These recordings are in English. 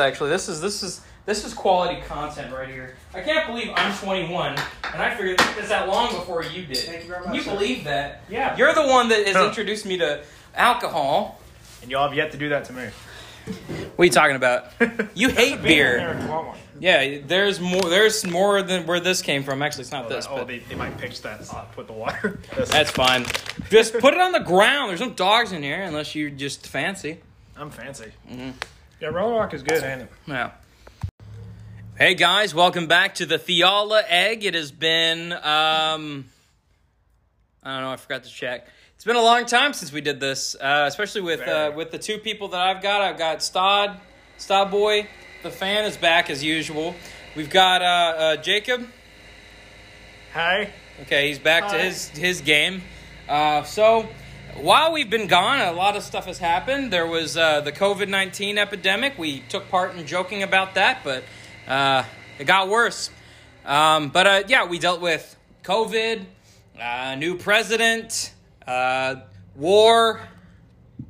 Actually, this is this is this is quality content right here. I can't believe I'm 21 and I figured this out long before you did. Thank you very Can much, you sir. believe that? Yeah. You're the one that has Huh. introduced me to alcohol. And y'all have yet to do that to me. What are you talking about? You hate beer. There, if you want one. Yeah, there's more. There's more than where this came from. Actually, it's not Oh, this, that- oh, they, they might pitch that up with the water. That's- that's fine. Just put it on the ground. There's no dogs in here unless you're just fancy. I'm fancy. Mm-hmm. Yeah, Rolling Rock is good, ain't it? Yeah. Hey guys, welcome back to the Fiala Egg. It has been um I don't know, I forgot to check. It's been a long time since we did this, uh, especially with uh, with the two people that I've got. I've got Stod, Stod Boy. The fan is back as usual. We've got uh, uh, Jacob. Hi. Okay, he's back to his his game. Uh, so while we've been gone, a lot of stuff has happened. There was uh, the COVID nineteen epidemic. We took part in joking about that, but uh, it got worse. Um, but uh, yeah, we dealt with COVID, uh, new president, uh, war,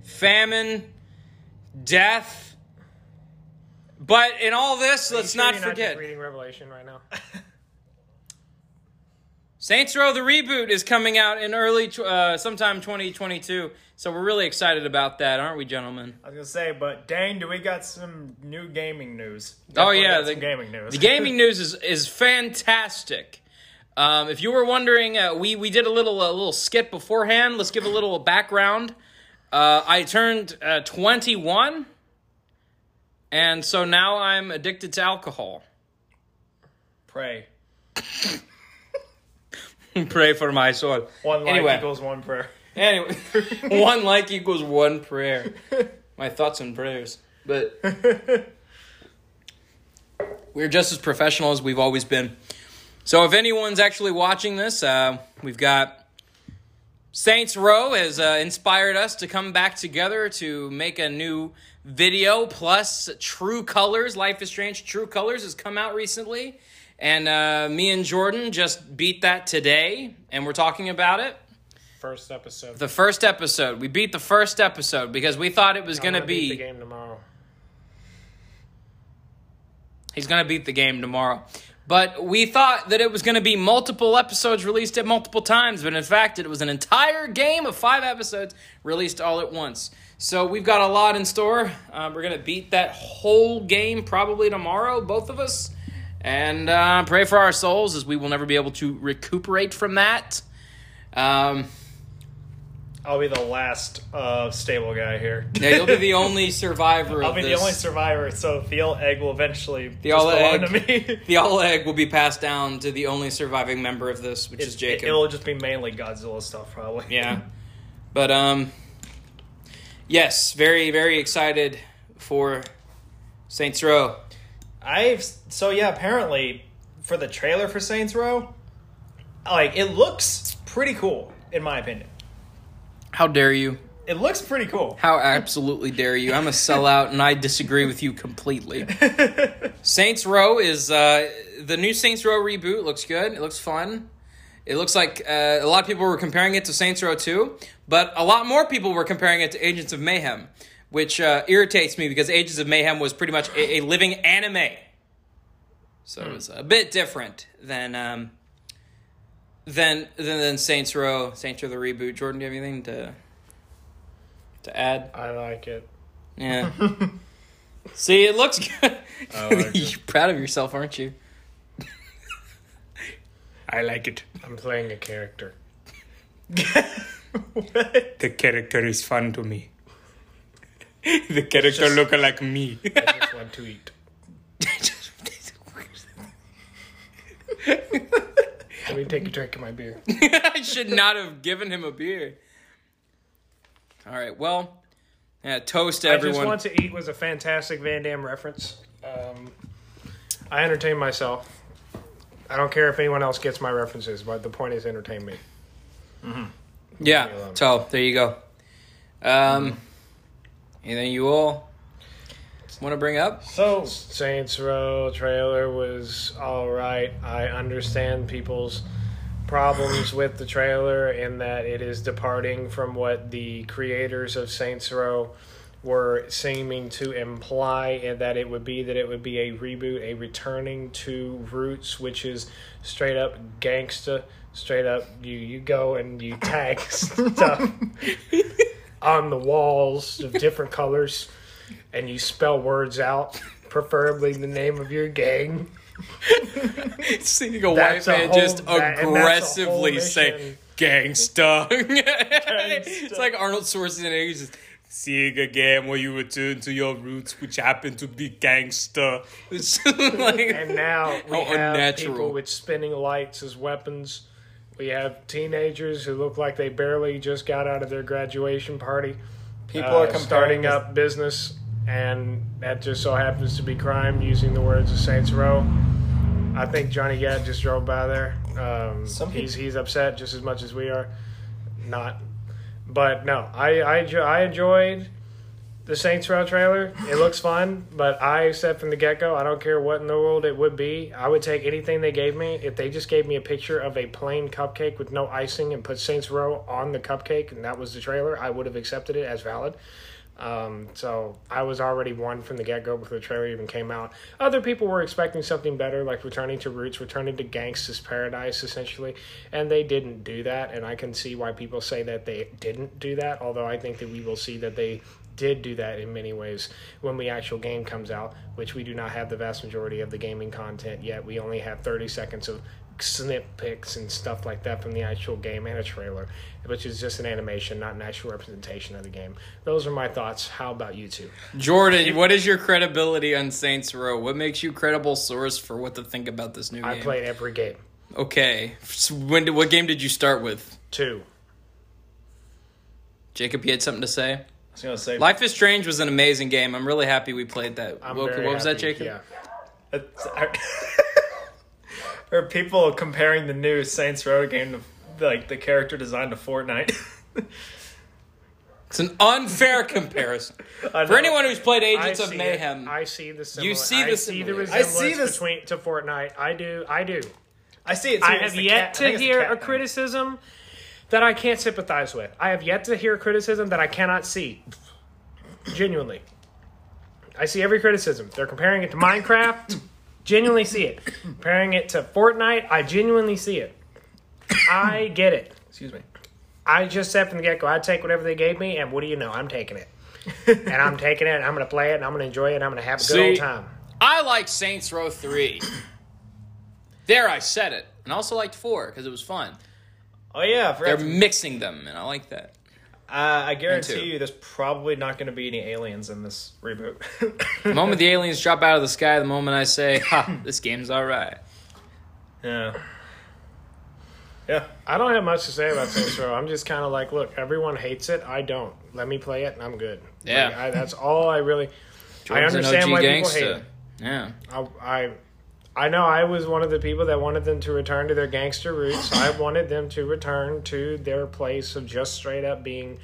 famine, death. But in all this, let's not sure you're forget. just reading Revelation right now. Saints Row the reboot is coming out in early, uh, sometime 2022. So we're really excited about that, aren't we, gentlemen? I was gonna say, but dang, do we got some new gaming news? Oh yeah, the gaming news. The gaming news is is fantastic. Um, if you were wondering, uh, we we did a little a little skit beforehand. Let's give a little background. Uh, I turned uh, 21, and so now I'm addicted to alcohol. Pray. Pray for my soul. One like Anyway. equals one prayer. Anyway, one like equals one prayer. My thoughts and prayers. But we're just as professional as we've always been. So if anyone's actually watching this, uh, we've got Saints Row has uh, inspired us to come back together to make a new video. Plus, True Colors, Life is Strange, True Colors has come out recently. And uh, me and Jordan just beat that today, and we're talking about it. First episode. The first episode. We beat the first episode because we thought it was going to beat the be. game tomorrow. He's going to beat the game tomorrow. But we thought that it was going to be multiple episodes released at multiple times. But in fact, it was an entire game of five episodes released all at once. So we've got a lot in store. Uh, we're going to beat that whole game probably tomorrow, both of us. And uh, pray for our souls as we will never be able to recuperate from that. Um, I'll be the last uh, stable guy here. yeah, you'll be the only survivor I'll be this. the only survivor, so the old egg will eventually The all egg, to me. the all egg will be passed down to the only surviving member of this, which is Jacob. It, will just be mainly Godzilla stuff, probably. yeah, but um, yes, very very excited for Saints Row. I've so yeah. Apparently, for the trailer for Saints Row, like it looks pretty cool in my opinion. How dare you? It looks pretty cool. How absolutely dare you? I'm a sellout, and I disagree with you completely. Saints Row is uh, the new Saints Row reboot. Looks good. It looks fun. It looks like uh, a lot of people were comparing it to Saints Row 2, but a lot more people were comparing it to Agents of Mayhem, which uh, irritates me because Agents of Mayhem was pretty much a, a living anime. So it was a bit different than um, than, than than Saints Row. Saints Row the reboot. Jordan, do you have anything to to add? I like it. Yeah. See, it looks good. I like. You're proud of yourself, aren't you? I like it. I'm playing a character. The character is fun to me. the character Just- look like me. I just want to eat. Let me take a drink of my beer. I should not have given him a beer. All right, well, yeah, toast to I just want to eat was a fantastic Van Damme reference. Um, I entertain myself. I don't care if anyone else gets my references, but the point is entertain me. yeah, me so there you go. Um, anything you all want to bring up? So Saints Row trailer was all right. I understand people's problems with the trailer in that it is departing from what the creators of Saints Row were seeming to imply and that it would be that it would be a reboot, a returning to roots, which is straight up gangsta, straight up you you go and you tag stuff on the walls of different colors, and you spell words out, preferably the name of your gang. Seeing a That's white a man whole- just that- and that's a whole aggressively say gangsta. it's like Arnold Schwarzenegger just seeing a game where you return to your roots, which happen to be gangsta. It's like, And now we have unnatural. people with spinning lights as weapons. We have teenagers who look like they barely just got out of their graduation party. People uh, are starting this- up business, and that just so happens to be crime using the words of Saints Row. I think Johnny Gat just drove by there. Um, he's he's upset just as much as we are. Not, but no, I I, I enjoyed the Saints Row trailer. It looks fun, but I said from the get go, I don't care what in the world it would be. I would take anything they gave me. If they just gave me a picture of a plain cupcake with no icing and put Saints Row on the cupcake, and that was the trailer, I would have accepted it as valid. Um, so I was already one from the get go before the trailer even came out. Other people were expecting something better, like returning to roots, returning to Gangsta's Paradise, essentially, and they didn't do that. And I can see why people say that they didn't do that. Although I think that we will see that they did do that in many ways when the actual game comes out, which we do not have the vast majority of the gaming content yet. We only have 30 seconds of snip pics and stuff like that from the actual game and a trailer, which is just an animation, not an actual representation of the game. Those are my thoughts. How about you two? Jordan, what is your credibility on Saints Row? What makes you credible source for what to think about this new I game? I played every game. Okay, so when did, what game did you start with? Two. Jacob, you had something to say. I was gonna say, Life is Strange was an amazing game. I'm really happy we played that. I'm what very what was that. Jacob? Yeah. it's, I, are people comparing the new Saints Row game to like the character design to Fortnite? It's an unfair comparison. For anyone who's played I Agents of see it. Mayhem, I see the similar- You see the I see the similarity. I resemblance see this- between to Fortnite. I do. I do. I see it. Too. I have yet cat- to think it's the hear cat a thing. criticism that I can't sympathize with. I have yet to hear criticism that I cannot see. Genuinely. I see every criticism. They're comparing it to Minecraft. genuinely see it. Comparing it to Fortnite. I genuinely see it. I get it. Excuse me. I just said from the get go, I'd take whatever they gave me, and what do you know? I'm taking it. and I'm taking it, and I'm going to play it, and I'm going to enjoy it, and I'm going to have a good See, old time. I like Saints Row 3. there, I said it. And I also liked 4 because it was fun. Oh yeah, They're to- mixing them, and I like that. uh, I guarantee you, there's probably not going to be any aliens in this reboot. The moment the aliens drop out of the sky, the moment I say, ha, this game's alright. yeah, yeah. I don't have much to say about Saints Row. I'm just kind of like, look, everyone hates it. I don't. Let me play it, and I'm good. Yeah. Like, I, that's all I really. Jordan's I understand why people hate it. Yeah. I, I, I know I was one of the people that wanted them to return to their gangster roots. I wanted them to return to their place of just straight up being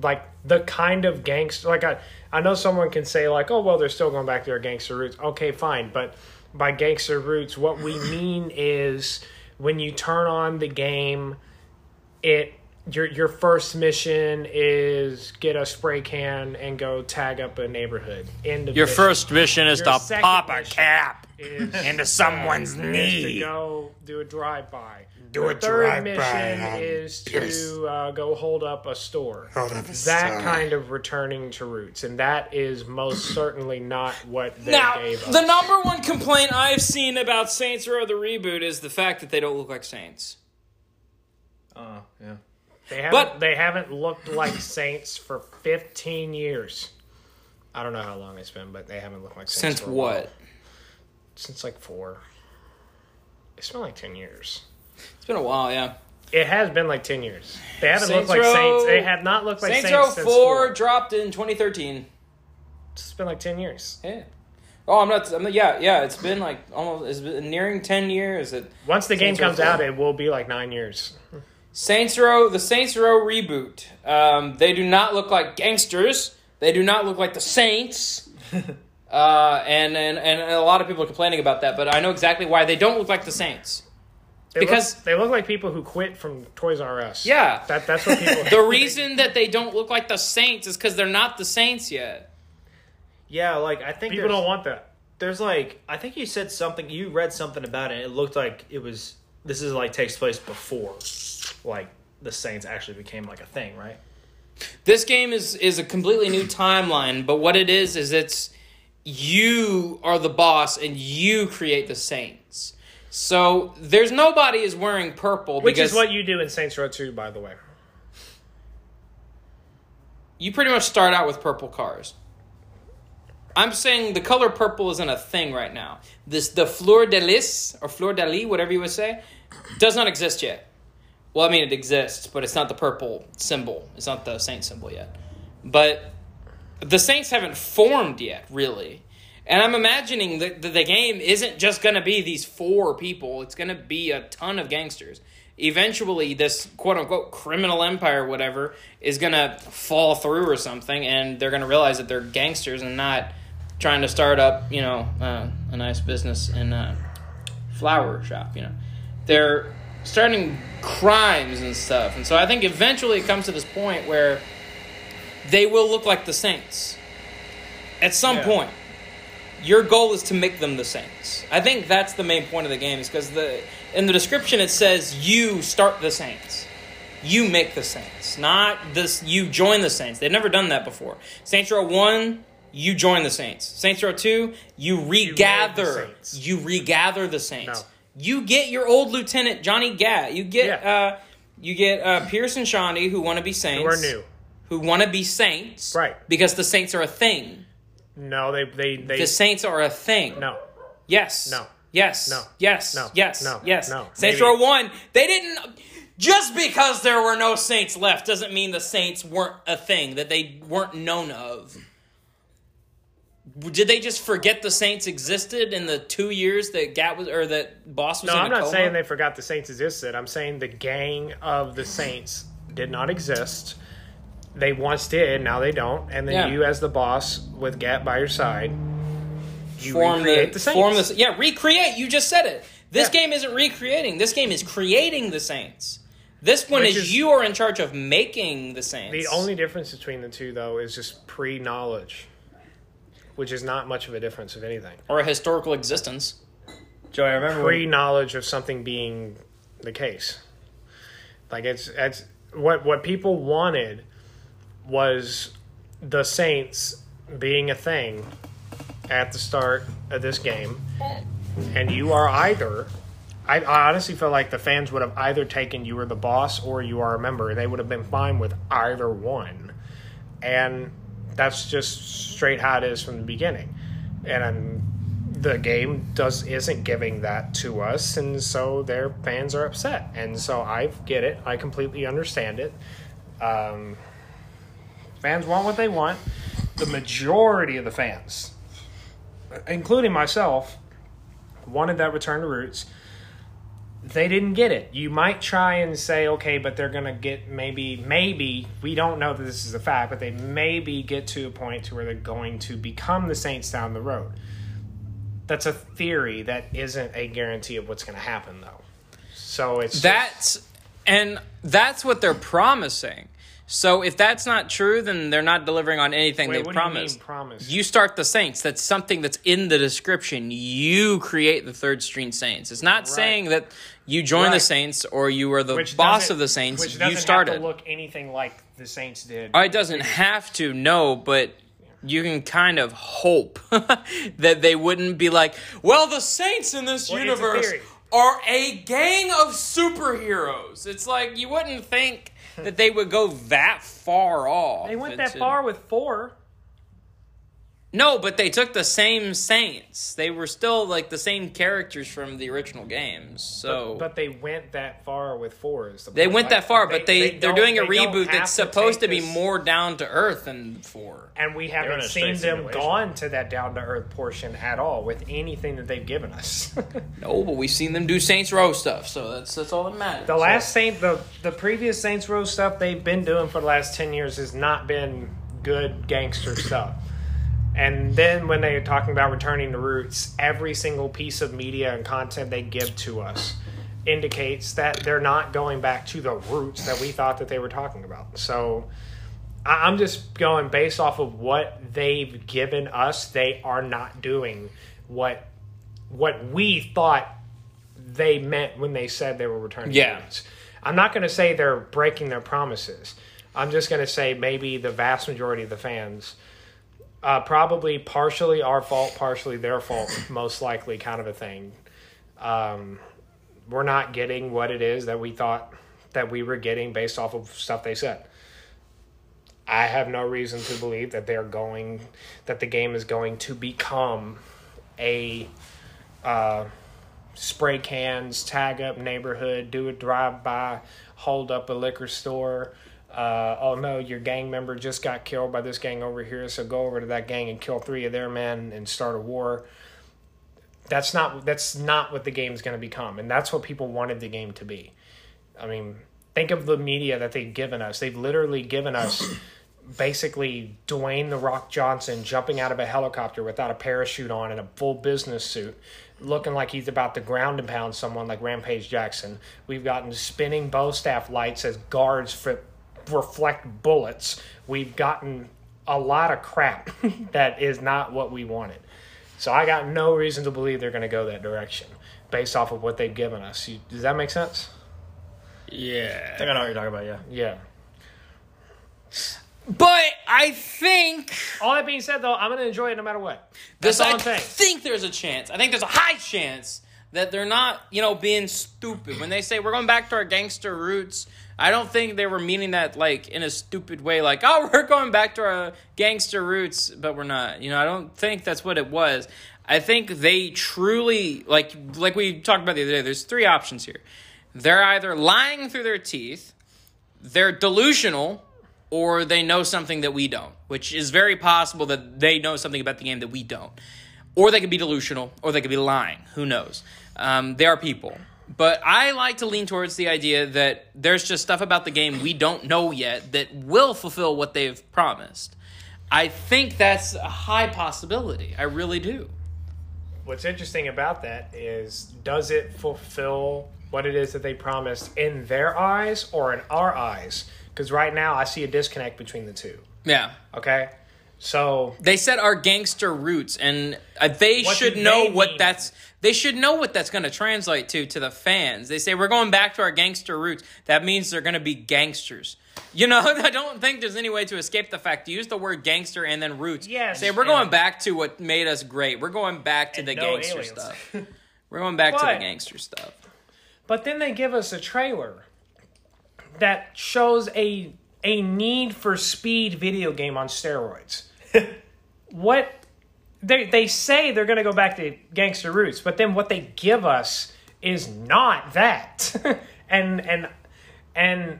like the kind of gangster. Like I, I know someone can say like, oh well, they're still going back to their gangster roots. Okay, fine, but by gangster roots, what we mean is when you turn on the game, it your your first mission is get a spray can and go tag up a neighborhood. End of Your mission first mission is Your to pop a mission cap is into someone's is to knee. go do a drive by. Do the a drive-by Third mission is to uh, go hold up a store. Hold up a that store. kind of returning to roots, and that is most certainly not what they Now, gave us. the number one complaint I've seen about Saints Row the reboot is the fact that they don't look like Saints. Oh yeah. they haven't but- they haven't looked like Saints for 15 years. I don't know how long it's been, but they haven't looked like Saints Since for a while. what? Since like four. It's been like 10 years. It's been a while, yeah. It has been like 10 years. They haven't Saints looked like Row- Saints. They have not looked like Saints, Saints, Row since 4 dropped in 2013. It's been like 10 years. Yeah. Oh, I'm not. I'm not yeah, yeah. It's been like almost. It's been nearing ten years. It, Once the game Saints Row comes 4. out, it will be like nine years. Saints Row, the Saints Row reboot. Um, they do not look like gangsters. They do not look like the Saints. uh, and, and and a lot of people are complaining about that, but I know exactly why they don't look like the Saints. They Because- look, they look like people who quit from Toys R Us. Yeah. that that's what people. The reason that they don't look like the Saints is because they're not the Saints yet. Yeah, like I think people don't want that. there's like I think you said something you read something about it. It looked like it was this is like takes place before like the Saints actually became like a thing, right? This game is is a completely new timeline, but what it is is it's you are the boss and you create the Saints. So there's nobody is wearing purple Which is what you do in Saints Row 2, by the way. you pretty much start out with purple cars. I'm saying the color purple isn't a thing right now. This the fleur de lis or fleur de lis, whatever you would say, does not exist yet. Well, I mean it exists, but it's not the purple symbol. It's not the saint symbol yet. But the saints haven't formed yet, really. And I'm imagining that the, game isn't just going to be these four people. It's going to be a ton of gangsters. Eventually, this quote unquote criminal empire, whatever, is going to fall through or something, and they're going to realize that they're gangsters and not trying to start up, you know, uh, a nice business in a flower shop. You know, they're starting crimes and stuff, and so I think eventually it comes to this point where they will look like the saints at some Yeah. point. Your goal is to make them the saints. I think that's the main point of the game, is because the in the description it says you start the saints. You make the saints, not this. You join the saints. They've never done that before. Saints Row one, you join the saints. Saints Row two, you regather. Saints. You, regather the saints. No. You get your old lieutenant Johnny Gat. You get Yeah. uh, you get uh, Pierce and Shaundi who want to be saints. Who are new. Who want to be saints. Right. Because the saints are a thing. No, they they they The saints are a thing. no. Yes. No. Yes. No. Yes. No. Yes. No. Yes. No. Saints Maybe. Row One. They didn't. Just because there were no saints left doesn't mean the saints weren't a thing that they weren't known of. Did they just forget the saints existed in the two years that Gat was or that Boss was No, in I'm a not coma? saying they forgot the Saints existed. I'm saying the gang of the Saints did not exist. They once did, now they don't. And then Yeah. you, as the boss with Gat by your side, you form recreate the, the, Saints. form the yeah recreate. You just said it. This Yeah. game isn't recreating. This game is creating the saints. This one is, is- you are in charge of making the saints. The only difference between the two, though, is just pre knowledge, which is not much of a difference, of anything. or a historical existence. Joey, I remember when- Pre knowledge of something being the case. Like, it's, it's what, what people wanted was the Saints being a thing at the start of this game. And you are either. I, I honestly feel like the fans would have either taken you were the boss or you are a member. They would have been fine with either one. And that's just straight how it is from the beginning. And um, the game does isn't giving that to us, and so their fans are upset. And so I get it. I completely understand it. Um, fans want what they want. The majority of the fans, including myself, wanted that return to roots. They didn't get it. You might try and say, okay, but they're gonna get maybe, maybe we don't know that this is a fact, but they maybe get to a point to where they're going to become the Saints down the road. That's a theory that isn't a guarantee of what's going to happen, though. So it's That's and that's what they're promising. So if that's not true, then they're not delivering on anything Wait, they do you promised. promise? You start the Saints. That's something that's in the description. You create the third string Saints. It's not saying that you join the Saints or you are the which boss of the Saints. which You doesn't started. have to look anything like the Saints did. Oh, It doesn't have to, no, but you can kind of hope that they wouldn't be like, well, the Saints in this Well, it's a universe are a gang of superheroes. It's like you wouldn't think that they would go that far off. they went that into- far with four. No, but they took the same Saints. They were still like the same characters from the original games. So But they went that far with four. Is the they went Like, that far, but they, they are don't- doing a reboot have that's supposed to take be this- more down to earth than four. And we haven't seen them gone to that down to earth portion at all with anything that they've given us. No, but we've seen them do Saints Row stuff, so that's that's all that matters. The last Saint, the the previous Saints Row stuff they've been doing for the last ten years has not been good gangster stuff. And then when they are talking about returning to roots, every single piece of media and content they give to us indicates that they're not going back to the roots that we thought that they were talking about. So I'm just going based off of what they've given us. They are not doing what what we thought they meant when they said they were returning. to Yeah. roots. I'm not going to say they're breaking their promises. I'm just going to say maybe the vast majority of the fans, uh, probably partially our fault, partially their fault, most likely, kind of a thing. Um, we're not getting what it is that we thought that we were getting based off of stuff they said. I have no reason to believe that they're going, that the game is going to become a uh, spray cans, tag up neighborhood, do a drive by, hold up a liquor store. Uh, oh no, your gang member just got killed by this gang over here, so go over to that gang and kill three of their men and start a war. That's not that's not what the game's going to become, and that's what people wanted the game to be. I mean, think of the media that they've given us. They've literally given us basically Dwayne the Rock Johnson jumping out of a helicopter without a parachute on in a full business suit, looking like he's about to ground and pound someone like Rampage Jackson. We've gotten spinning bow staff lights as guards for, reflect bullets. We've gotten a lot of crap that is not what we wanted. So I got no reason to believe they're going to go that direction based off of what they've given us. You, does that make sense? Yeah. I Yeah. think I know what you're talking about. Yeah. Yeah. But I think All that being said, though, I'm going to enjoy it no matter what. this. That's all I I'm saying. think there's a chance. I think there's a high chance that they're not, you know, being stupid when they say we're going back to our gangster roots. I don't think they were meaning that like in a stupid way, like oh we're going back to our gangster roots, but we're not. You know, I don't think that's what it was. I think they truly like like we talked about the other day. There's three options here. They're either lying through their teeth, they're delusional, or they know something that we don't, which is very possible that they know something about the game that we don't. Or they could be delusional, or they could be lying. Who knows? Um, they are people. But I like to lean towards the idea that there's just stuff about the game we don't know yet that will fulfill what they've promised. I think that's a high possibility. I really do. What's interesting about that is does it fulfill what it is that they promised in their eyes or in our eyes? Because right now I see a disconnect between the two. Yeah. Okay? So They said our gangster roots, and uh, they should know what mean? that's. They should know what that's going to translate to to the fans. They say we're going back to our gangster roots. That means they're going to be gangsters. You know, I don't think there's any way to escape the fact. Use the word gangster and then roots. Yes, Say we're going back to what made us great. We're going back to the no gangster aliens. stuff. We're going back to the gangster stuff. But then they give us a trailer that shows a a need for speed video game on steroids. what they they say they're going to go back to gangster roots, but then what they give us is not that. and and and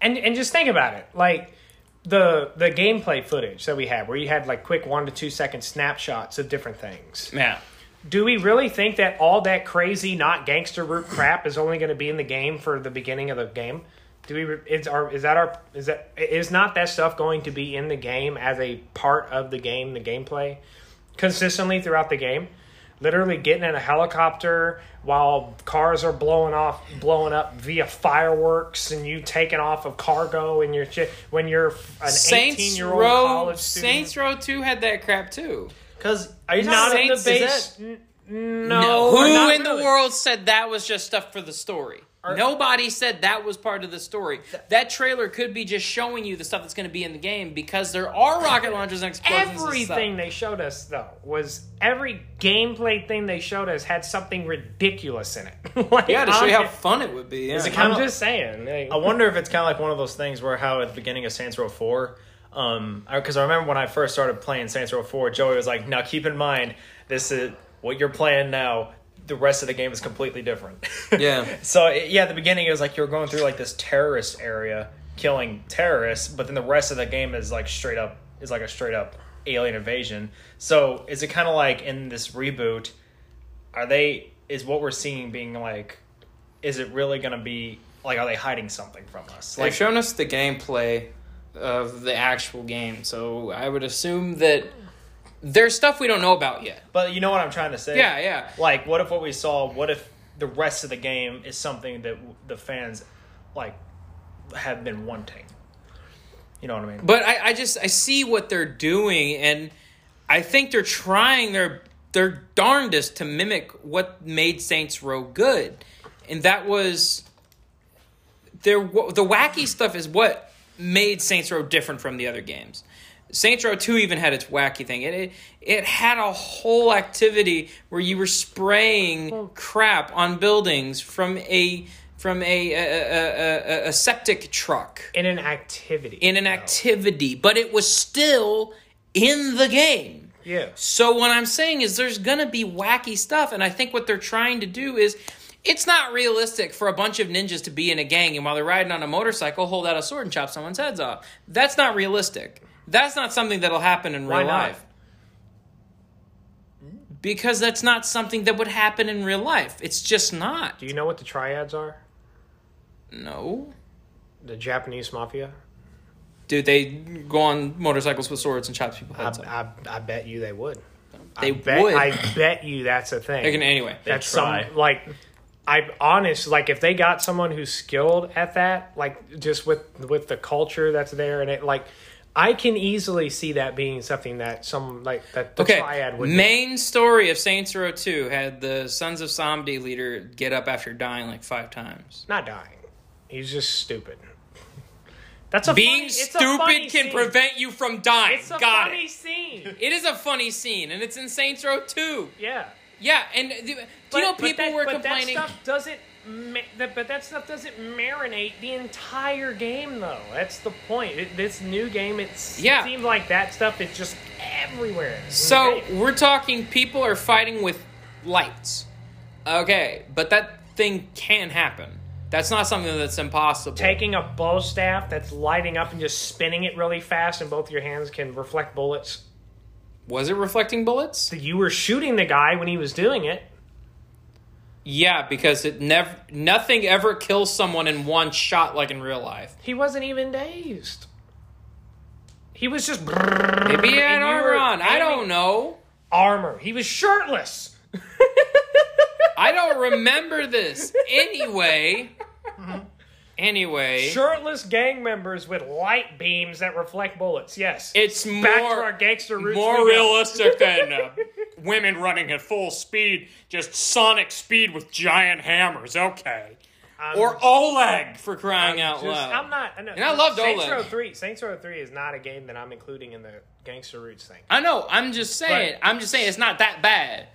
and and just think about it. Like the the gameplay footage that we had where you had like quick 1 to 2 second snapshots of different things Yeah. do we really think that all that crazy not gangster root crap is only going to be in the game for the beginning of the game do we is our is that our is that is not that stuff going to be in the game as a part of the game the gameplay consistently throughout the game literally getting in a helicopter while cars are blowing off blowing up via fireworks and you taking off of cargo and you're when you're an 18 year old college student Saints Row Two had that crap too. Because are you not talking in the Saints- base is N- No, no, who in really. the world said that was just stuff for the story? Nobody said that was part of the story. That trailer could be just showing you the stuff that's going to be in the game because there are rocket launchers and explosions. and Everything stuff. they showed us though was every gameplay thing they showed us had something ridiculous in it. like, Yeah, to show you I'm, how fun it would be. Yeah. it I'm kinda- just saying. like- I wonder if it's kind of like one of those things where how at the beginning of Saints Row 4, um, because I remember when I first started playing Saints Row 4, Joey was like, "Now keep in mind, this is what you're playing now. The rest of the game is completely different." Yeah. so yeah, at the beginning it was like you're going through like this terrorist area, killing terrorists, but then the rest of the game is like straight up is like a straight up alien invasion. So is it kind of like in this reboot? Are they is what we're seeing being like? Is it really going to be like? Are they hiding something from us? They've shown us the gameplay of the actual game, so I would assume that there's stuff we don't know about yet. But you know what I'm trying to say? Yeah, yeah. Like, what if what we saw? What if the rest of the game is something that the fans like have been wanting. You know what I mean? But I, I just I see what they're doing, and I think they're trying their their darndest to mimic what made Saints Row good, and that was their the wacky stuff is what made Saints Row different from the other games. Saints Row 2 even had its wacky thing. It, it it had a whole activity where you were spraying oh. crap on buildings from a from a a, a, a, a septic truck in an activity. in an activity, but it was still in the game. Yeah. So what I'm saying is there's gonna be wacky stuff, and I think what they're trying to do is it's not realistic for a bunch of ninjas to be in a gang and while they're riding on a motorcycle hold out a sword and chop someone's heads off. That's not realistic. That's not something that'll happen in Why real not? life. Because that's not something that would happen in real life. It's just not. Do you know what the triads are? No. The Japanese mafia. Dude, they go on motorcycles with swords and chop people's I, heads off. I, I bet you they would. They I bet, would. I bet you that's a thing. They're gonna anyway. that's try. some like I honest like if they got someone who's skilled at that, like just with with the culture that's there and it like I can easily see that being something that some like that the Okay, triad would main story of Saints Row 2 had the Sons of Samedi leader get up after dying like five times. not dying. He's just stupid. That's a Being funny, it's a funny stupid can scene. prevent you from dying. It's a Got funny it. scene. It is a funny scene, and it's in Saints Row 2. Yeah. Yeah, and do you know people that- were but complaining? That stuff doesn't. Ma- but that stuff doesn't marinate the entire game, though. That's the point. It, this new game, it Yeah. seems like that stuff is just everywhere. So we're talking people are fighting with lights. Okay, but that thing can happen. That's not something that's impossible. taking a bow staff that's lighting up and just spinning it really fast, and both your hands can reflect bullets. Was it reflecting bullets? You were shooting the guy when he was doing it. Yeah, because it never nothing ever kills someone in one shot like in real life. He wasn't even dazed. He was just Maybe he had armor on. I don't know. armor. He was shirtless. I don't remember this. Anyway. Anyway. Shirtless gang members with light beams that reflect bullets. Yes. It's more Back to our gangster roots. more realistic than uh, women running at full speed, just sonic speed with giant hammers. Okay. I'm- or Oleg for crying I'm out just- loud. I'm not. And I loved Saints Oleg. Row Three. Saints Row Three is not a game that I'm including in the gangster roots thing. I know. I'm just saying. I'm just saying it's not that bad.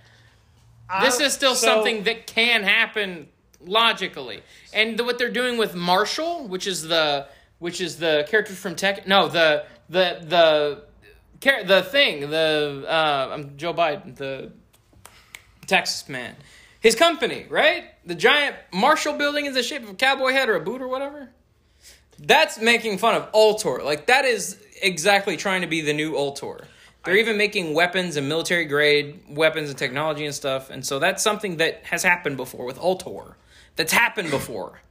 This is still so- something that can happen logically. And the, what they're doing with Marshall, which is the which is the character from Tech. No, the the the the thing. The uh, I'm Joe Biden, the Texas man. His company, right? The giant Marshall building is the shape of a cowboy head or a boot or whatever. That's making fun of Ultor. Like that is exactly trying to be the new Ultor. They're even making weapons and military grade weapons and technology and stuff. And so that's something that has happened before with Ultor. That's happened before.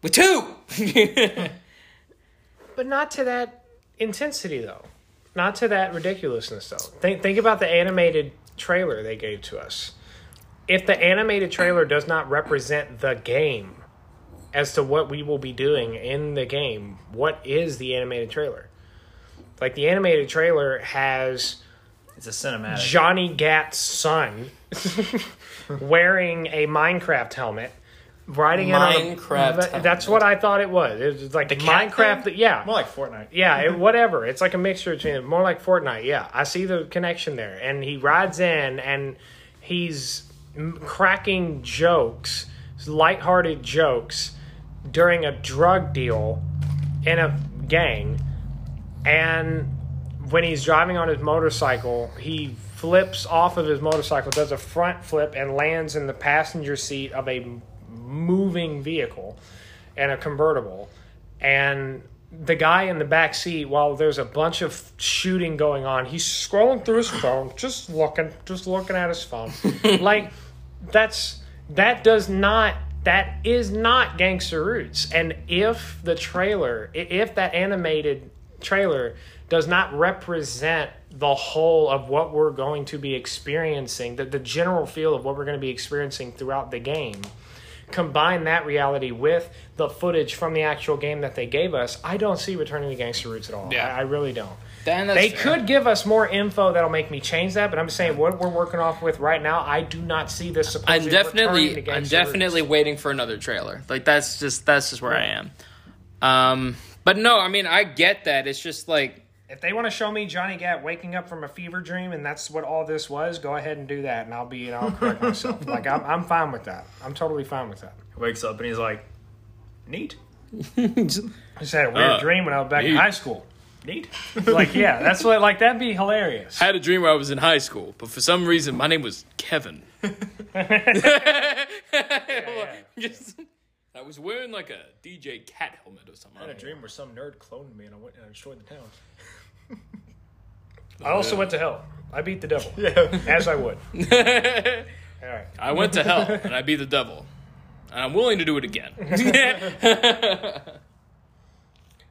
With two. but not to that intensity though. Not to that ridiculousness though. Think think about the animated trailer they gave to us. If the animated trailer does not represent the game as to what we will be doing in the game, what is the animated trailer? Like the animated trailer has It's a cinematic. Johnny Gat's son wearing a Minecraft helmet, riding in on a- Minecraft Th- That's what I thought it was. It was like The Minecraft. thing? Yeah, More like Fortnite. yeah, it, whatever. It's like a mixture between more like Fortnite. Yeah, I see the connection there. And he rides in and he's m- cracking jokes, lighthearted jokes during a drug deal in a gang. And when he's driving on his motorcycle, he flips off of his motorcycle, does a front flip, and lands in the passenger seat of a moving vehicle and a convertible. And the guy in the back seat, while there's a bunch of shooting going on, he's scrolling through his phone, just looking, just looking at his phone. like that's that does not that is not gangster roots. And if the trailer, if that animated trailer does not represent the whole of what we're going to be experiencing, the, the general feel of what we're going to be experiencing throughout the game. Combine that reality with the footage from the actual game that they gave us. I don't see Returning to Gangster Roots at all. Yeah. I, I really don't. That's They fair. could give us more info that'll make me change that, but I'm saying what we're working off with right now, I do not see this. supposed I'm definitely, I'm definitely Roots. waiting for another trailer. Like that's just that's just where I am. Um, but no, I mean I get that. It's just like If they want to show me Johnny Gat waking up from a fever dream and that's what all this was, go ahead and do that, and I'll be and I'll correct myself. Like I'm, I'm fine with that. I'm totally fine with that. He wakes up and he's like, neat. I just had a weird Uh, dream when I was back in high school. Neat. Like yeah, that's what like that'd be hilarious. I had a dream where I was in high school, but for some reason my name was Kevin. Just, I was wearing like a DJ cat helmet or something. I had a dream where some nerd cloned me and I went and I destroyed the town. I also went to hell. I beat the devil Yeah. as I would. All right. I went to hell and I beat the devil. And I'm willing to do it again.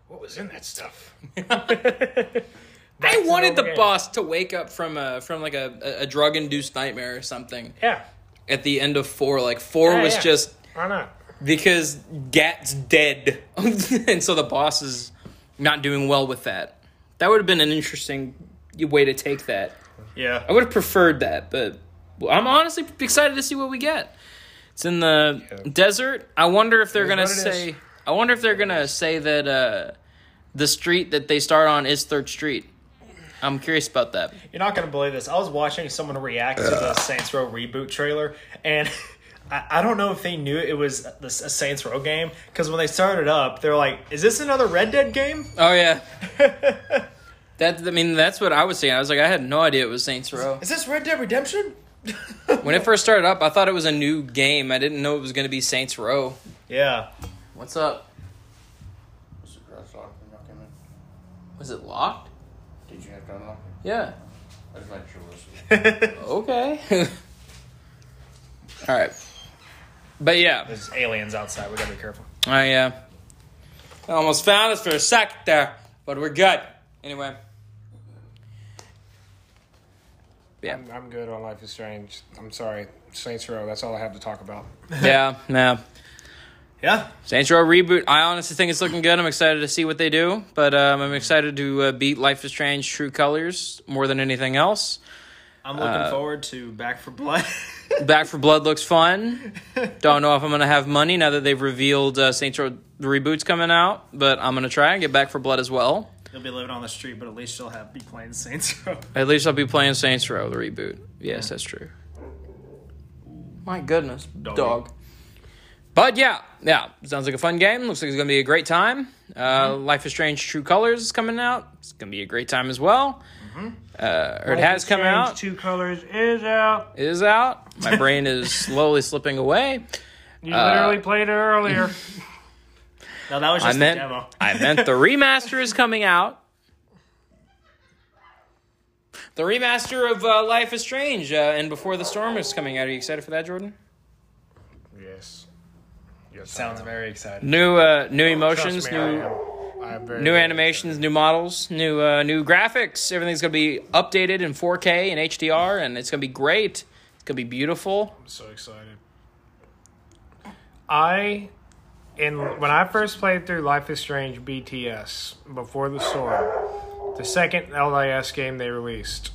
What was in that stuff? I wanted the game. boss to wake up from a from like a, a drug induced nightmare or something Yeah. at the end of four. Like four Yeah, was yeah. just Why not? because Gat's dead, and so the boss is not doing well with that. That would have been an interesting way to take that. Yeah. I would have preferred that, but I'm honestly excited to see what we get. It's in the Yeah. desert. I wonder if they're gonna say. is. I wonder if they're gonna say that uh, the street that they start on is Third Street. I'm curious about that. You're not gonna believe this. I was watching someone react to the Saints Row reboot trailer, and I, I don't know if they knew it was the, a Saints Row game because when they started up, they're like, "Is this another Red Dead game?" Oh yeah. That I mean that's what I was saying. I was like I had no idea it was Saints Row. Is this Red Dead Redemption? When it first started up, I thought it was a new game. I didn't know it was going to be Saints Row. Yeah. What's up? Was the garage locked when y'all came in? Was it locked? Did you have to unlock it? Yeah. I just make sure it was. Okay. All right. But yeah, There's aliens outside. We gotta be careful. I uh, almost found us for a sec there, but we're good. Anyway. Yeah. I'm, I'm good on Life is Strange. I'm sorry, Saints Row. That's all I have to talk about. Yeah. Yeah. Yeah. Saints Row reboot. I honestly think it's looking good. I'm excited to see what they do, but um, I'm excited to uh, beat Life is Strange True Colors more than anything else. I'm looking forward to Back 4 Blood. Back 4 Blood looks fun. Don't know if I'm gonna have money now that they've revealed uh, Saints Row the reboot's coming out, but I'm gonna try and get Back 4 Blood as well. You'll be living on the street, but at least you'll have be playing Saints Row. At least I'll be playing Saints Row the reboot. Yes, that's true. My goodness, Doggy. dog. But yeah, yeah, sounds like a fun game. Looks like it's gonna be a great time. Uh, Life is Strange: True Colors is coming out. It's gonna be a great time as well. Uh, or it has come out. Two Colors is out. It is out. My brain is slowly slipping away. You Uh, literally played it earlier. No, that was I just meant the demo. I meant the remaster is coming out. The remaster of uh, Life is Strange uh, and Before the Storm is coming out. Are you excited for that, Jordan? yes. Yes. Sounds very exciting. New uh, new Trust emotions, me, I new am. I am very, new very animations, new models, new uh, new graphics. Everything's gonna be updated in 4K and HDR, and it's gonna be great. It's gonna be beautiful. I'm so excited. I, in when I first played through Life is Strange BTS before the storm, the second LIS game they released,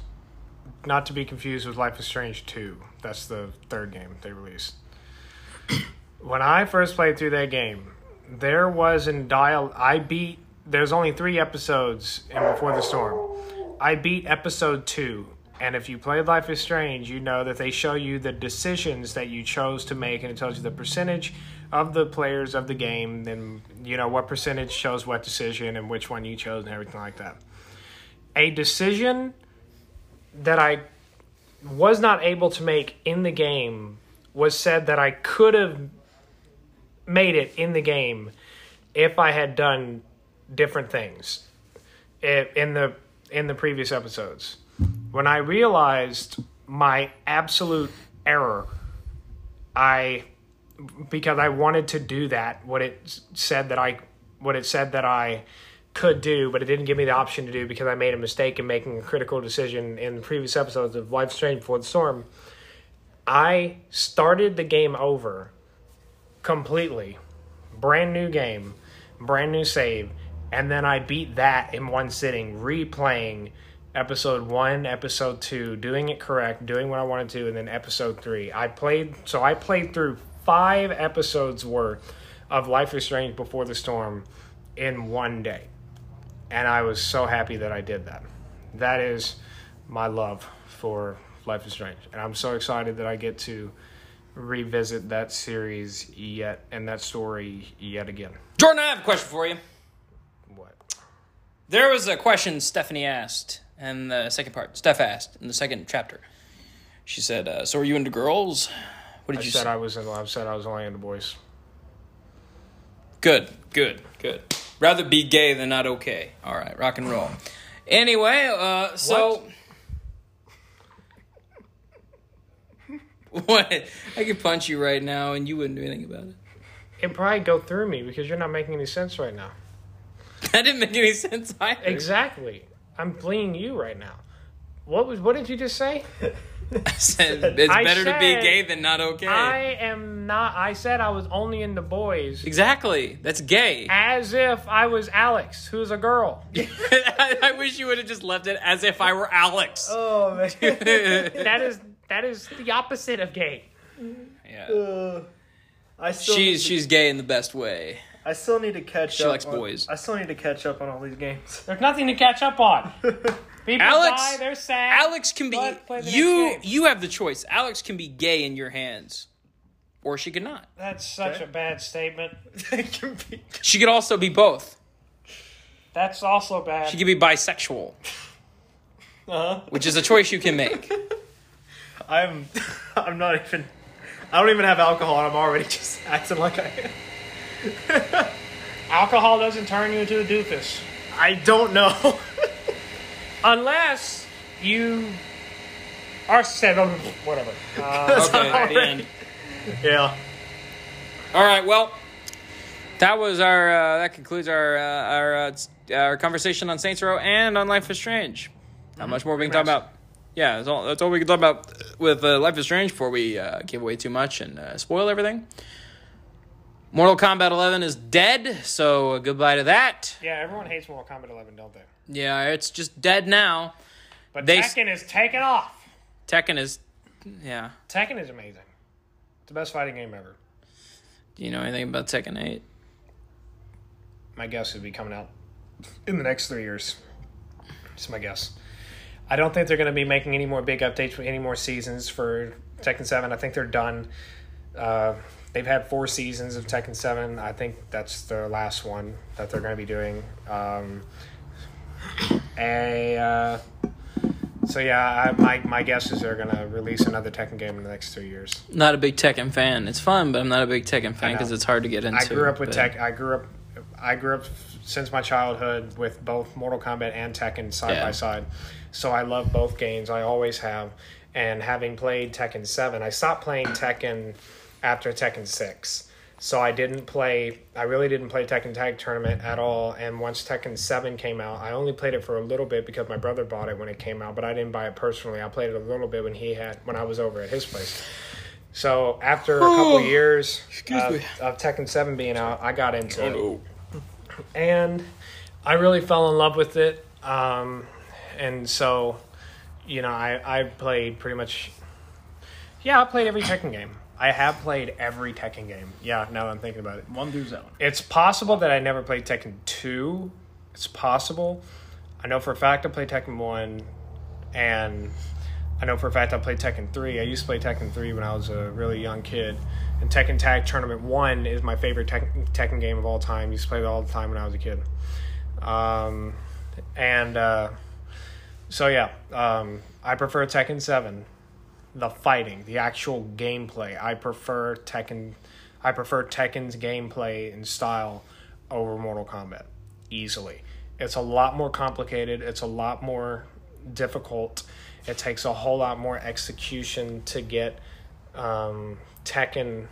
not to be confused with Life is Strange Two. That's the third game they released. when I first played through that game, there was in dial. I beat. There's only three episodes in Before the Storm. I beat episode two, and if you played Life is Strange, you know that they show you the decisions that you chose to make, and it tells you the percentage of the players of the game, then you know what percentage chose what decision and which one you chose, and everything like that. A decision that I was not able to make in the game was said that I could have made it in the game if I had done different things in the in the previous episodes. When I realized my absolute error, I because I wanted to do that what it said that I what it said that I could do, but it didn't give me the option to do because I made a mistake in making a critical decision in the previous episodes of Life Strange Before the Storm. I started the game over completely, brand new game, brand new save, and then I beat that in one sitting, replaying episode one, episode two, doing it correct, doing what I wanted to, and then episode three. I played, so I played through five episodes worth of Life is Strange Before the Storm in one day. And I was so happy that I did that. That is my love for Life is Strange. And I'm so excited that I get to revisit that series yet and that story yet again. Jordan, I have a question for you. What? There was a question Stephanie asked, and the second part, Steph asked in the second chapter. She said, uh, "So are you into girls?" What did I you said say? I was in, I said I was only into boys. Good, good, good. Rather be gay than not okay. All right, rock and roll. Anyway, uh, so what? I could punch you right now, and you wouldn't do anything about it. It'd probably go through me because you're not making any sense right now. That didn't make any sense either. Exactly. I'm fleeing you right now. What was? What did you just say? I said it's I better to be gay than not okay. I am not. I said I was only into boys. Exactly. That's gay. As if I was Alex, who's a girl. I, I wish you would have just left it as if I were Alex. Oh man. that is that is the opposite of gay. Yeah. Uh, I still She's to- she's gay in the best way. I still need to catch She up. likes on- boys. I still need to catch up on all these games. There's nothing to catch up on. People Alex- die, they're sad. Alex can be But play the next you you have the choice. Alex can be gay in your hands. Or she could not. That's such Okay. a bad statement. Can be- She could also be both. That's also bad. She could be bisexual, uh-huh. which is a choice you can make. I'm. I'm not even. I don't even have alcohol, and I'm already just acting like I am. Alcohol doesn't turn you into a doofus. I don't know. Unless you are settled. Whatever. Uh, Okay, the end. yeah. All right, well, that was our uh, that concludes our uh, our uh, our conversation on Saints Row and on Life is Strange. Not much more we can talk about. Yeah, that's all. That's all we can talk about with uh, Life is Strange before we uh, give away too much and uh, spoil everything. Mortal Kombat 11 is dead, so uh, goodbye to that. yeah, everyone hates Mortal Kombat 11, don't they? Yeah, it's just dead now. But They Tekken is taken off. Tekken is, yeah. Tekken is amazing. It's the best fighting game ever. Do you know anything about Tekken 8? My guess would be coming out in the next three years. It's my guess. I don't think they're going to be making any more big updates for any more seasons for Tekken 7. I think they're done. Uh, they've had four seasons of Tekken 7. I think that's the last one that they're going to be doing. Um, a, uh, so yeah, I, my my guess is they're going to release another Tekken game in the next three years. Not a big Tekken fan. It's fun, but I'm not a big Tekken fan because it's hard to get into. I grew up with but- Tech. I grew up. I grew up since my childhood with both Mortal Kombat and Tekken side Yeah. by side, so I love both games. I always have. And having played Tekken Seven, I stopped playing Tekken after Tekken Six. So I didn't play. I really didn't play Tekken Tag Tournament at all. And once Tekken Seven came out, I only played it for a little bit because my brother bought it when it came out. But I didn't buy it personally. I played it a little bit when he had when I was over at his place. So after a couple years of, of Tekken Seven being out, I got into it Oh, and I really fell in love with it. Um, and so, you know, I I played pretty much. Yeah, I played every Tekken game. I have played every Tekken game. Yeah, now that I'm thinking about it. One through seven. It's possible that I never played Tekken 2. It's possible. I know for a fact I played Tekken 1, and I know for a fact I played Tekken 3. I used to play Tekken 3 when I was a really young kid. And Tekken Tag Tournament 1 is my favorite Tekken, Tekken game of all time. used to play it all the time when I was a kid. Um, and uh, so, yeah, um, I prefer Tekken 7 the fighting, the actual gameplay. I prefer Tekken. I prefer Tekken's gameplay and style over Mortal Kombat easily. It's a lot more complicated. It's a lot more difficult. It takes a whole lot more execution to get um, Tekken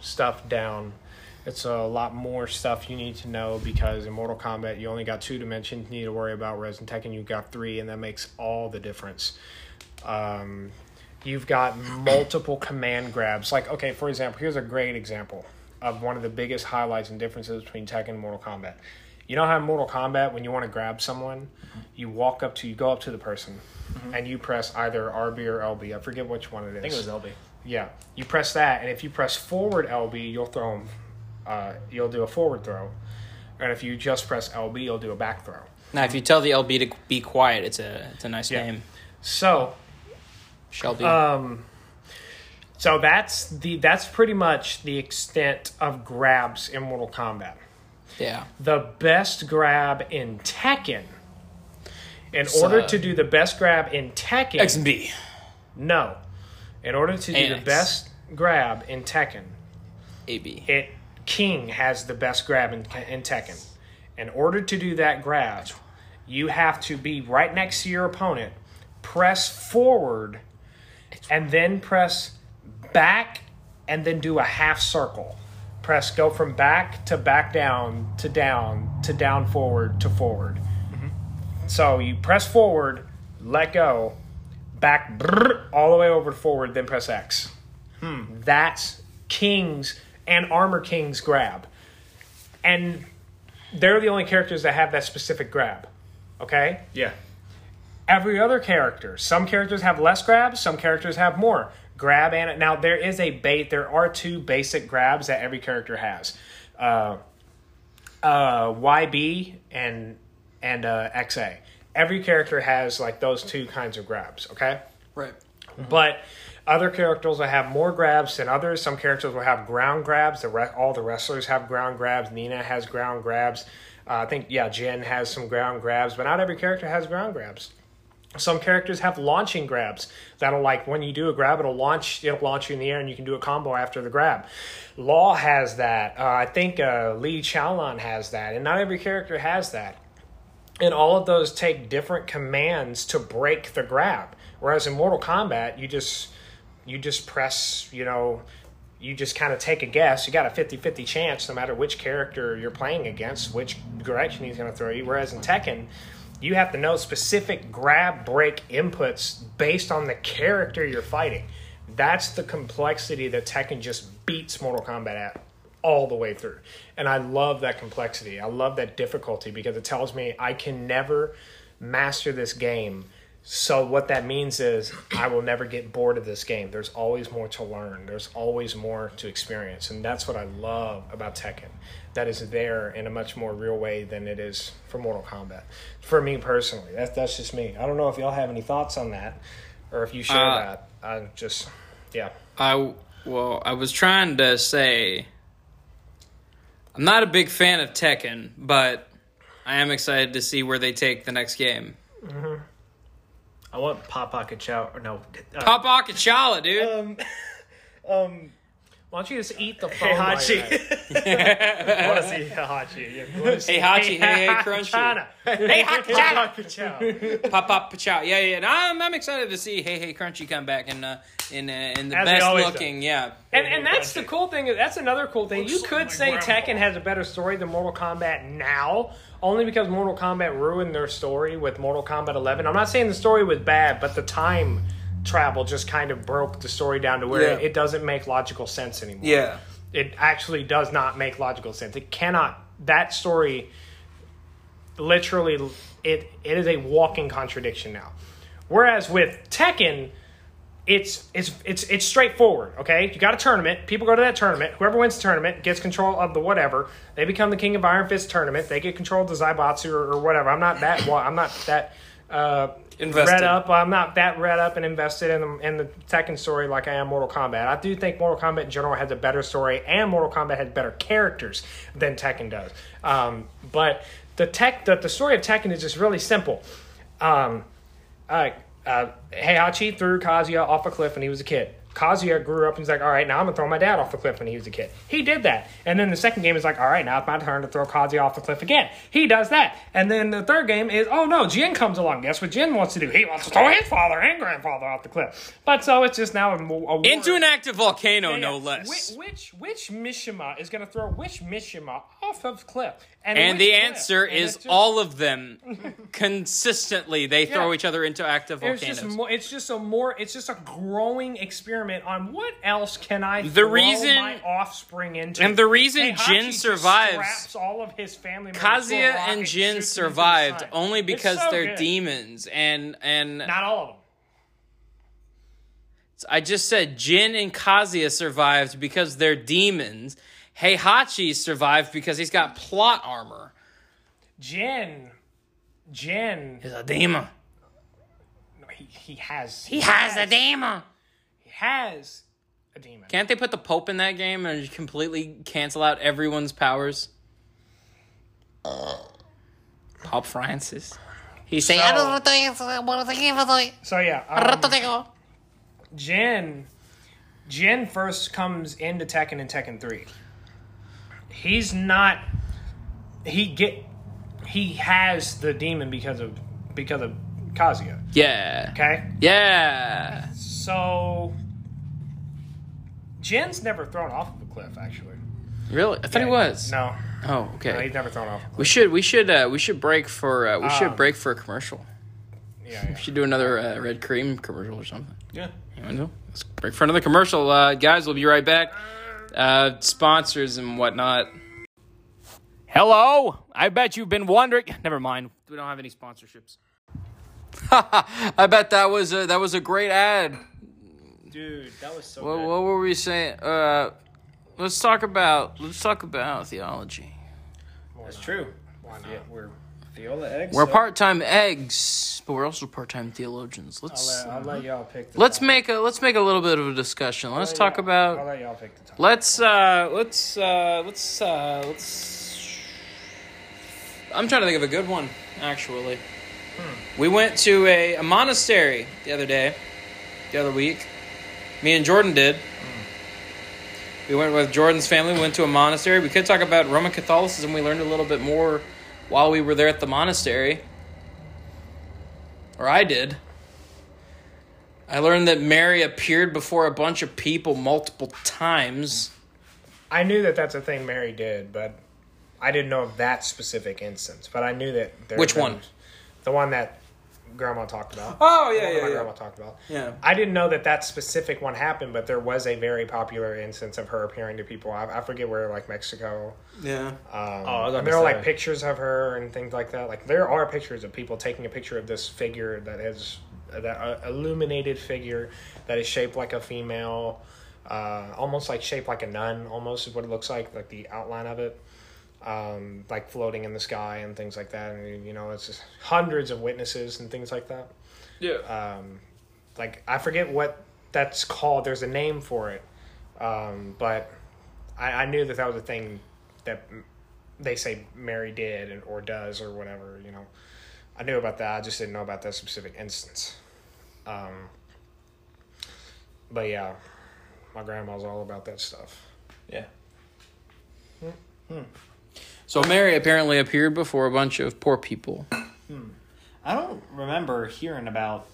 stuff down It's a lot more stuff you need to know because in Mortal Kombat you only got two dimensions you need to worry about, whereas in Tekken you've got three, and that makes all the difference. Um, you've got multiple command grabs. Like, okay, for example, here's a great example of one of the biggest highlights and differences between Tekken and Mortal Kombat. You know how in Mortal Kombat, when you want to grab someone, you walk up to, you go up to the person, and you press either RB or LB. I forget which one it is. I think it was LB. Yeah, you press that, and if you press forward LB, you'll throw 'em, Uh, you'll do a forward throw, and if you just press LB, you'll do a back throw. Now, if you tell the LB to be quiet, it's a it's a nice Yeah. name, So, Shelby. um, so that's the that's pretty much the extent of grabs in Mortal Kombat. yeah, The best grab in Tekken. In order to do the best grab in Tekken, X and B. no. In order to do the best grab in Tekken, AB. it King has the best grab in, in Tekken. In order to do that grab, you have to be right next to your opponent, press forward, and then press back, and then do a half circle. Press go from back to back down to down to down forward to forward. Mm-hmm. So you press forward, let go, back brrr, all the way over to forward, then press X. Hmm. That's King's and Armor King's grab. And they're the only characters that have that specific grab. Okay? Yeah. Every other character, some characters have less grabs, some characters have more. Grab and now there is a bait. There are two basic grabs that every character has. Uh, uh, YB and and uh, XA. Every character has like those two kinds of grabs. Okay. Right. But other characters will have more grabs than others. Some characters will have ground grabs. The re- all the wrestlers have ground grabs. Nina has ground grabs. Uh, I think yeah, Jen has some ground grabs, but not every character has ground grabs. Some characters have launching grabs that'll like when you do a grab, it'll launch it'll launch you in the air, and you can do a combo after the grab. Law has that. Uh, I think uh, Lee Chaolan has that, and not every character has that and all of those take different commands to break the grab whereas in mortal kombat you just you just press you know you just kind of take a guess you got a 50-50 chance no matter which character you're playing against which direction he's going to throw you whereas in tekken you have to know specific grab break inputs based on the character you're fighting that's the complexity that tekken just beats mortal kombat at all the way through. And I love that complexity. I love that difficulty because it tells me I can never master this game. So what that means is I will never get bored of this game. There's always more to learn. There's always more to experience. And that's what I love about Tekken. That is there in a much more real way than it is for Mortal Kombat. For me personally. That's that's just me. I don't know if y'all have any thoughts on that or if you share Uh, that. I just yeah. I well, I was trying to say I'm not a big fan of Tekken, but I am excited to see where they take the next game. I want Papa Kachao or no. Uh, Papa Kachala, dude. um, um, Why don't you just eat the phone? hey Hachi. you're at it? I want to see Hachi. Yeah. hey Hachi, hey hey Crunchy, China. hey Hakachala, Ka-chow. pop pop pachow. Yeah yeah. No, I'm I'm excited to see hey hey Crunchy come back in uh, in uh, in the As best always looking. Yeah. And and that's the cool thing. That's another cool thing. You could like say my Tekken has a better story than Mortal Kombat now, only because Mortal Kombat ruined their story with Mortal Kombat 11. I'm not saying the story was bad, but the time travel just kind of broke the story down to where Yeah. it doesn't make logical sense anymore. Yeah. it actually does not make logical sense. It cannot. That story, literally, it it is a walking contradiction now. Whereas with Tekken, it's it's it's it's straightforward. Okay, you got a tournament. People go to that tournament. Whoever wins the tournament gets control of the whatever. They become the king of Iron Fist tournament. They get control of the Zaibatsu or, or whatever. I'm not that. I'm not that. Uh, Invested. read up. I'm not that read up and invested in the in the Tekken story like I am Mortal Kombat. I do think Mortal Kombat in general has a better story, and Mortal Kombat has better characters than Tekken does. Um, but the tech, the, the story of Tekken is just really simple. Um, uh, uh, Heihachi threw Kazuya off a cliff when he was a kid. Kazuya grew up and he's like, all right, now I'm gonna throw my dad off the cliff when he was a kid. He did that, and then the second game is like, all right, now it's my turn to throw Kazuya off the cliff again. He does that, and then the third game is, oh no, Jin comes along. Guess what Jin wants to do? He wants to throw his father and grandfather off the cliff. But so it's just now a, a war. Into an active volcano, Yeah, no less. Which which, which Mishima is to throw which Mishima off of cliff? And which the answer And is it's just- all of them. Consistently, they throw each other into active It's volcanoes. just more. It's just a more. It's just a growing experiment on what else can I The throw reason- my offspring into. and the reason Heihachi Jin just survives- all of his family Kazuya and Jin shoots them into the survived only because so they're good. demons, and and Not all of them. I just said Jin and Kazuya survived because they're demons. Heihachi survived because he's got plot armor. Jin, Jin, He's a demon. he, he has. He has a demon. He has a demon. Can't they put the Pope in that game and just completely cancel out everyone's powers? Pope Francis. He say, I don't know. So yeah, um, Jin, Jin first comes into Tekken in Tekken Three. He's not. He get. He has the demon because of because of Kazuya. Yeah. Okay, Yeah. so Jin's never thrown off of a cliff. Actually, Really? I thought he was. No, Oh, no, okay. he's never thrown off. A cliff. We should we should uh, we should break for uh, we should Um, break for a commercial. Yeah, yeah. We should do another uh, red cream commercial or something. Yeah. You want to? Let's break for another commercial, uh, guys. We'll be right back. Uh, sponsors and whatnot. Hello. I bet you've been wondering. Never mind. We don't have any sponsorships. I bet that was a that was a great ad. Dude, that was so What, good. what were we saying? Uh, let's talk about let's talk about theology. That's true. Why not? Yeah, we're Viola eggs. We're so- part time eggs, but we're also part time theologians. I'll Let's let, I'll let y'all pick. The let's topic. make a let's make a little bit of a discussion. Let's I'll talk y'all- about I'll let y'all pick the topic. Let's uh let's uh let's uh let's I'm trying to think of a good one, actually. We went to a, a monastery the other day, the other week. Me and Jordan did. We went with Jordan's family, we went to a monastery. We could talk about Roman Catholicism. We learned a little bit more while we were there at the monastery. Or I did. I learned that Mary appeared before a bunch of people multiple times. I knew that that's a thing Mary did, but I didn't know of that specific instance. But I knew that. There Which one? The one that Grandma talked about. Oh The one that my grandma talked about. Yeah. I didn't know that that specific one happened, but there was a very popular instance of her appearing to people. I, I forget where, like Mexico. Yeah. Um, Oh, I was about there to are like pictures of her and things like that. Like there are pictures of people taking a picture of this figure that is that uh, illuminated figure that is shaped like a female, uh, almost like shaped like a nun. Almost is what it looks like, like the outline of it, um, like floating in the sky and things like that. And you know, it's just hundreds of witnesses and things like that Yeah. um, like I forget what that's called. There's a name for it, um, but I, I knew that that was a thing that they say Mary did and, or does or whatever. You know, I knew about that. I just didn't know about that specific instance. Um, but yeah, my grandma's all about that stuff. Yeah. So Mary apparently appeared before a bunch of poor people. Hmm. I don't remember hearing about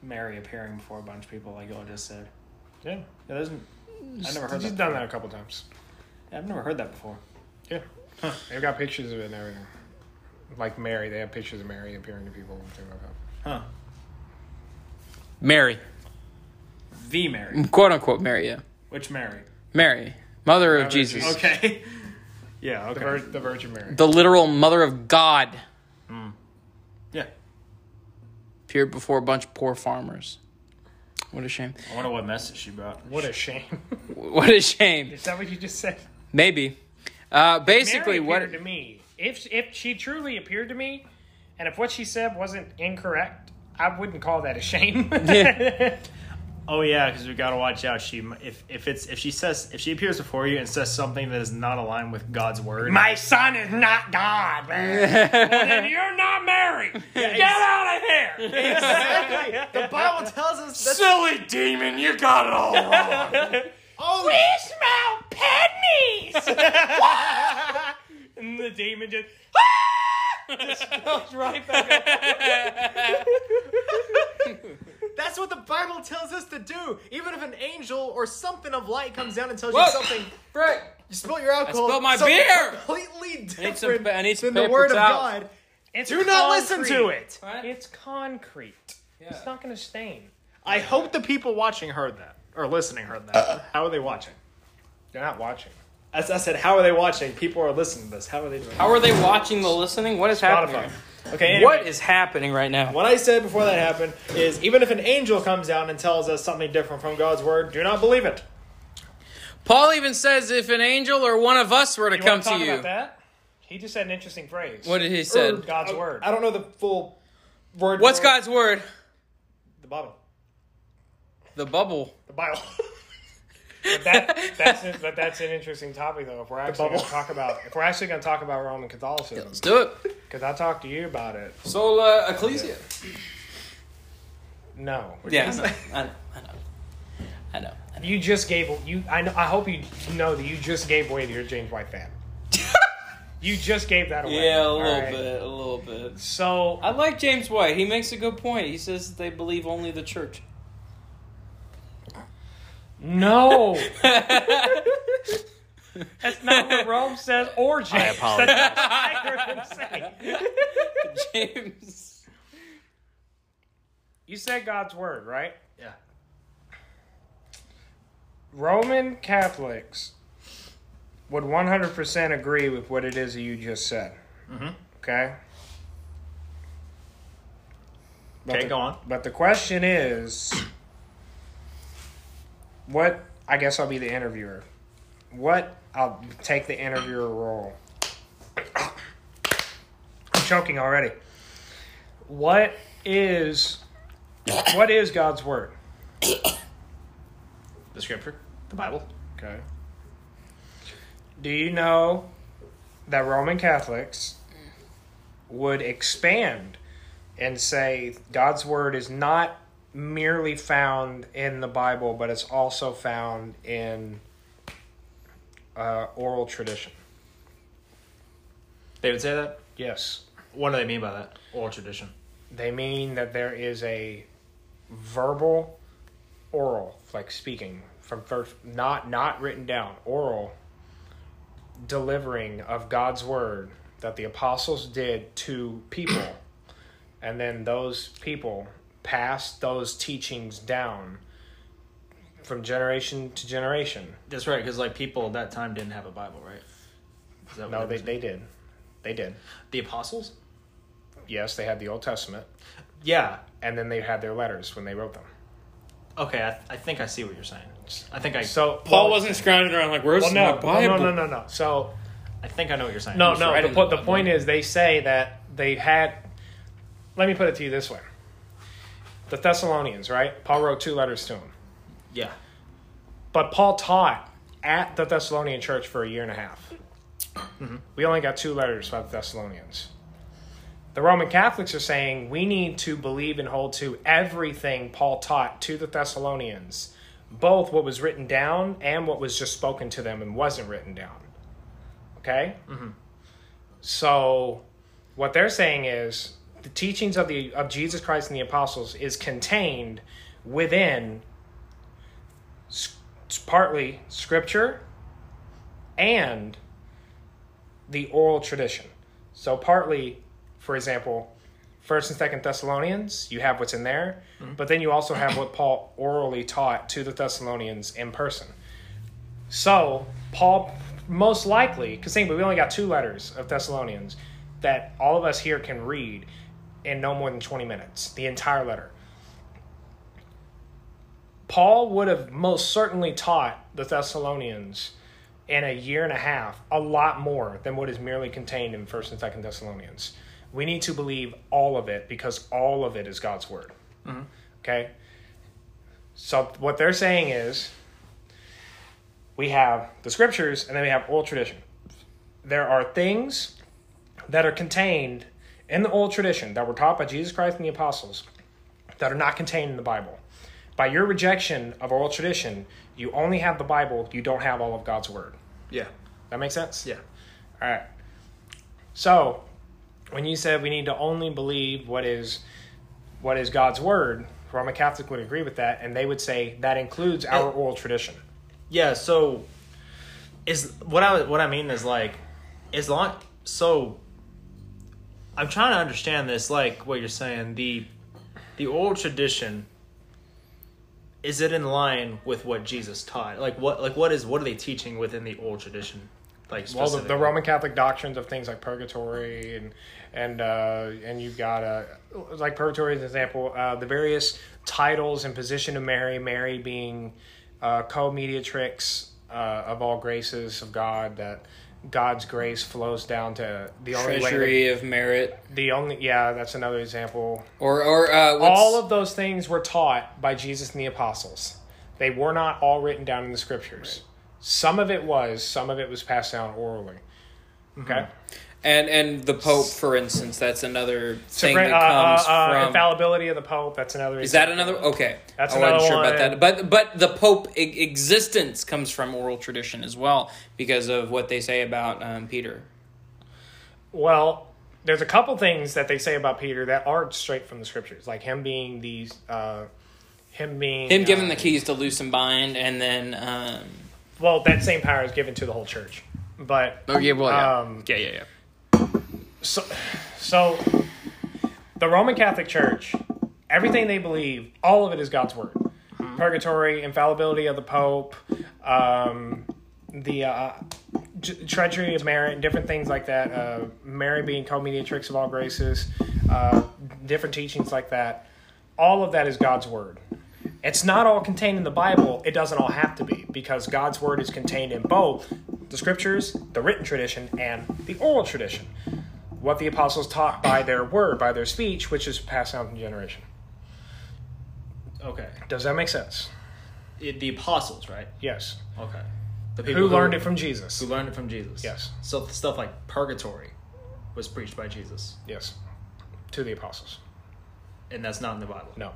Mary appearing before a bunch of people, like you all just said. Yeah, Yeah, there's, I never heard she's that. done before. that a couple times. Yeah, I've never heard that before. Yeah, they've got pictures of it and everything. Like Mary, they have pictures of Mary appearing to people and things like that. Huh. Mary. The Mary. Quote unquote Mary, yeah. Which Mary? Mary. Mother of Mother of Jesus. Jesus. Okay. yeah, The. Vir- the Virgin Mary. The literal mother of God yeah. appeared before a bunch of poor farmers. What a shame. I wonder what message she brought. What a shame. What a shame. Is that what you just said? Maybe. Uh, basically, Mary what. to me. If if she truly appeared to me, and if what she said wasn't incorrect, I wouldn't call that a shame. Oh yeah, because we gotta watch out. She if if it's if she says if she appears before you and says something that is not aligned with God's word. My son is not God, man. well, then you're not married. Get out of here. exactly. the Bible tells us that. Silly demon, you got it all wrong. Oh, we smell pennies. and the demon just. Ah! just goes right back up. That's what the Bible tells us to do. Even if an angel or something of light comes down and tells Whoa. you something, Right. you spill your alcohol. I spilled my something beer. Completely need different some- I need some than the paper word of towels. God. It's Do not listen to it. What? It's concrete. Yeah. It's not going to stain. I hope the people watching heard that or listening heard that. How are they watching? They're not watching. As I said, how are they watching? People are listening to this. How are they doing? How are they watching the listening? What is happening? Spotify. Okay. Anyway, What is happening right now? What I said before that happened is even if an angel comes down and tells us something different from God's word, do not believe it. Paul even says if an angel or one of us were to You come want to to you. about that? He just said an interesting phrase. What did he say? God's word. I don't know the full word. What's for God's word? The Bible. The bubble. The Bible. But that, that's it, but that's an interesting topic though. If we're actually going to talk about if we're actually going to talk about Roman Catholicism, Let's do it. because I talked to you about it. Sola Ecclesia. No, Yeah, I know. I know. I know. I know. You just gave you. I know. I hope you know that you just gave away to your James White fan. you just gave that away. Yeah, a little right? bit. A little bit. So I like James White. He makes a good point. He says they believe only the church. No, that's not what Rome says or James. I apologize. That's what I heard him say. James. You said God's word, right? yeah. Roman Catholics would 100% agree with what it is that you just said. Mhm. Okay? But Okay, the, go on. But the question is what, I guess I'll be the interviewer. What, I'll take the interviewer role. I'm choking already. What is, what is God's word? The scripture. The Bible. Okay. Do you know that Roman Catholics would expand and say God's word is not merely found in the Bible, but it's also found in uh, oral tradition? They would say that. Yes. What do they mean by that? Oral tradition. They mean that there is a verbal, oral, like speaking from first, not not written down, oral delivering of God's word that the apostles did to people, and then those people passed those teachings down from generation to generation. That's right, because like people at that time didn't have a Bible, right? Is that No, what they, they did. They did. the apostles. Yes, they had the Old Testament, Yeah. and then they had their letters when they wrote them. Okay, I, I think I see what you're saying. I think I. So Paul wasn't scrounging around like, where's Well, my no, Bible? no, no, no, no. So I think I know what you're saying. no, was no. The, writing po- the the point is, they say that they had. Let me put it to you this way: the Thessalonians, right? Paul wrote two letters to them, Yeah. but Paul taught at the Thessalonian church for a year and a half. Mm-hmm. We only got two letters by the Thessalonians. The Roman Catholics are saying we need to believe and hold to everything Paul taught to the Thessalonians, both what was written down and what was just spoken to them and wasn't written down. Okay? Mm-hmm. So, what they're saying is the teachings of the of Jesus Christ and the apostles is contained within partly scripture and the oral tradition. So partly, for example, First and Second Thessalonians, you have what's in there, mm-hmm. but then you also have what Paul orally taught to the Thessalonians in person. So Paul most likely, because think, but we only got two letters of Thessalonians that all of us here can read in no more than twenty minutes, the entire letter. Paul would have most certainly taught the Thessalonians in a year and a half a lot more than what is merely contained in First and Second Thessalonians. We need to believe all of it because all of it is God's word. Mm-hmm. Okay. So what they're saying is we have the scriptures and then we have oral tradition. There are things that are contained in the old tradition that were taught by Jesus Christ and the apostles that are not contained in the Bible. By your rejection of oral tradition, you only have the Bible, you don't have all of God's word. Yeah. That makes sense? Yeah. All right. So, when you said we need to only believe what is what is God's word, Roman Catholic would agree with that, and they would say that includes our It- oral tradition. Yeah, so is what I what I mean is like as long so I'm trying to understand this like what you're saying. The the old tradition is it in line with what Jesus taught? Like what like what is what are they teaching within the old tradition? Like Well, the, the? Roman Catholic doctrines of things like purgatory and and uh, and you've got uh, like purgatory as an example, uh, the various titles and position of Mary, Mary being uh, co-mediatrix uh, of all graces of God, that God's grace flows down to the only way. Treasury of merit, the only yeah, that's another example. or or uh, all of those things were taught by Jesus and the apostles. They were not all written down in the scriptures. Some of it was, some of it was passed down orally. Okay. And and the Pope, for instance, that's another thing Supreme- that comes uh, uh, uh, from. infallibility of the Pope. That's another. Is that another? Okay, That's I wasn't another sure about one. that. But but the Pope e- existence comes from oral tradition as well because of what they say about um, Peter. Well, there's a couple things that they say about Peter that aren't straight from the scriptures, like him being these, uh, him being Him giving uh, the keys to loose and bind, and then um, Well, that same power is given to the whole church, but oh yeah, well yeah, Um, yeah, yeah, yeah. So, so the Roman Catholic Church, everything they believe, all of it is God's word. Purgatory, infallibility of the Pope, um, the uh, j- treasury of merit, and different things like that. Uh, Mary being co-mediatrix of all graces, uh, different teachings like that. All of that is God's word. It's not all contained in the Bible. It doesn't all have to be because God's word is contained in both the scriptures, the written tradition, and the oral tradition what the apostles taught by their word, by their speech, which is passed down from generation. okay Does that make sense? It- the apostles right Yes. okay the people Who learned it from Jesus? who learned it from Jesus Yes. so stuff like purgatory was preached by Jesus Yes. To the apostles. and that's not in the Bible No.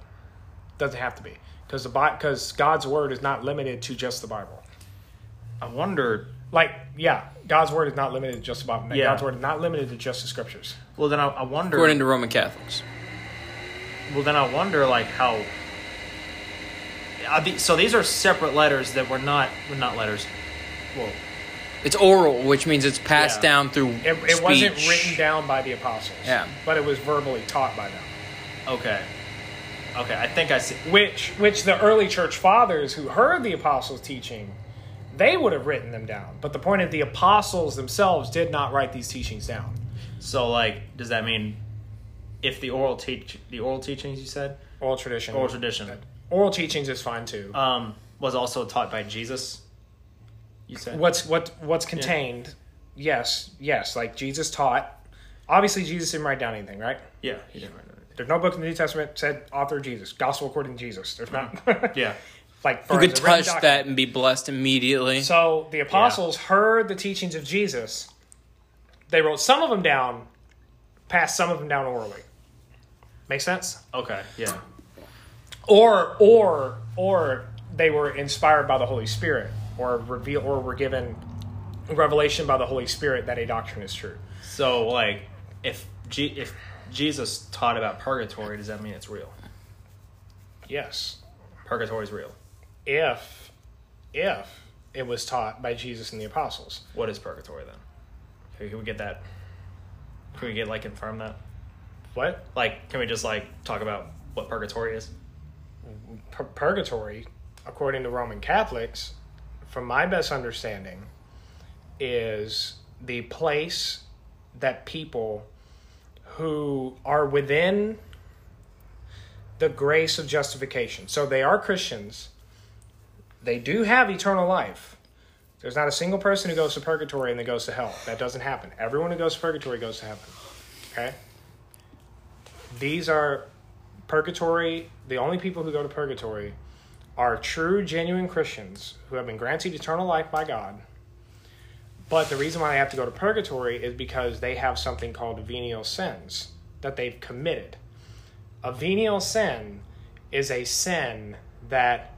Doesn't have to be. Because the because God's word is not limited to just the Bible. I wonder Like, yeah, God's word is not limited to just the Bible. Yeah. God's word is not limited to just the scriptures. well then I, I wonder According to Roman Catholics, Well, then I wonder, like, how. Are so these are separate letters that were not, well, not letters. Well, it's oral, which means it's passed Yeah. down through. It, it wasn't written down by the apostles. Yeah. But it was verbally taught by them. okay, okay, I think I see. which which the early church fathers who heard the apostles teaching they would have written them down. But the point is the apostles themselves did not write these teachings down. So, like, does that mean if the oral teach, the oral teachings you said, oral tradition. Oral tradition, oral teachings is fine too. Um, was also taught by Jesus? You said? What's what what's contained? Yes yes like jesus taught. Obviously jesus didn't write down anything right? Yeah, he didn't write it. there's no book in the new testament said author jesus gospel according to jesus. There's not. Yeah, like You could as a written touch document. that and be blessed immediately. So the apostles heard the teachings of Jesus. They wrote some of them down, passed some of them down orally. Make sense? okay, yeah, Or or or they were inspired by the Holy Spirit, or reveal or were given revelation by the Holy Spirit that a doctrine is true. So, like, if G- if Jesus taught about purgatory, does that mean it's real? Yes, Purgatory is real. If if it was taught by Jesus and the apostles. What is purgatory then? Can we get that? Can we get like confirm that? What Like, can we just like talk about what purgatory is? Pur- purgatory, according to Roman Catholics, from my best understanding, is the place that people who are within the grace of justification. So they are Christians. They do have eternal life. There's not a single person who goes to purgatory and then goes to hell. That doesn't happen. Everyone who goes to purgatory goes to heaven. Okay? These are purgatory. The only people who go to purgatory are true, genuine Christians who have been granted eternal life by God. But the reason why they have to go to purgatory is because they have something called venial sins that they've committed. A venial sin is a sin that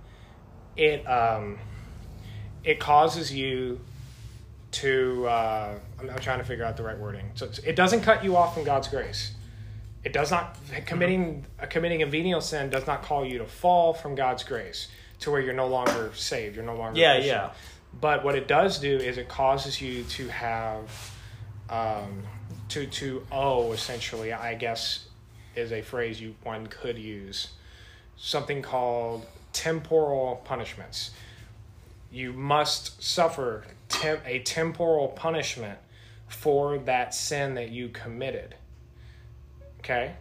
it um, it causes you to uh, I'm, I'm trying to figure out the right wording. So it doesn't cut you off from God's grace. It does not committing uh, committing a venial sin does not call you to fall from God's grace to where you're no longer saved. You're no longer Yeah, yeah. But what it does do is it causes you to have um, to to owe essentially. I guess is a phrase you one could use something called temporal punishments. You must suffer tem- a temporal punishment for that sin that you committed. Okay?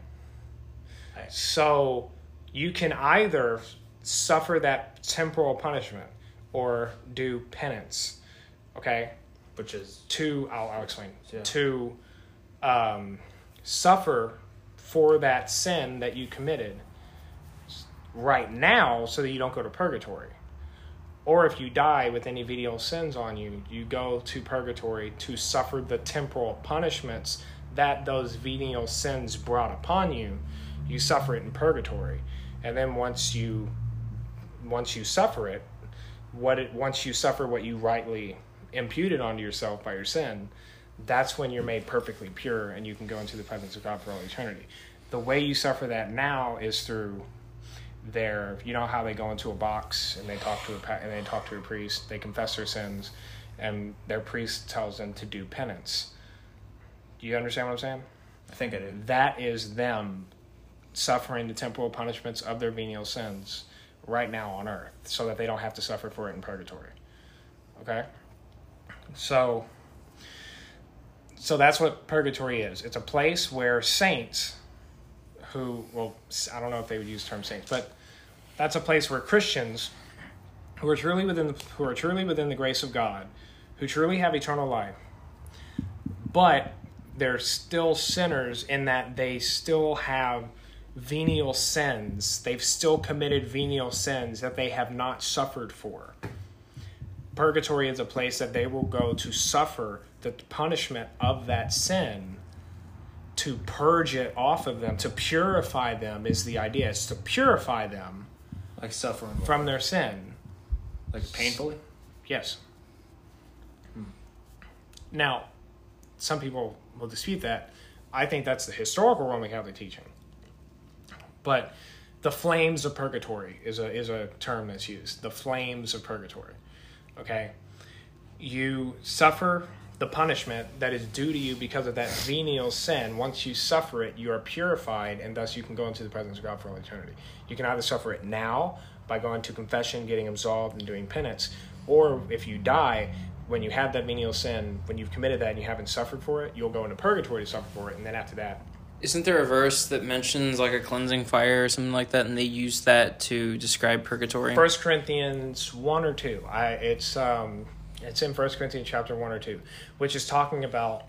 Right. So you can either suffer that temporal punishment or do penance. Okay? which is To, I'll, I'll explain. Yeah. To um, suffer for that sin that you committed right now so that you don't go to purgatory. Or if you die with any venial sins on you, you go to purgatory to suffer the temporal punishments that those venial sins brought upon you. You suffer it in purgatory. And then once you once you suffer it, what it once you suffer what you rightly imputed onto yourself by your sin, that's when you're made perfectly pure and you can go into the presence of God for all eternity. The way you suffer that now is through their you know how they go into a box and they talk to a and they talk to a priest they confess their sins and their priest tells them to do penance. Do you understand what i'm saying? I think I do. that is them suffering the temporal punishments of their venial sins right now on earth so that they don't have to suffer for it in purgatory. Okay? So so that's what purgatory is. It's a place where saints who well i don't know if they would use the term saints but that's a place where christians who are truly within the, who are truly within the grace of god who truly have eternal life but they're still sinners in that they still have venial sins. They've still committed venial sins that they have not suffered for. Purgatory is a place that they will go to suffer the punishment of that sin to purge it off of them, to purify them is the idea. It's to purify them Like suffering from their sin. like painfully. Yes. Hmm. Now, some people will dispute that. I think that's the historical Roman Catholic teaching. But the flames of purgatory is a is a term that's used. The flames of purgatory. Okay? You suffer the punishment that is due to you because of that venial sin. Once you suffer it, you are purified, and thus you can go into the presence of God for all eternity. You can either suffer it now by going to confession, getting absolved, and doing penance, or if you die, when you have that venial sin, when you've committed that and you haven't suffered for it, you'll go into purgatory to suffer for it, and then after that, Isn't there a verse that mentions like a cleansing fire or something like that, and they use that to describe purgatory? First Corinthians one or two. I it's um it's in First Corinthians chapter one or two, which is talking about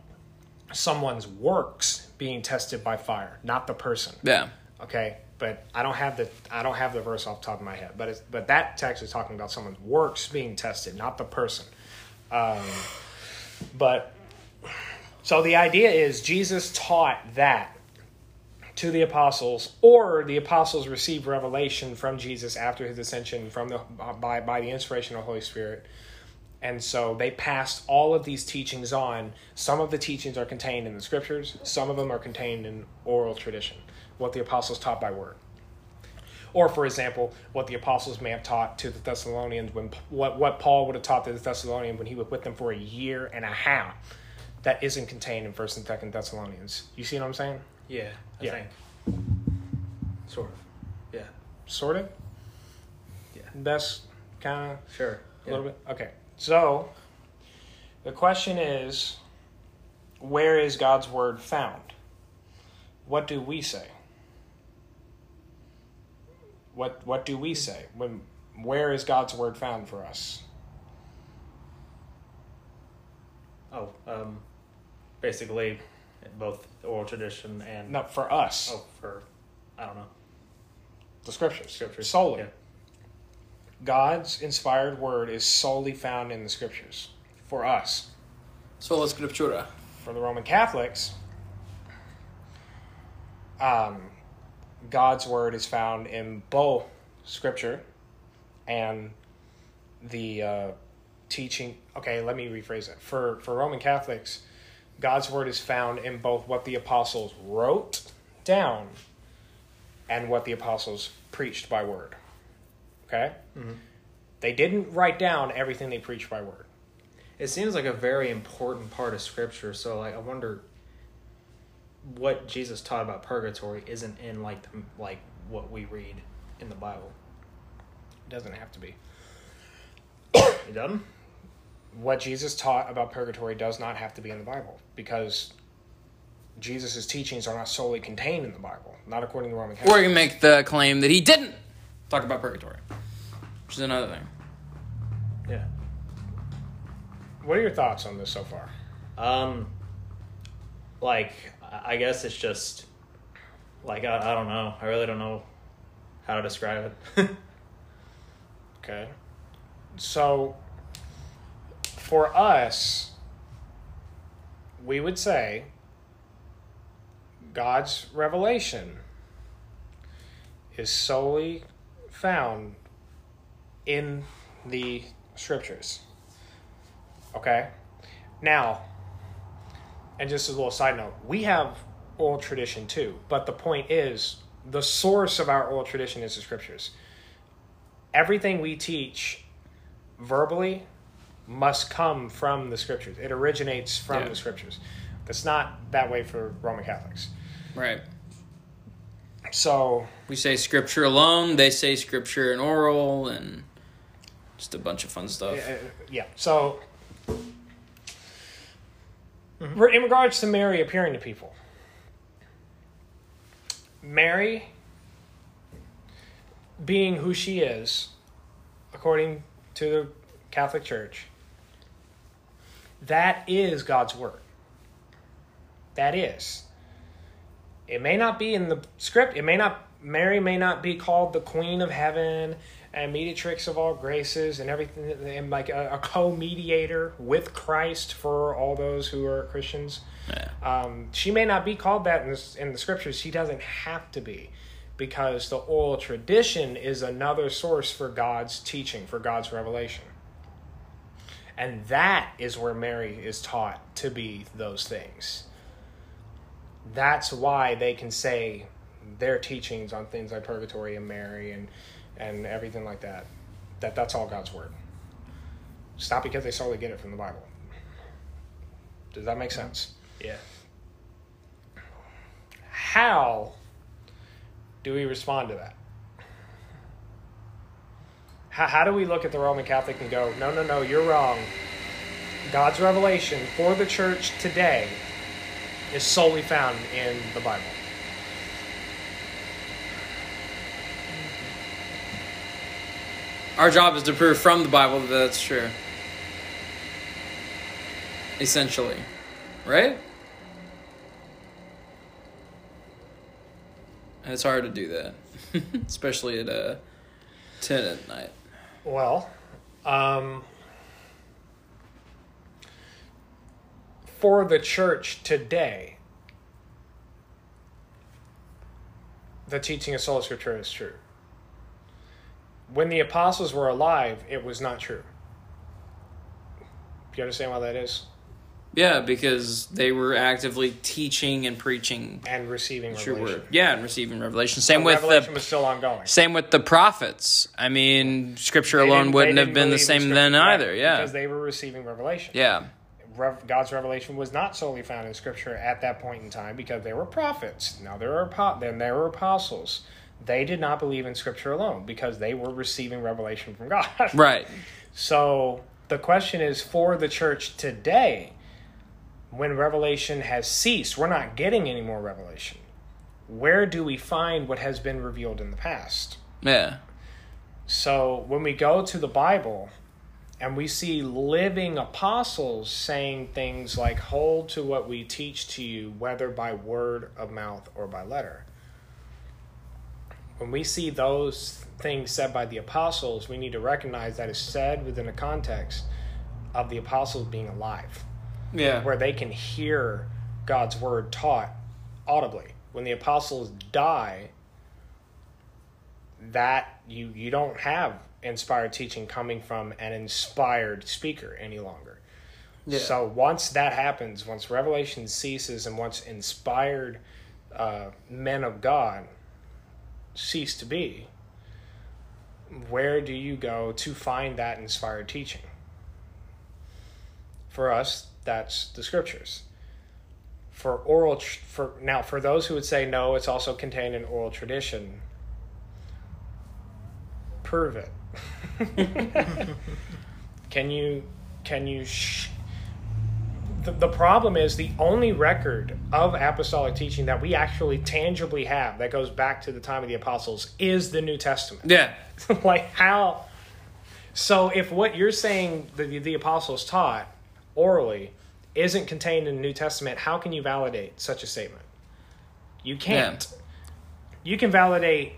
someone's works being tested by fire, not the person. yeah. Okay, but I don't have the I don't have the verse off the top of my head, but it's but that text is talking about someone's works being tested, not the person. Um, but so the idea is Jesus taught that to the apostles, or the apostles received revelation from Jesus after his ascension from the by by the inspiration of the Holy Spirit. And so they passed all of these teachings on. Some of the teachings are contained in the scriptures, some of them are contained in oral tradition, what the apostles taught by word. Or, for example, what the apostles may have taught to the Thessalonians when what, what Paul would have taught to the Thessalonians when he was with them for a year and a half. That isn't contained in First and Second Thessalonians. You see what I'm saying? Yeah, I Yeah. think. Sort of. Yeah. Sort of. Yeah. That's kind of Sure. A little bit? Okay. So, the question is where is God's word found? What do we say? What what do we say? When where is God's word found for us? Oh, um, basically, both oral tradition and No, for us. oh, for I don't know. The scriptures. Scriptures. Solely. Yeah. God's inspired word is solely found in the scriptures for us. Sola Scriptura. For the Roman Catholics, um, God's word is found in both scripture and the uh, teaching. Okay, let me rephrase it. For for Roman Catholics, God's word is found in both what the apostles wrote down and what the apostles preached by word. Okay? Mhm. They didn't write down everything they preached by word. It seems like a very important part of scripture. So like I wonder what Jesus taught about purgatory isn't in like the, like what we read in the Bible. It doesn't have to be. You done? What Jesus taught about purgatory does not have to be in the Bible because Jesus' teachings are not solely contained in the Bible, not according to Roman Or you can make the claim that he didn't talk about purgatory, which is another thing. Yeah. What are your thoughts on this so far? Um, like I I guess it's just like I, I don't know. I really don't know how to describe it. Okay. So, for us, we would say God's revelation is solely found in the scriptures. Okay? Now, and just as a little side note, we have oral tradition too, but the point is the source of our oral tradition is the scriptures everything we teach verbally must come from the scriptures. It originates from Yeah. the scriptures. That's not that way for Roman Catholics. Right. So, We say scripture alone, they say scripture and oral, and just a bunch of fun stuff. uh, yeah. So, re- in regards to Mary appearing to people, Mary, being who she is, according to the Catholic Church, that is God's word. That is. It may not be in the script. It may not. Mary may not be called the Queen of Heaven and mediatrix of all graces and everything, and like a, a co-mediator with Christ for all those who are Christians. Yeah. Um, she may not be called that in the, in the scriptures. She doesn't have to be, because the oral tradition is another source for God's teaching, for God's revelation. And that is where Mary is taught to be those things. That's why they can say their teachings on things like purgatory and Mary and and everything like that. That that's all God's word. It's not because they solely get it from the Bible. Does that make sense? yeah. How do we respond to that? How, how do we look at the Roman Catholic and go, no, no, no, you're wrong? God's revelation for the church today is solely found in the Bible. Our job is to prove from the Bible that that's true. Essentially. Right? And it's hard to do that. Especially at uh, 10 at night. Well, um, for the church today, the teaching of sola scriptura is true. When the apostles were alive, it was not true. Do you understand why that is? Yeah, because they were actively teaching and preaching And receiving true revelation. word. Yeah, and receiving revelation. Same The with revelation the was still ongoing. same with the prophets. I mean, scripture They alone wouldn't have been the same then right, either. Yeah. because they were receiving revelation. yeah. God's revelation was not solely found in Scripture at that point in time because there were prophets. Now there are then there were apostles. They did not believe in Scripture alone because they were receiving revelation from God. Right. So the question is for the church today, when revelation has ceased, we're not getting any more revelation. Where do we find what has been revealed in the past? Yeah. So when we go to the Bible and we see living apostles saying things like, hold to what we teach to you, whether by word of mouth or by letter. When we see those things said by the apostles, we need to recognize that it's said within a context of the apostles being alive, Yeah. where they can hear God's word taught audibly. When the apostles die, that you you don't have inspired teaching coming from an inspired speaker any longer. Yeah. So once that happens, once revelation ceases, and once inspired uh, men of God cease to be, where do you go to find that inspired teaching? For us, that's the scriptures. For oral, tr- for now, for those who would say no, it's also contained in oral tradition. Prove it. can you? Can you? Sh- the, the problem is the only record of apostolic teaching that we actually tangibly have that goes back to the time of the apostles is the New Testament. Yeah. like how so if what you're saying the, the apostles taught orally isn't contained in the new testament how can you validate such a statement you can't you can validate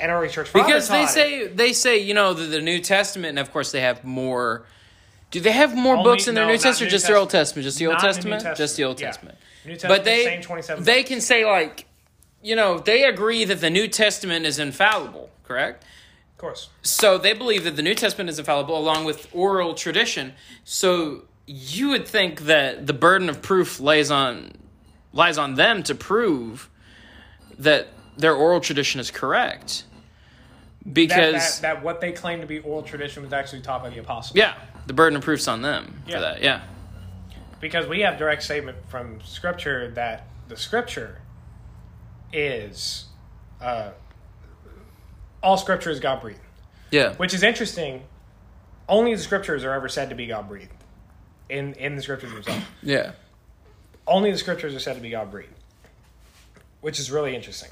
an early church Because they taught it. say they say you know the, the New Testament, and of course they have more. Do they have more Only- books in their no, New Testament, or New just their Old Testament. Testament? Just the Old the Testament? Just the Old Testament, yeah. Testament. New but they same 27 they can say like, you know, they agree that the New Testament is infallible, correct? of course So they believe that the New Testament is infallible along with oral tradition. So you would think that the burden of proof lays on lies on them to prove that their oral tradition is correct. that, Because that, that what they claim to be oral tradition was actually taught by the apostles yeah, the burden of proof's on them Yeah. for that. Yeah. because we have direct statement from scripture that the scripture is uh, all scripture is God breathed, Yeah. which is interesting. Only the scriptures are ever said to be God breathed in in the scriptures themselves. Yeah. Only the scriptures are said to be God breathed, which is really interesting.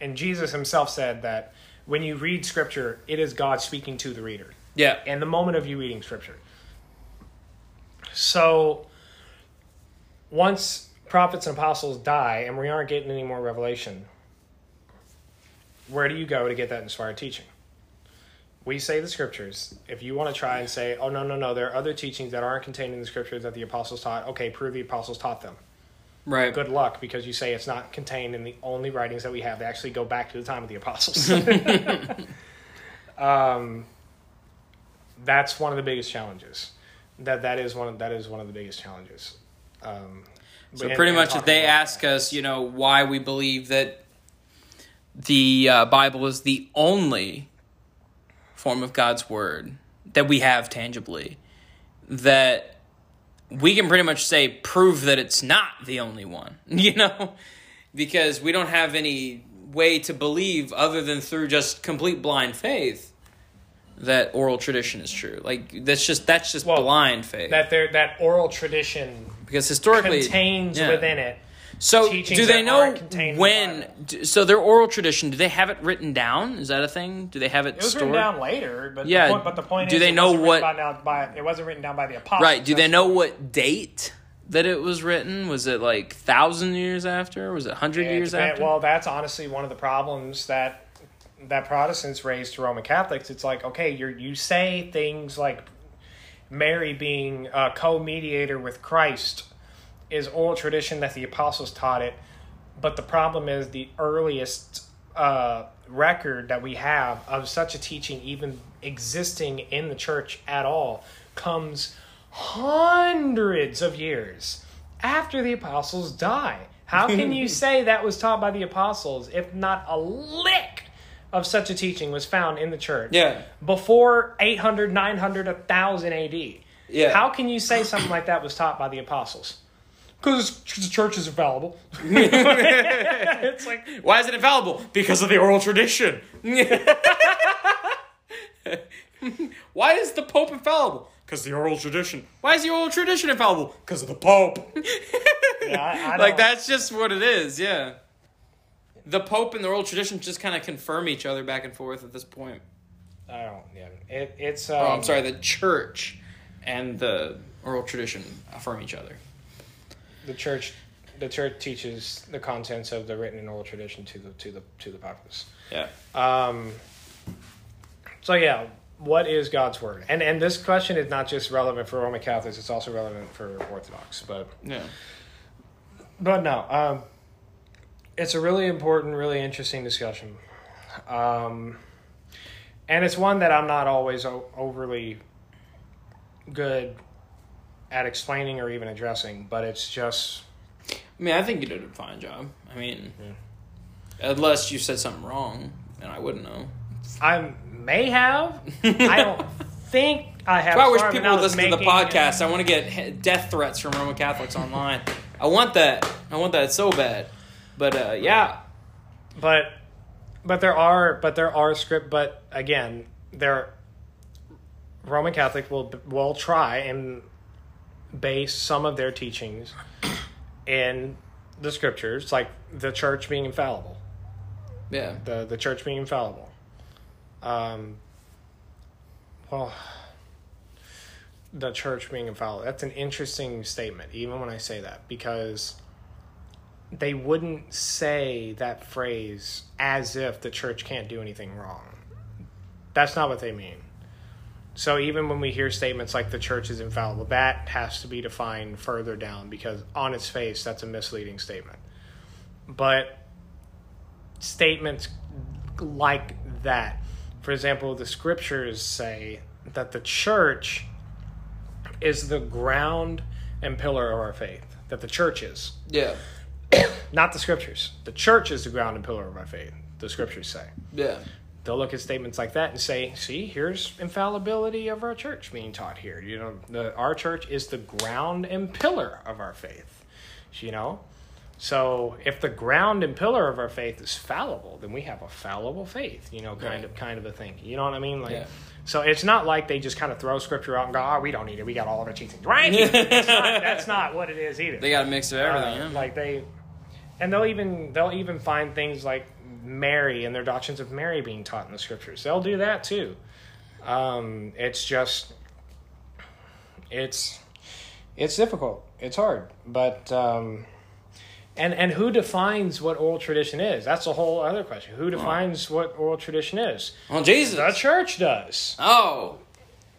And Jesus himself said that when you read scripture, it is God speaking to the reader Yeah. And the moment of you reading scripture. So once prophets and apostles die and we aren't getting any more revelation, where do you go to get that inspired teaching? We say the scriptures. If you want to try and say, oh, no, no, no, there are other teachings that aren't contained in the scriptures that the apostles taught, okay, prove the apostles taught them. Right. Good luck because you say it's not contained in the only writings that we have that actually go back to the time of the apostles. um, that's one of the biggest challenges. That that is one of, that is one of the biggest challenges. Um, So and- pretty and much, if they ask us, you know, why we believe that the uh, Bible is the only form of God's word that we have tangibly, that we can pretty much say prove that it's not the only one, you know, because we don't have any way to believe other than through just complete blind faith that oral tradition is true. Like that's just that's just Well, blind faith. that there that oral tradition because historically contains yeah. within it. So do they know aren't contained in the when? So their oral tradition, do they have it written down? Is that a thing? Do they have it, It was stored? written down later, but Yeah, The point, but the point do is, they know what- by, now by it wasn't written down by the apostles. Right. Do they know what date that it was written? Was it like thousand years after? Was it hundred Yeah, years after? Well, that's honestly one of the problems that that Protestants raised to Roman Catholics. It's like, okay, you you say things like Mary being a co-mediator with Christ is oral tradition that the apostles taught it, but the problem is the earliest uh, record that we have of such a teaching even existing in the church at all comes hundreds of years after the apostles die. How can you say that was taught by the apostles if not a lick of such a teaching was found in the church yeah. before 800, 900, 1000 AD? Yeah. How can you say something like that was taught by the apostles? Because the church is infallible. it's like, Why is it infallible? Because of the oral tradition. Why is the Pope infallible? Because the oral tradition. Why is the oral tradition infallible? Because of the Pope. yeah, I, I like that's just what it is. Yeah. The Pope and the oral tradition just kind of confirm each other back and forth at this point. I don't. Yeah, it, it's. Um, Oh, I'm sorry. The church and the oral tradition affirm each other. The church, the church teaches the contents of the written and oral tradition to the to the to the populace. Yeah. Um, so yeah, what is God's word? And and this question is not just relevant for Roman Catholics; it's also relevant for Orthodox. But Yeah. but no, um, it's a really important, really interesting discussion, um, and it's one that I'm not always o- overly good at explaining or even addressing. But it's just I mean, I think you did a fine job. I mean, unless you said something wrong, and I wouldn't know. I may have. I don't think I have. That's why I wish people would listen to the podcast. I want to get death threats from Roman Catholics online. I want that. I want that so bad. But uh, yeah, but but there are but there are script but again there roman catholic will will try and base some of their teachings in the scriptures like the church being infallible. Yeah, the the church being infallible. Um well the church being infallible. That's an interesting statement even when i say that because they wouldn't say that phrase as if the church can't do anything wrong that's not what they mean so even when we hear statements like the church is infallible that has to be defined further down because on its face that's a misleading statement but statements like that. For example, the scriptures say that the church is the ground and pillar of our faith. That the church is. yeah, Not the scriptures. The church is the ground and pillar of our faith, the scriptures say. yeah, They'll look at statements like that and say, see, here's infallibility of our church being taught here. You know, the, our church is the ground and pillar of our faith. You know? So if the ground and pillar of our faith is fallible, then we have a fallible faith, you know, kind Right. of kind of a thing. You know what I mean? Like Yeah. so it's not like they just kind of throw scripture out and go, Oh, we don't need it, we got all of our teachings. Right? that's, not, that's not what it is either. they got a mix of everything. Uh, yeah. Like they, and they'll even they'll even find things like Mary and their doctrines of Mary being taught in the scriptures. They'll do that too. Um, it's just, it's, it's difficult. It's hard, but um, and and who defines what oral tradition is? That's a whole other question. Who defines what oral tradition is? well, Jesus. The church does. oh,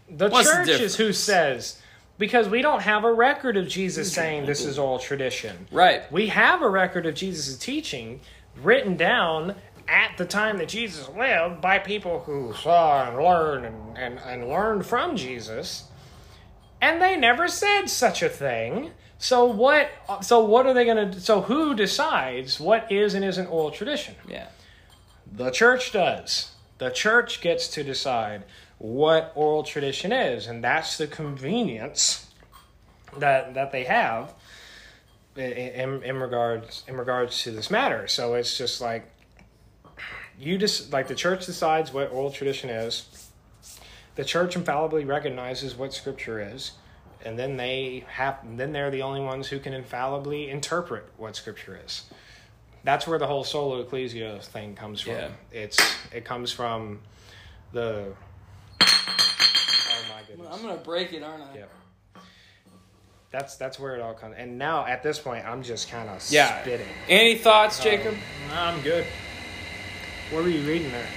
The What's the church is who says because we don't have a record of Jesus saying this is all tradition. right. We have a record of Jesus' teaching written down at the time that Jesus lived by people who saw and learned and, and, and learned from Jesus. And they never said such a thing. So what so what are they gonna so who decides what is and isn't oral tradition? Yeah. The church does. The church gets to decide what oral tradition is, and that's the convenience that that they have in, in regards in regards to this matter. So it's just like you just like the church decides what oral tradition is. The church infallibly recognizes what scripture is, and then they have then they're the only ones who can infallibly interpret what scripture is. That's where the whole sola ecclesia thing comes from. Yeah. It's it comes from the. I'm gonna break it, aren't I? Yep. That's that's where it all comes. And now at this point, I'm just kind of Yeah. spitting. Any thoughts, Jacob? I'm good. What were you reading there?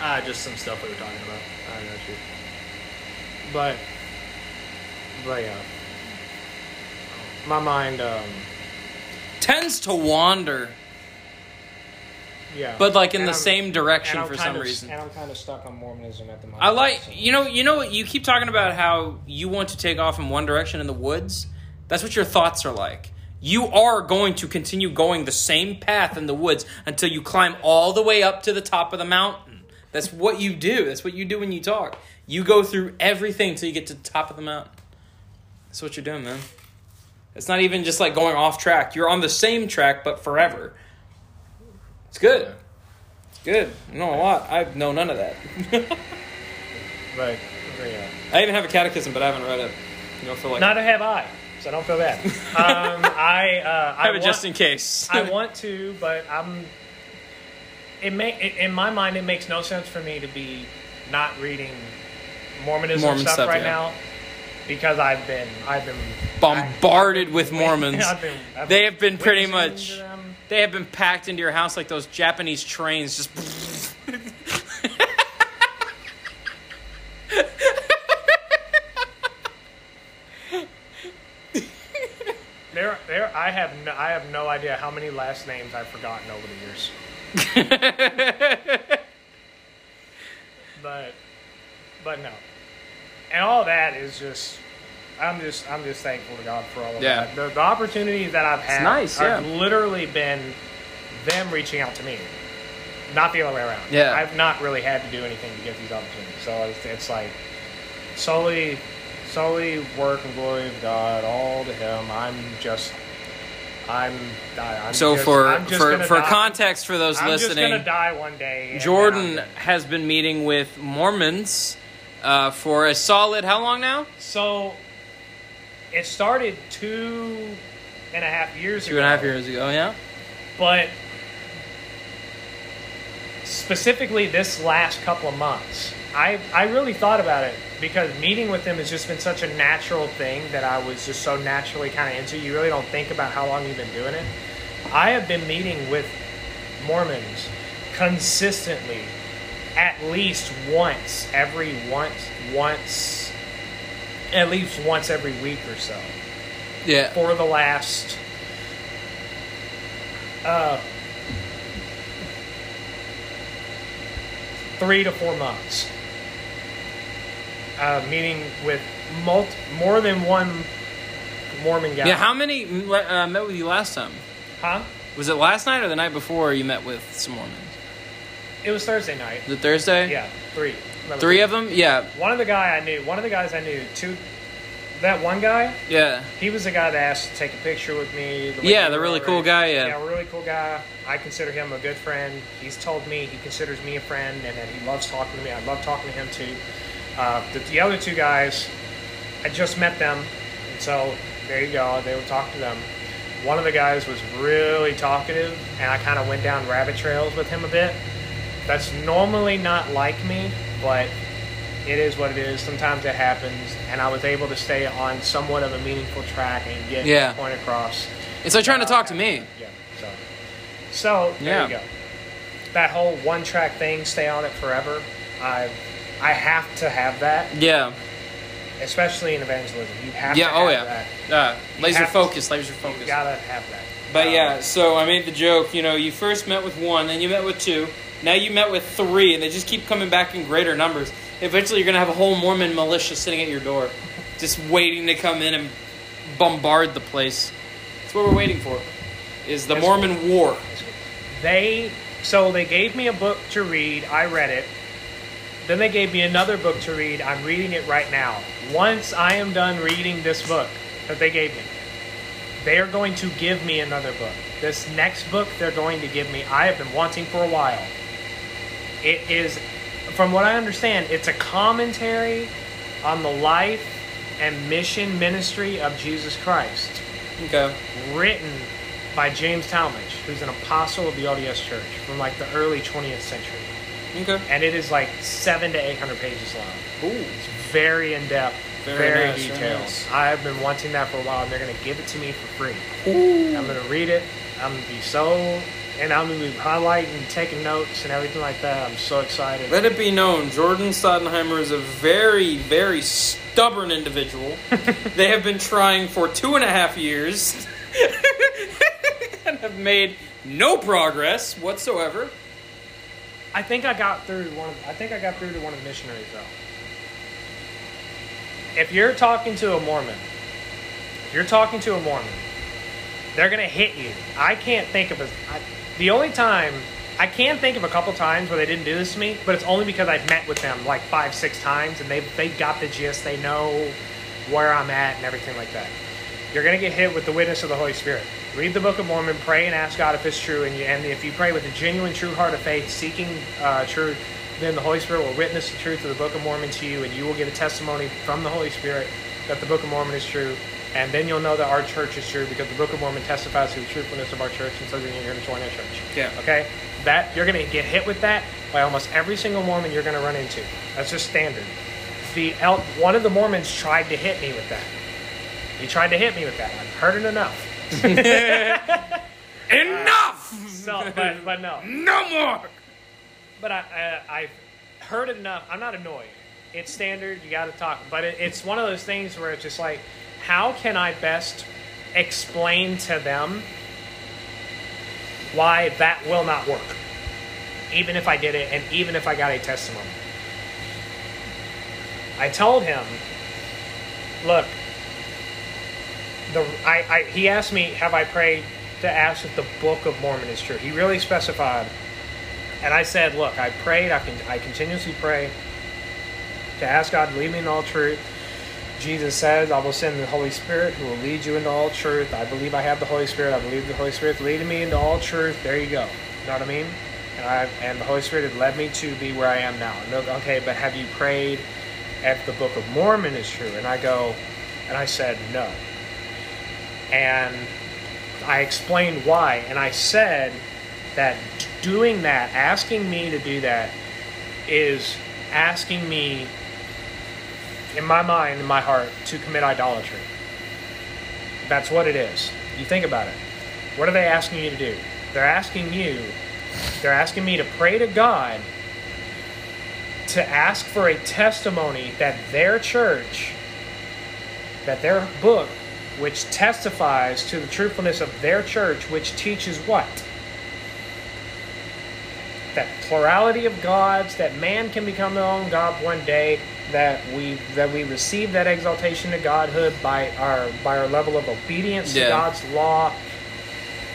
Ah, just some stuff we were talking about. I got you. But, but yeah, my mind, um, Tends to wander, yeah. but like in And the I'm- same direction for some of- reason. And I'm kind of stuck on Mormonism at the moment. I like so- you know you know what you keep talking about how you want to take off in one direction in the woods. That's what your thoughts are like. You are going to continue going the same path in the woods until you climb all the way up to the top of the mountain. That's what you do. That's what you do when you talk. You go through everything till you get to the top of the mountain. That's what you're doing, man. It's not even just like going off track. You're on the same track but forever. It's good. It's good. You know a lot. I know none of that. But yeah. I even have a catechism, but I haven't read it. You like Neither have I, so I don't feel bad. um, I, uh, I have I it just in case. I want to, but I'm. It may in my mind it makes no sense for me to be not reading Mormonism Mormon stuff, stuff, right yeah. now because I've been I've been bombarded with Mormons. I've been, I've They have been pretty much-. They have been packed into your house like those Japanese trains just. there, there. I have no, I have no idea how many last names I've forgotten over the years. but, but no, and all that is just I'm just, I'm just thankful to God for all of Yeah. that. The, the opportunities that I've had, nice, have yeah. literally been them reaching out to me, not the other way around. Yeah. I've not really had to do anything to get these opportunities. So it's, it's like solely, solely work and glory of God, all to Him. I'm just, I'm, I'm So just- for for for die. context for those I'm just listening, gonna die one day. Jordan then I'm dead. has been meeting with Mormons uh, for a solid how long now? So it started two and a half years Two ago. and a half years ago. Yeah. But specifically this last couple of months, I I really thought about it because meeting with them has just been such a natural thing that I was just so naturally kind of into. You really don't think about how long you've been doing it. I have been meeting with Mormons consistently at least once every once once at least once every week or so Yeah. for the last uh, three to four months. Uh, meeting with mul- more than one Mormon guy. Yeah. How many uh, met with you last time? Huh? Was it last night or the night before you met with some Mormons? It was Thursday night. The Thursday? Yeah, three. Remember Three of them? Yeah. One of the guy I knew. One of the guys I knew. Two. That one guy. Yeah. He was the guy that asked to take a picture with me. The Yeah, the really cool guy, yeah. yeah, really cool guy. I consider him a good friend. He's told me he considers me a friend, and that he loves talking to me. I love talking to him too. Uh, the, the other two guys, I just met them, and so there you go. They were talk to them. One of the guys was really talkative, and I kind of went down rabbit trails with him a bit. That's normally not like me, but it is what it is. Sometimes it happens, and I was able to stay on somewhat of a meaningful track and get Yeah. the point across. It's like trying to talk to me. Yeah. So, so there Yeah. you go. That whole one track thing, stay on it forever. I, I have to have that, Yeah. especially in evangelism. You have Yeah. to Oh yeah. that. Uh, laser have to- focus. Laser You focus. gotta have that. But Um, yeah, so I made the joke. You know, you first met with one, then you met with two, now you met with three, and they just keep coming back in greater numbers. Eventually, you're gonna have a whole Mormon militia sitting at your door, just waiting to come in and bombard the place. That's what we're waiting for. Is the. Mormon War? They so they gave me a book to read. I read it. Then they gave me another book to read. I'm reading it right now. Once I am done reading this book that they gave me, they are going to give me another book. This next book they're going to give me, I have been wanting for a while. It is, from what I understand, it's a commentary on the life and mission ministry of Jesus Christ Okay. written by James Talmage, who's an apostle of the LDS Church from like the early 20th century. Okay. And it is like seven to 800 pages long. Ooh. It's very in depth, Very very, nice, very detailed. nice. I've been wanting that for a while, and they're going to give it to me for free. Ooh. I'm going to read it. I'm going to be so, and I'm to be highlighting, taking notes, and everything like that. I'm so excited. Let it be known, Jordan Stodenheimer is a very, very stubborn individual. they have been trying for two and a half years and have made no progress whatsoever. I think I got through one. Of, I think I got through to one of the missionaries though. If you're talking to a Mormon, if you're talking to a Mormon, they're gonna hit you. I can't think of a. I, the only time I can think of a couple times where they didn't do this to me, but it's only because I've met with them like five, six times, and they they got the gist. They know where I'm at and everything like that. You're gonna get hit with the witness of the Holy Spirit. Read the Book of Mormon, pray and ask God if it's true, and, you, and if you pray with a genuine, true heart of faith, seeking uh, truth, then the Holy Spirit will witness the truth of the Book of Mormon to you, and you will get a testimony from the Holy Spirit that the Book of Mormon is true. And then you'll know that our church is true because the Book of Mormon testifies to the truthfulness of our church, and so then you're going to join our church. Yeah. Okay. That you're going to get hit with that by almost every single Mormon you're going to run into. That's just standard. The El- one of the Mormons tried to hit me with that. He tried to hit me with that. I've heard it enough. Enough! So, but but no. no more! But I, I I've heard enough. I'm not annoyed. It's standard. You got to talk. But it, it's one of those things where it's just like, how can I best explain to them why that will not work. Even if I did it and even if I got a testimony. I told him, look, the I, I he asked me, have I prayed to ask if the Book of Mormon is true. He really specified. And I said, look, I prayed, I can I continuously pray to ask God to lead me in all truth. Jesus says, I will send the Holy Spirit who will lead you into all truth. I believe I have the Holy Spirit. I believe the Holy Spirit leading me into all truth. There you go. You know what I mean? And I and the Holy Spirit had led me to be where I am now. Okay, but have you prayed if the Book of Mormon is true? And I go, and I said no. And I explained why, and I said that doing that, asking me to do that, is asking me, in my mind, in my heart, to commit idolatry. That's what it is. You think about it. What are they asking you to do? They're asking you, they're asking me to pray to God to ask for a testimony that their church, that their book, which testifies to the truthfulness of their church, which teaches what? That plurality of gods, that man can become their own God one day, that we that we receive that exaltation to godhood by our by our level of obedience Yeah. to God's law.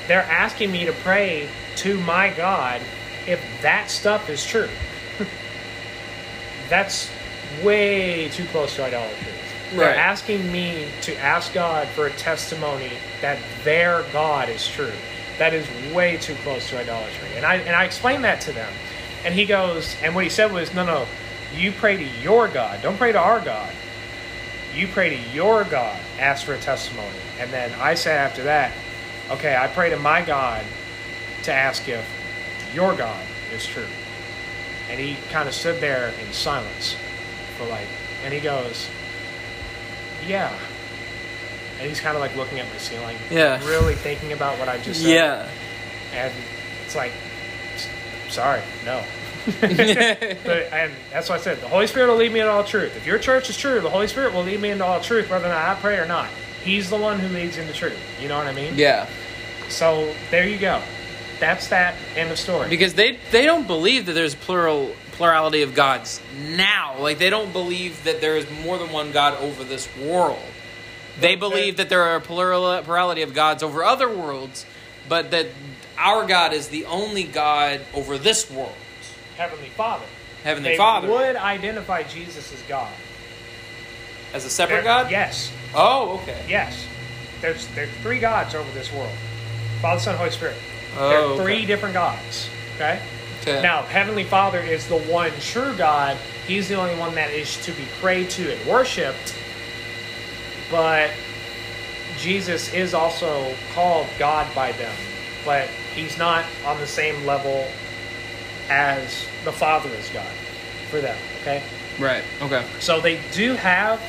They're asking me to pray to my God if that stuff is true. That's way too close to idolatry. They're asking me to ask God for a testimony that their God is true. That is way too close to idolatry. And I and I explained that to them. And he goes, and what he said was, no, no, you pray to your God. Don't pray to our God. You pray to your God. Ask for a testimony. And then I say after that, okay, I pray to my God to ask if your God is true. And he kind of stood there in silence for like, and he goes, yeah. And he's kind of like looking at my ceiling, Yeah. really thinking about what I just said. Yeah. And it's like, sorry, no. But, and that's why I said the Holy Spirit will lead me into all truth. If your church is true, the Holy Spirit will lead me into all truth, whether or not I pray or not. He's the one who leads into truth. You know what I mean? yeah. So there you go. That's that end of story. Because they they don't believe that there's plural plurality of gods now. Like they don't believe that there is more than one God over this world. They uh, believe that there are a plural, plurality of gods over other worlds, but that our God is the only God over this world. Heavenly Father. Heavenly they Father. would identify Jesus as God. As a separate There- God? Yes. Oh, okay. Yes. There's there's three gods over this world. Father, Son, Holy Spirit. Oh, there are okay. three different gods. Okay? Okay. Now, Heavenly Father is the one true God. He's the only one that is to be prayed to and worshipped. But Jesus is also called God by them. But he's not on the same level as the Father is God for them. Okay? Right. Okay. So they do have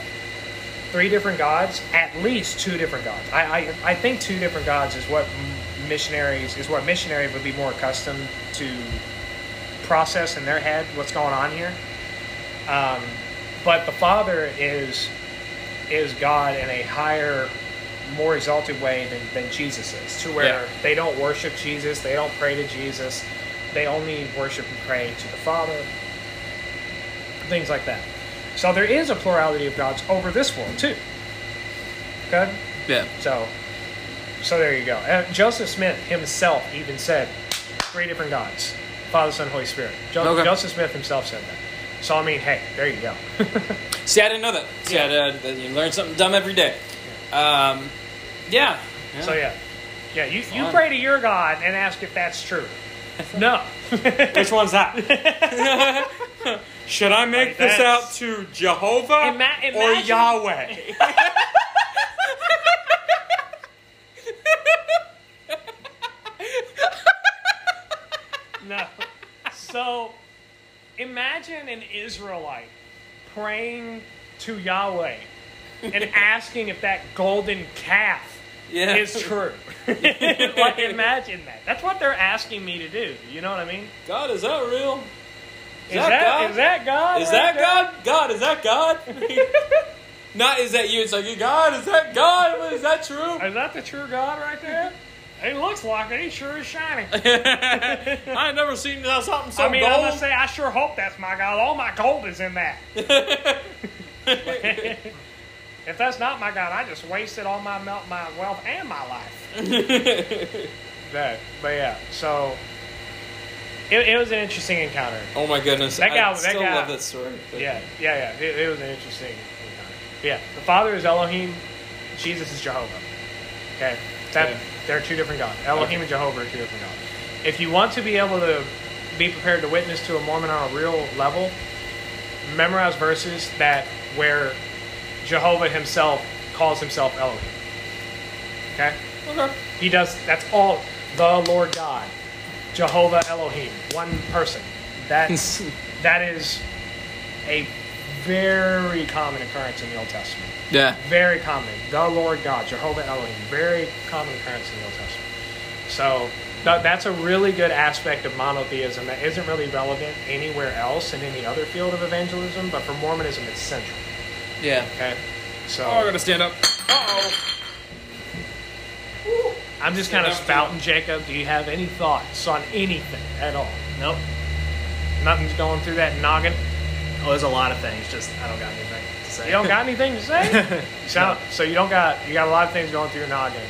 three different gods, at least two different gods. I, I, I think two different gods is what missionaries is what missionaries would be more accustomed to process in their head what's going on here. Um, but the Father is is God in a higher, more exalted way than, than Jesus is, to where Yeah. they don't worship Jesus, they don't pray to Jesus, they only worship and pray to the Father, things like that. So there is a plurality of gods over this world too. Okay, Yeah. so so there you go. Uh, Joseph Smith himself even said three different gods: Father, Son, Holy Spirit. Jo- Okay. Joseph Smith himself said that. So I mean, hey, there you go. See, I didn't know that. See, I, uh, you learn something dumb every day. Um, yeah. So yeah, yeah. You, you Fun. pray to your God and ask if that's true. No. Which one's that? Should I make Like, this out to Jehovah Ima- or Yahweh? No. So imagine an Israelite praying to Yahweh and asking if that golden calf Yeah. is true. like imagine that. That's what they're asking me to do. You know what I mean? God, is that real? Is that, is that God? Is that God? God, is that God? Not is that you? It's like God. Is that God? Is that true? Is that the true God right there? He looks like it. He sure is shining. I ain't never seen something so I mean, I'm gold. gonna say, I sure hope that's my God. All my gold is in that. If that's not my God, I just wasted all my my wealth and my life. that, but yeah. So it, it was an interesting encounter. oh my goodness! That guy- I that still guy- love that story. Yeah, yeah, yeah. It, it was an interesting encounter. Yeah, the Father is Elohim. Jesus is Jehovah. Okay, that Okay. they're two different gods. Elohim and Jehovah are two different gods. If you want to be able to be prepared to witness to a Mormon on a real level, memorize verses that where Jehovah himself calls himself Elohim. Okay, Okay. he does. That's all. The Lord God, Jehovah Elohim, one person. That's that is a very common occurrence in the Old Testament. Yeah. Very common. The Lord God, Jehovah Elohim. Very common occurrence in the Old Testament. So th- that's a really good aspect of monotheism that isn't really relevant anywhere else in any other field of evangelism, but for Mormonism, it's central. Yeah. Okay. So Oh, I gotta stand up. Uh oh. I'm just kind of spouting, Jacob. Do you have any thoughts on anything at all? Nope. Nothing's going through that noggin. Oh, there's a lot of things. Just I don't got anything to say. You don't got anything to say? You sound, So you don't got you got a lot of things going through your noggin,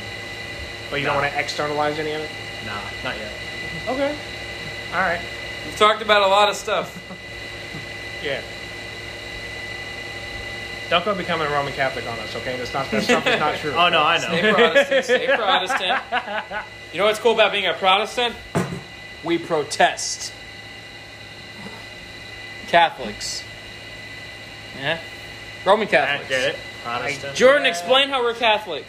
but you don't want to externalize any of it. Nah, not yet. Okay. All right. We've talked about a lot of stuff. Yeah. Don't go becoming a Roman Catholic on us, okay? That's not that's something not true. Oh no, I know. Stay Protestant. Stay Protestant. You know what's cool about being a Protestant? We protest. Catholics. Yeah. Roman Catholics. I Catholics. get it. Protestant. Jordan, explain how we're Catholic.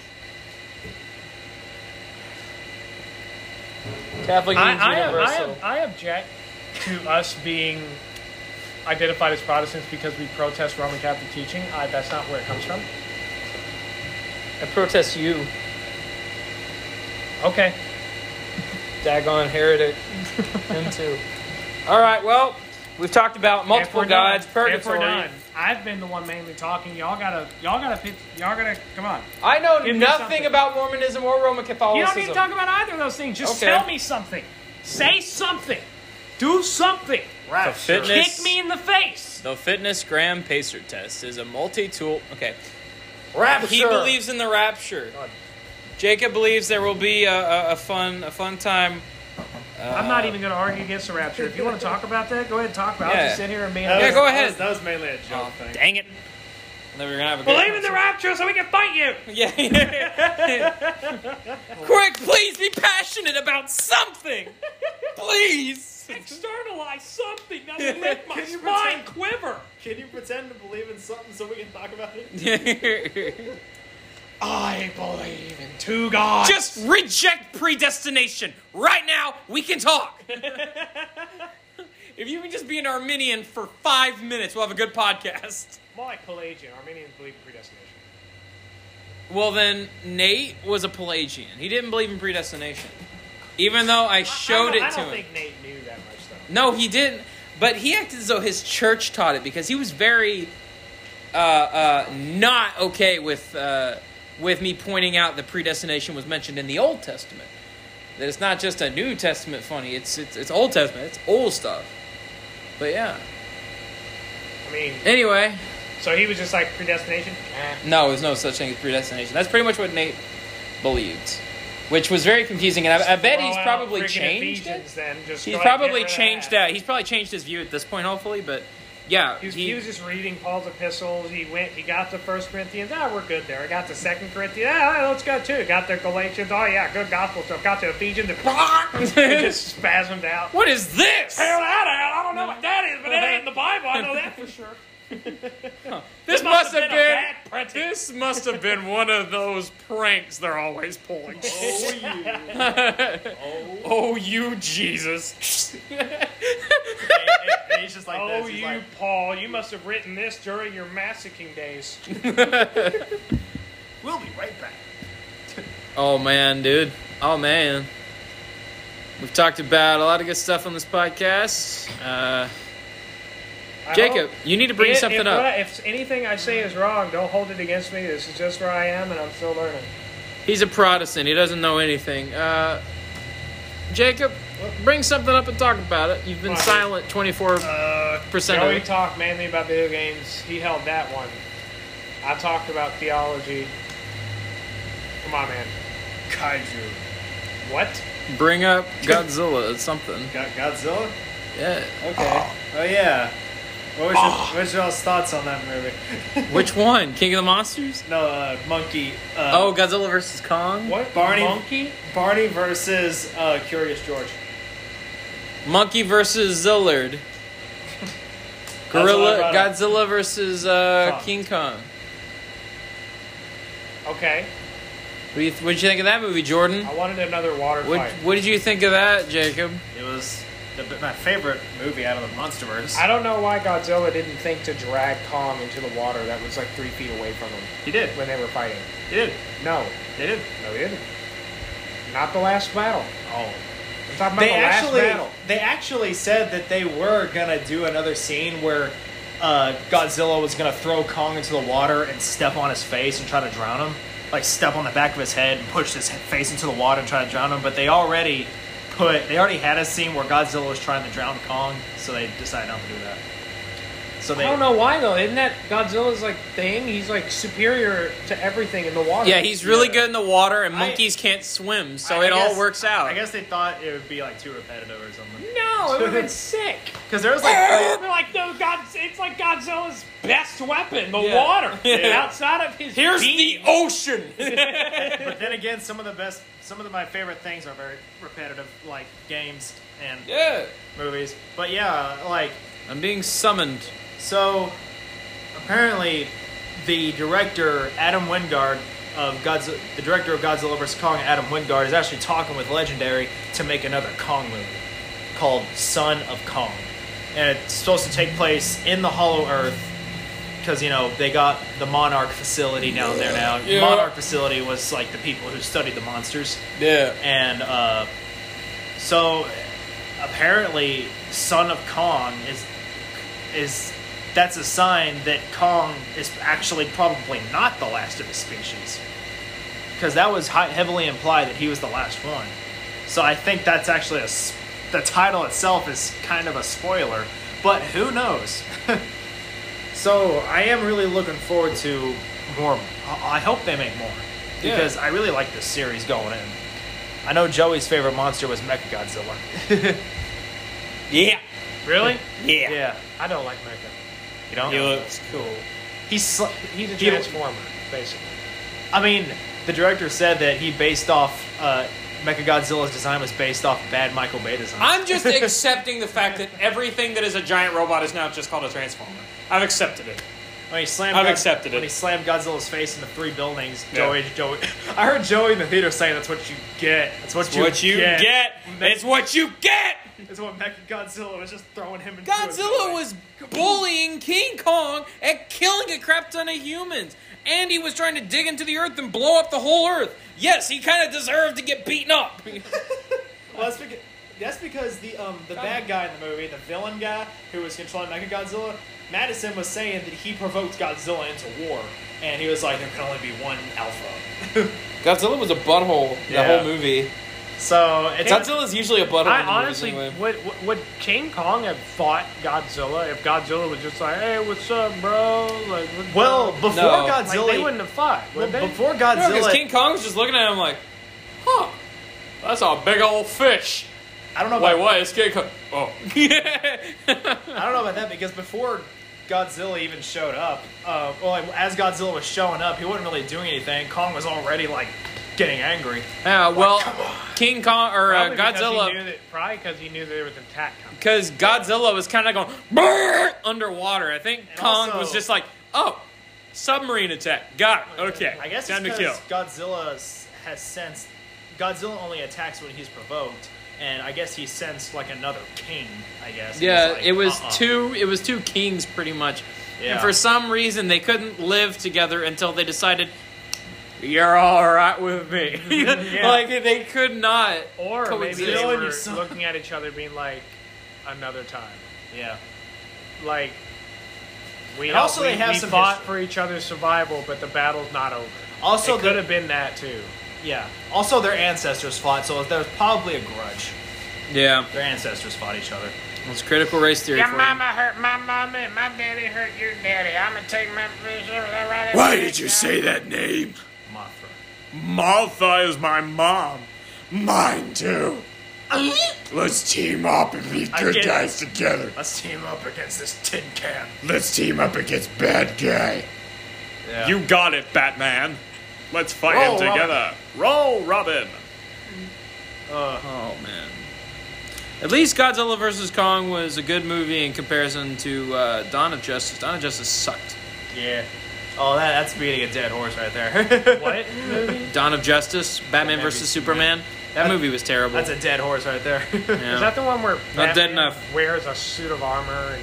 Catholic means I, I, I, universal. I object to us being identified as Protestants because we protest Roman Catholic teaching. I, that's not where it comes from. I protest you, Okay. daggone heretic. Him too. All right. Well, we've talked about multiple done- gods, If purgatory. done, I've been the one mainly talking. Y'all gotta, y'all gotta, y'all gotta, come on. I know Give nothing about Mormonism or Roman Catholicism. You don't need to talk about either of those things. Just Okay. tell me something. Say something. Do something. Right. The fitness- Kick me in the face. The FitnessGram pacer test is a multi-tool. Okay. Rapture. He believes in the rapture. Jacob believes there will be a, a, a fun a fun time. I'm not uh, even going to argue against the rapture. If you want to talk about that, go ahead and talk about it. I'll just sit here and be. That Yeah, was- go that ahead. was- That was mainly a joke thing. Dang it! Then we're gonna have a good Believe in the rapture so we can fight you. Yeah. Quick, please be passionate about something. Please. Externalize something that will make my spine quiver. Can you pretend to believe in something so we can talk about it? I believe in two gods. Just reject predestination right now. We can talk. if you can just be an Arminian for five minutes, we'll have a good podcast. more like Pelagian. Arminians believe in predestination. Well, then Nate was a Pelagian. He didn't believe in predestination, even though I showed I don't, it I to don't him. think Nate knew that much though. No, he didn't. But he acted as though his church taught it because he was very uh, uh, not okay with uh, with me pointing out that predestination was mentioned in the Old Testament. That it's not just a New Testament funny; it's it's, it's Old Testament. It's old stuff. But yeah. I mean, Anyway, so he was just like predestination. Eh. no, there's no such thing as predestination. That's pretty much what Nate believed, which was very confusing, and I, I bet he's probably changed it. Ephesians, Then just He's go ahead and get probably changed that. that. He's probably changed his view at this point, hopefully. But yeah, He was, he was just reading Paul's epistles. He went. He got to First Corinthians. Ah, we're good there. I got to Second Corinthians. Ah, let's go too. Got to Galatians. Oh yeah, good gospel stuff. Got to Ephesians. And he just spasmed out. What is this? Hell that out. I don't know what that is, but that ain't in the Bible. I know that for sure. This must must have have been been. This must have been one of those pranks they're always pulling. Oh, you. Oh, you Jesus! And- and- and he's just like Oh, this. He's you like, Paul, you must have written this during your massacring days. we'll be right back. oh man, dude. Oh man. We've talked about a lot of good stuff on this podcast. Uh, I Jacob, you need to bring if, something if up. I- if anything I say is wrong, don't hold it against me. This is just where I am, and I'm still learning. He's a Protestant. He doesn't know anything. Uh, Jacob, bring something up and talk about it. You've been Fine. silent 24 Uh, percent Joey of it. talked mainly about video games. He held that one. I talked about theology. Come on, man. Kaiju. What? Bring up Godzilla. It's something. Godzilla? Yeah. Okay. Oh, yeah. What was, your, what's y'all's thoughts on that movie? Which one? King of the Monsters? no, uh, Monkey. Uh, Oh, Godzilla versus Kong. What? Barney- Monkey? Barney versus uh, Curious George. Monkey versus Zillard. Gorilla brought up. Godzilla versus uh, Kong. King Kong. Okay. What do you what did you think of that movie, Jordan? I wanted another water What fight. What did you think of that, Jacob? It was the, my favorite movie out of the MonsterVerse. I don't know why Godzilla didn't think to drag Kong into the water that was like three feet away from him He did. when they were fighting. He did. No. He did. No, he didn't. Not the last battle. Oh. I'm talking about They the actually, last battle. they actually said that they were gonna do another scene where uh, Godzilla was gonna throw Kong into the water and step on his face and try to drown him, like step on the back of his head and push his face into the water and try to drown him. But they already put, they already had a scene where Godzilla was trying to drown Kong, so they decided not to do that. So they I don't know why though. Isn't that Godzilla's like thing? He's like superior to everything in the water. Yeah, he's really Yeah. good in the water, and I- monkeys can't swim, so I it all guess- works out. I guess they thought it would be like too repetitive or something. No, it would have been sick. Because there was like, They're like no, God, it's like Godzilla's best weapon, the Yeah. water. Yeah. Outside of his Here's beak. the ocean. but then again, some of the best, some of the, my favorite things are very repetitive, like games and yeah, movies. But yeah, like I'm being summoned. So. Apparently, the director Adam Wingard of Godzilla, the director of Godzilla vs Kong, Adam Wingard, is actually talking with Legendary to make another Kong movie called Son of Kong, and it's supposed to take place in the Hollow Earth because you know they got the Monarch facility down there now. Yeah. Monarch facility was like the people who studied the monsters Yeah. and uh, so apparently son of kong is is that's a sign that kong is actually probably not the last of his species because that was heavily implied that he was the last one so i think that's actually a the title itself is kind of a spoiler but who knows so i am really looking forward to more i hope they make more Yeah. because i really like this series going in I know Joey's favorite monster was Mechagodzilla. Yeah. really? Yeah. yeah, I don't like Mecha. You know, He looks cool. he's. sl- He's a He- transformer, basically. I mean, the director said that he based off uh, Mechagodzilla's design was based off bad Michael Bay design. I'm just accepting the fact that everything that is a giant robot is now just called a transformer. I've accepted it. when he slammed, I've God- accepted it. When he slammed Godzilla's face into three buildings, Yeah. Joey, Joey. I heard Joey in the theater saying that's what you get. That's what It's you what you get. get. It's what you get. It's what Mechagodzilla was just throwing him into. Godzilla was bullying King Kong and killing a crap ton of humans. And he was trying to dig into the earth and blow up the whole earth. Yes, he kind of deserved to get beaten up. Well, that's because, that's because the um the bad guy in the movie, the villain guy who was controlling Mechagodzilla, Madison was saying that he provoked Godzilla into war, and he was like, there can only be one alpha. Godzilla was a butthole the Yeah. whole movie. So it's Godzilla's usually a butthole. I in the movies honestly, anyway. would, would would King Kong have fought Godzilla if Godzilla was just like, "Hey, what's up, bro?" Like, what's well up? before No. like Godzilla. they wouldn't have fought. well, Would they? before Godzilla, because King Kong was just looking at him like, huh, that's a big old fish. I don't know. Wait, About, what? It's King Kong. Oh. I don't know about that because before Godzilla even showed up, uh, well, like, as Godzilla was showing up, he wasn't really doing anything. Kong was already like getting angry. yeah, well, King Kong or uh, Probably because he knew that- Probably because he knew there was an attack coming. because Godzilla was kind of going "Brrr" underwater. I think And Kong also- was just like, oh, submarine attack. Got it. Okay. I guess time it's to kill. because Godzilla has sensed. Godzilla only attacks when he's provoked, and I guess he sensed like another king. I guess. Yeah, like, it was "Uh-uh." two. It was two kings, pretty much. Yeah. And for some reason, they couldn't live together until they decided, "You're all right with me." Like they could not. Or maybe they You know were you saw- looking at each other, being like, "Another time." Yeah. Like We And also we, they have we some fought history. for each other's survival, but the battle's not over. Also, it could have been that too. Yeah. Also, their ancestors fought, so there's probably a grudge. Yeah, Their ancestors fought each other. it's critical race theory. Your for you. mama hurt my mama, and my daddy hurt your daddy. I'm gonna take my fish over there Why did you say that name? Mothra. Martha is my mom. Mine too. Let's team up and be good get it. guys together. Let's team up against this tin can. Let's team up against bad guy. Yeah. You got it, Batman. Let's fight Roll, him together. Roll, Robin. Uh, Oh man. At least Godzilla vs Kong was a good movie in comparison to uh, Dawn of Justice. Dawn of Justice sucked. yeah. Oh, that, that's beating a dead horse right there. What movie? Dawn of Justice, Batman vs v Superman. That movie was terrible. That's a dead horse right there. Yeah. Is that the one where Not dead enough. wears a suit of armor and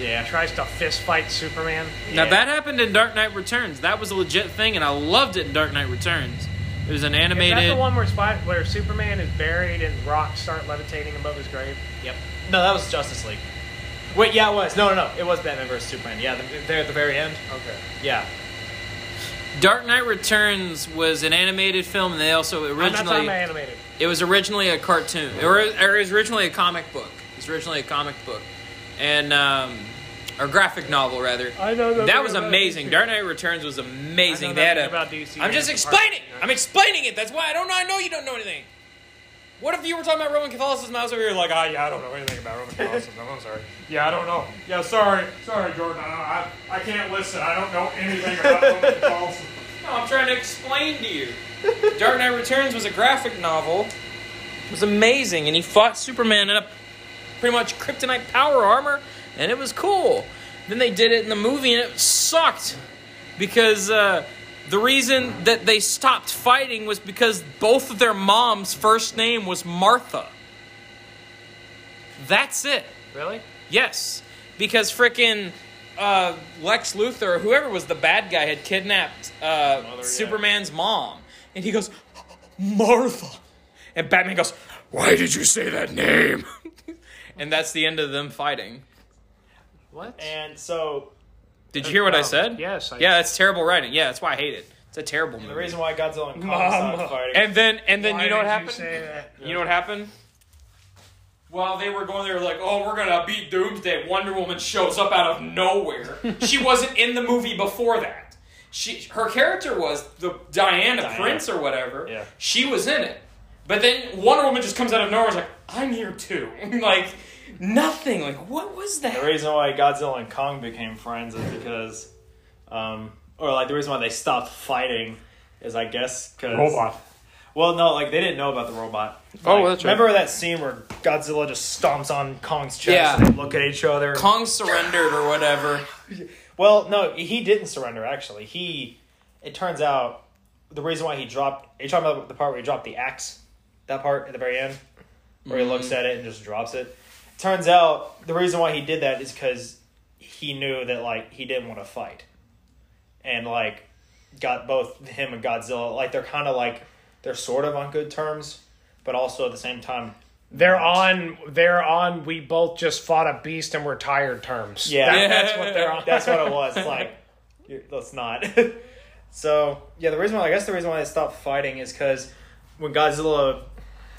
yeah. tries to fist fight Superman? Now Yeah. that happened in Dark Knight Returns. That was a legit thing, and I loved it in Dark Knight Returns. It was an Is animated. that the one where Spy- where Superman is buried and rocks start levitating above his grave? Yep. No, that was Justice League. Wait, yeah, it was. No, no, no. It was Batman vs Superman. Yeah, the, there at the very end. Okay. Yeah. Dark Knight Returns was an animated film, and they also originally I'm not talking originally about animated. it was originally a cartoon, or, or it was originally a comic book. It was originally a comic book, and um, or graphic novel rather. I know nothing That was about amazing. DC. Dark Knight Returns was amazing. I know They had nothing a. about DC I'm just explaining. Park- I'm explaining it. That's why I don't know. I know you don't know anything. What if you were talking about Roman Catholicism? I was over here like, ah, yeah, I don't know anything about Roman Catholicism. I'm sorry. Yeah, I don't know. Yeah, sorry. Sorry, Jordan. I, I, I can't listen. I don't know anything about Roman Catholicism. No, I'm trying to explain to you. Dark Knight Returns was a graphic novel. It was amazing, and he fought Superman in a pretty much kryptonite power armor, and it was cool. Then they did it in the movie, and it sucked because uh, the reason that they stopped fighting was because both of their moms' first name was Martha. That's it. Really? Yes, because frickin' uh, Lex Luthor, or whoever was the bad guy, had kidnapped uh, Mother, yeah. Superman's mom, and he goes, Martha, and Batman goes, Why did you say that name? and that's the end of them fighting. What? And so Did you hear what I said? yes, I- yeah, that's terrible writing. Yeah, that's why I hate it. It's a terrible movie. the reason why Godzilla and Kong Mama. stopped fighting. and then, and then Why you know what did happened? say that? You know what happened? While they were going there, like, oh, we're gonna beat Doomsday. Wonder Woman shows up out of nowhere. she wasn't in the movie before that. She, her character was the Diana, Diana. Prince or whatever. Yeah. She was in it, but then Wonder Woman just comes out of nowhere. and is like, I'm here too. like, nothing. Like, what was that? The reason why Godzilla and Kong became friends is because, um, or like the reason why they stopped fighting is I guess because Robot. Well, no, like they didn't know about the robot. Oh, Like, that's right. Remember that scene where Godzilla just stomps on Kong's chest Yeah. and they look at each other? Kong surrendered or whatever. well, no, he didn't surrender. Actually, he. It turns out the reason why he dropped. Are you talking about the part where he dropped the axe? That part at the very end, where he looks at it and just drops it. Turns out the reason why he did that is because he knew that like he didn't want to fight, and like got both him and Godzilla like they're kind of like they're sort of on good terms, but also at the same time They're on. They're on. We both just fought a beast and we're tired. Terms. Yeah. That- that's what they're on. That's what it was. It's like, you- let's not. so yeah, the reason why I guess the reason why they stopped fighting is because when Godzilla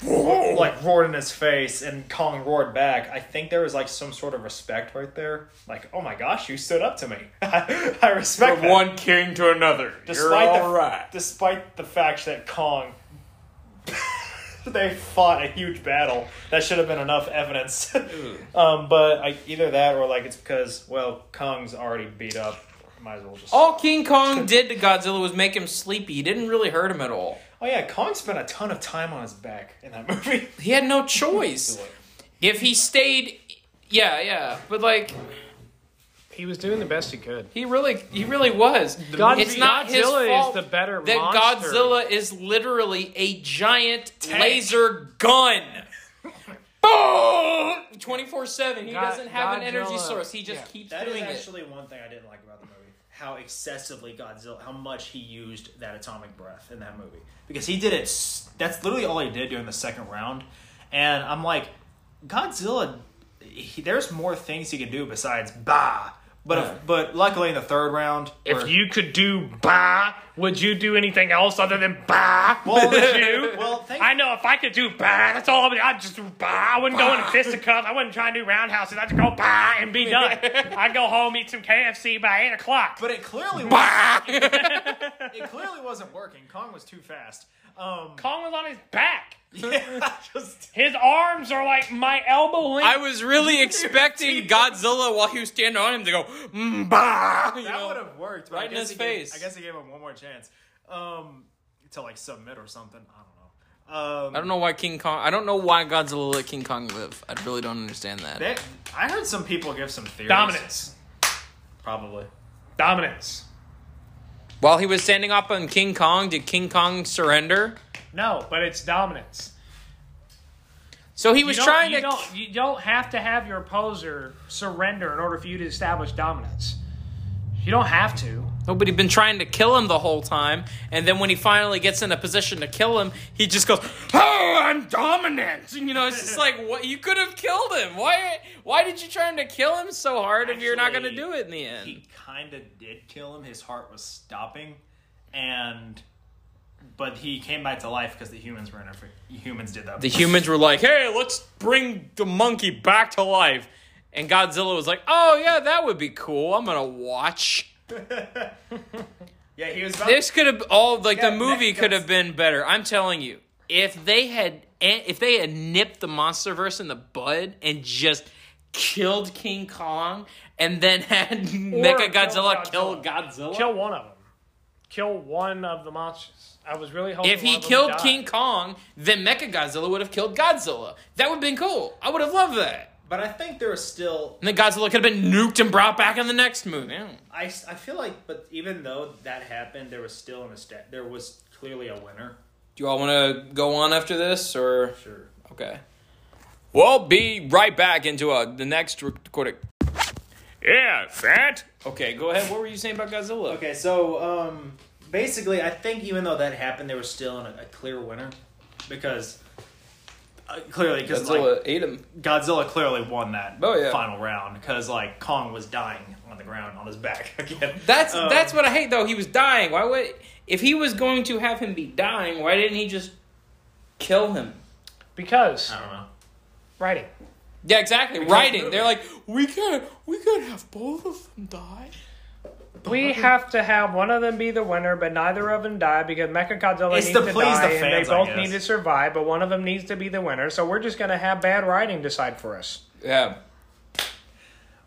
like roared in his face and Kong roared back, I think there was like some sort of respect right there. Like, oh my gosh, you stood up to me. I respect From that. one king to another. You're despite all the right. despite the fact that Kong. They fought a huge battle. That should have been enough evidence. um, but I, either that or like it's because well, Kong's already beat up. Might as well just. All King Kong did to Godzilla was make him sleepy. He didn't really hurt him at all. Oh yeah, Kong spent a ton of time on his back in that movie. He had no choice. If he stayed, yeah, yeah, but like He was doing the best he could. he really, he really was. God- it's not his Godzilla is the better that monster. Godzilla is literally a giant laser gun. Boom! Twenty four seven. He God- doesn't have an energy source. He just yeah. keeps That is doing it. That is actually one thing I didn't like about the movie. How excessively Godzilla, how much he used that atomic breath in that movie. Because he did it, that's literally all he did during the second round. And I'm like, Godzilla, he, there's more things he can do besides bah, But Yeah. if, but luckily in the third round, If you could do bah, would you do anything else other than bah? Well, would you? well, thank- I know if I could do bah, that's all I would do. I'd just do bah. I wouldn't go into fisticuffs. I wouldn't try and do roundhouses. I'd just go bah and be done. I'd go home, eat some KFC by 8 o'clock. but it clearly was, Bah! it clearly wasn't working. Kong was too fast. Um, Kong was on his back. yeah, just His arms are like my elbow length. I was really expecting Godzilla while he was standing on him to go, mm, bah! You that know? would have worked. but right in his he gave- face. I guess he gave him one more chance. Um, to like submit or something. I don't know. Um, I don't know why King Kong. I don't know why Godzilla let King Kong live. I really don't understand that. They, I heard some people give some theories. Dominance. Probably. Dominance. While he was standing up on King Kong, did King Kong surrender? No, but it's dominance. So he was you trying you to. Don't, you don't have to have your opposer surrender in order for you to establish dominance. You don't have to. Nobody'd been trying to kill him the whole time, and then when he finally gets in a position to kill him, he just goes, "Oh, I'm dominant." And, you know, it's just like, what? You could have killed him. Why? Why did you try to kill him so hard if you're not going to do it in the end? He kind of did kill him. His heart was stopping, and but he came back to life because the humans were interfering. Humans did that. the humans were like, "Hey, let's bring the monkey back to life," and Godzilla was like, "Oh yeah, that would be cool. I'm gonna watch." yeah, he was. About, This could have all like Yeah, the movie could have been better. I'm telling you, if they had eh, if they had nipped the MonsterVerse in the bud and just killed King Kong and then had Mecha Godzilla kill Godzilla. Godzilla. Kill one of them. Kill one of the monsters. I was really hoping. if he killed. King Kong, then Mecha Godzilla would have killed Godzilla. That would have been cool. I would have loved that. But I think there was still. And then Godzilla could have been nuked and brought back in the next movie. Yeah. I, I feel like, but even though that happened, there was still an estate. There was clearly a winner. Do you all want to go on after this, or Sure. Okay. We'll be right back into uh, the next recording. Yeah, fat. Okay, go ahead. What were you saying about Godzilla? Okay, so um, basically, I think even though that happened, there was still an, a clear winner because uh, clearly because Godzilla like ate him. Godzilla clearly won that Oh, yeah. final round because like Kong was dying on the ground on his back again. That's Um, that's what I hate though. He was dying. Why would if he was going to have him be dying? Why didn't he just kill him? because I don't know. writing. Yeah, exactly. Writing. They're like, we can't we can't have both of them die. We have to have one of them be the winner, but neither of them die because Mechagodzilla It's needs to to please die, the and fans, they I both guess. need to survive. But one of them needs to be the winner, so we're just gonna have bad writing decide for us. Yeah.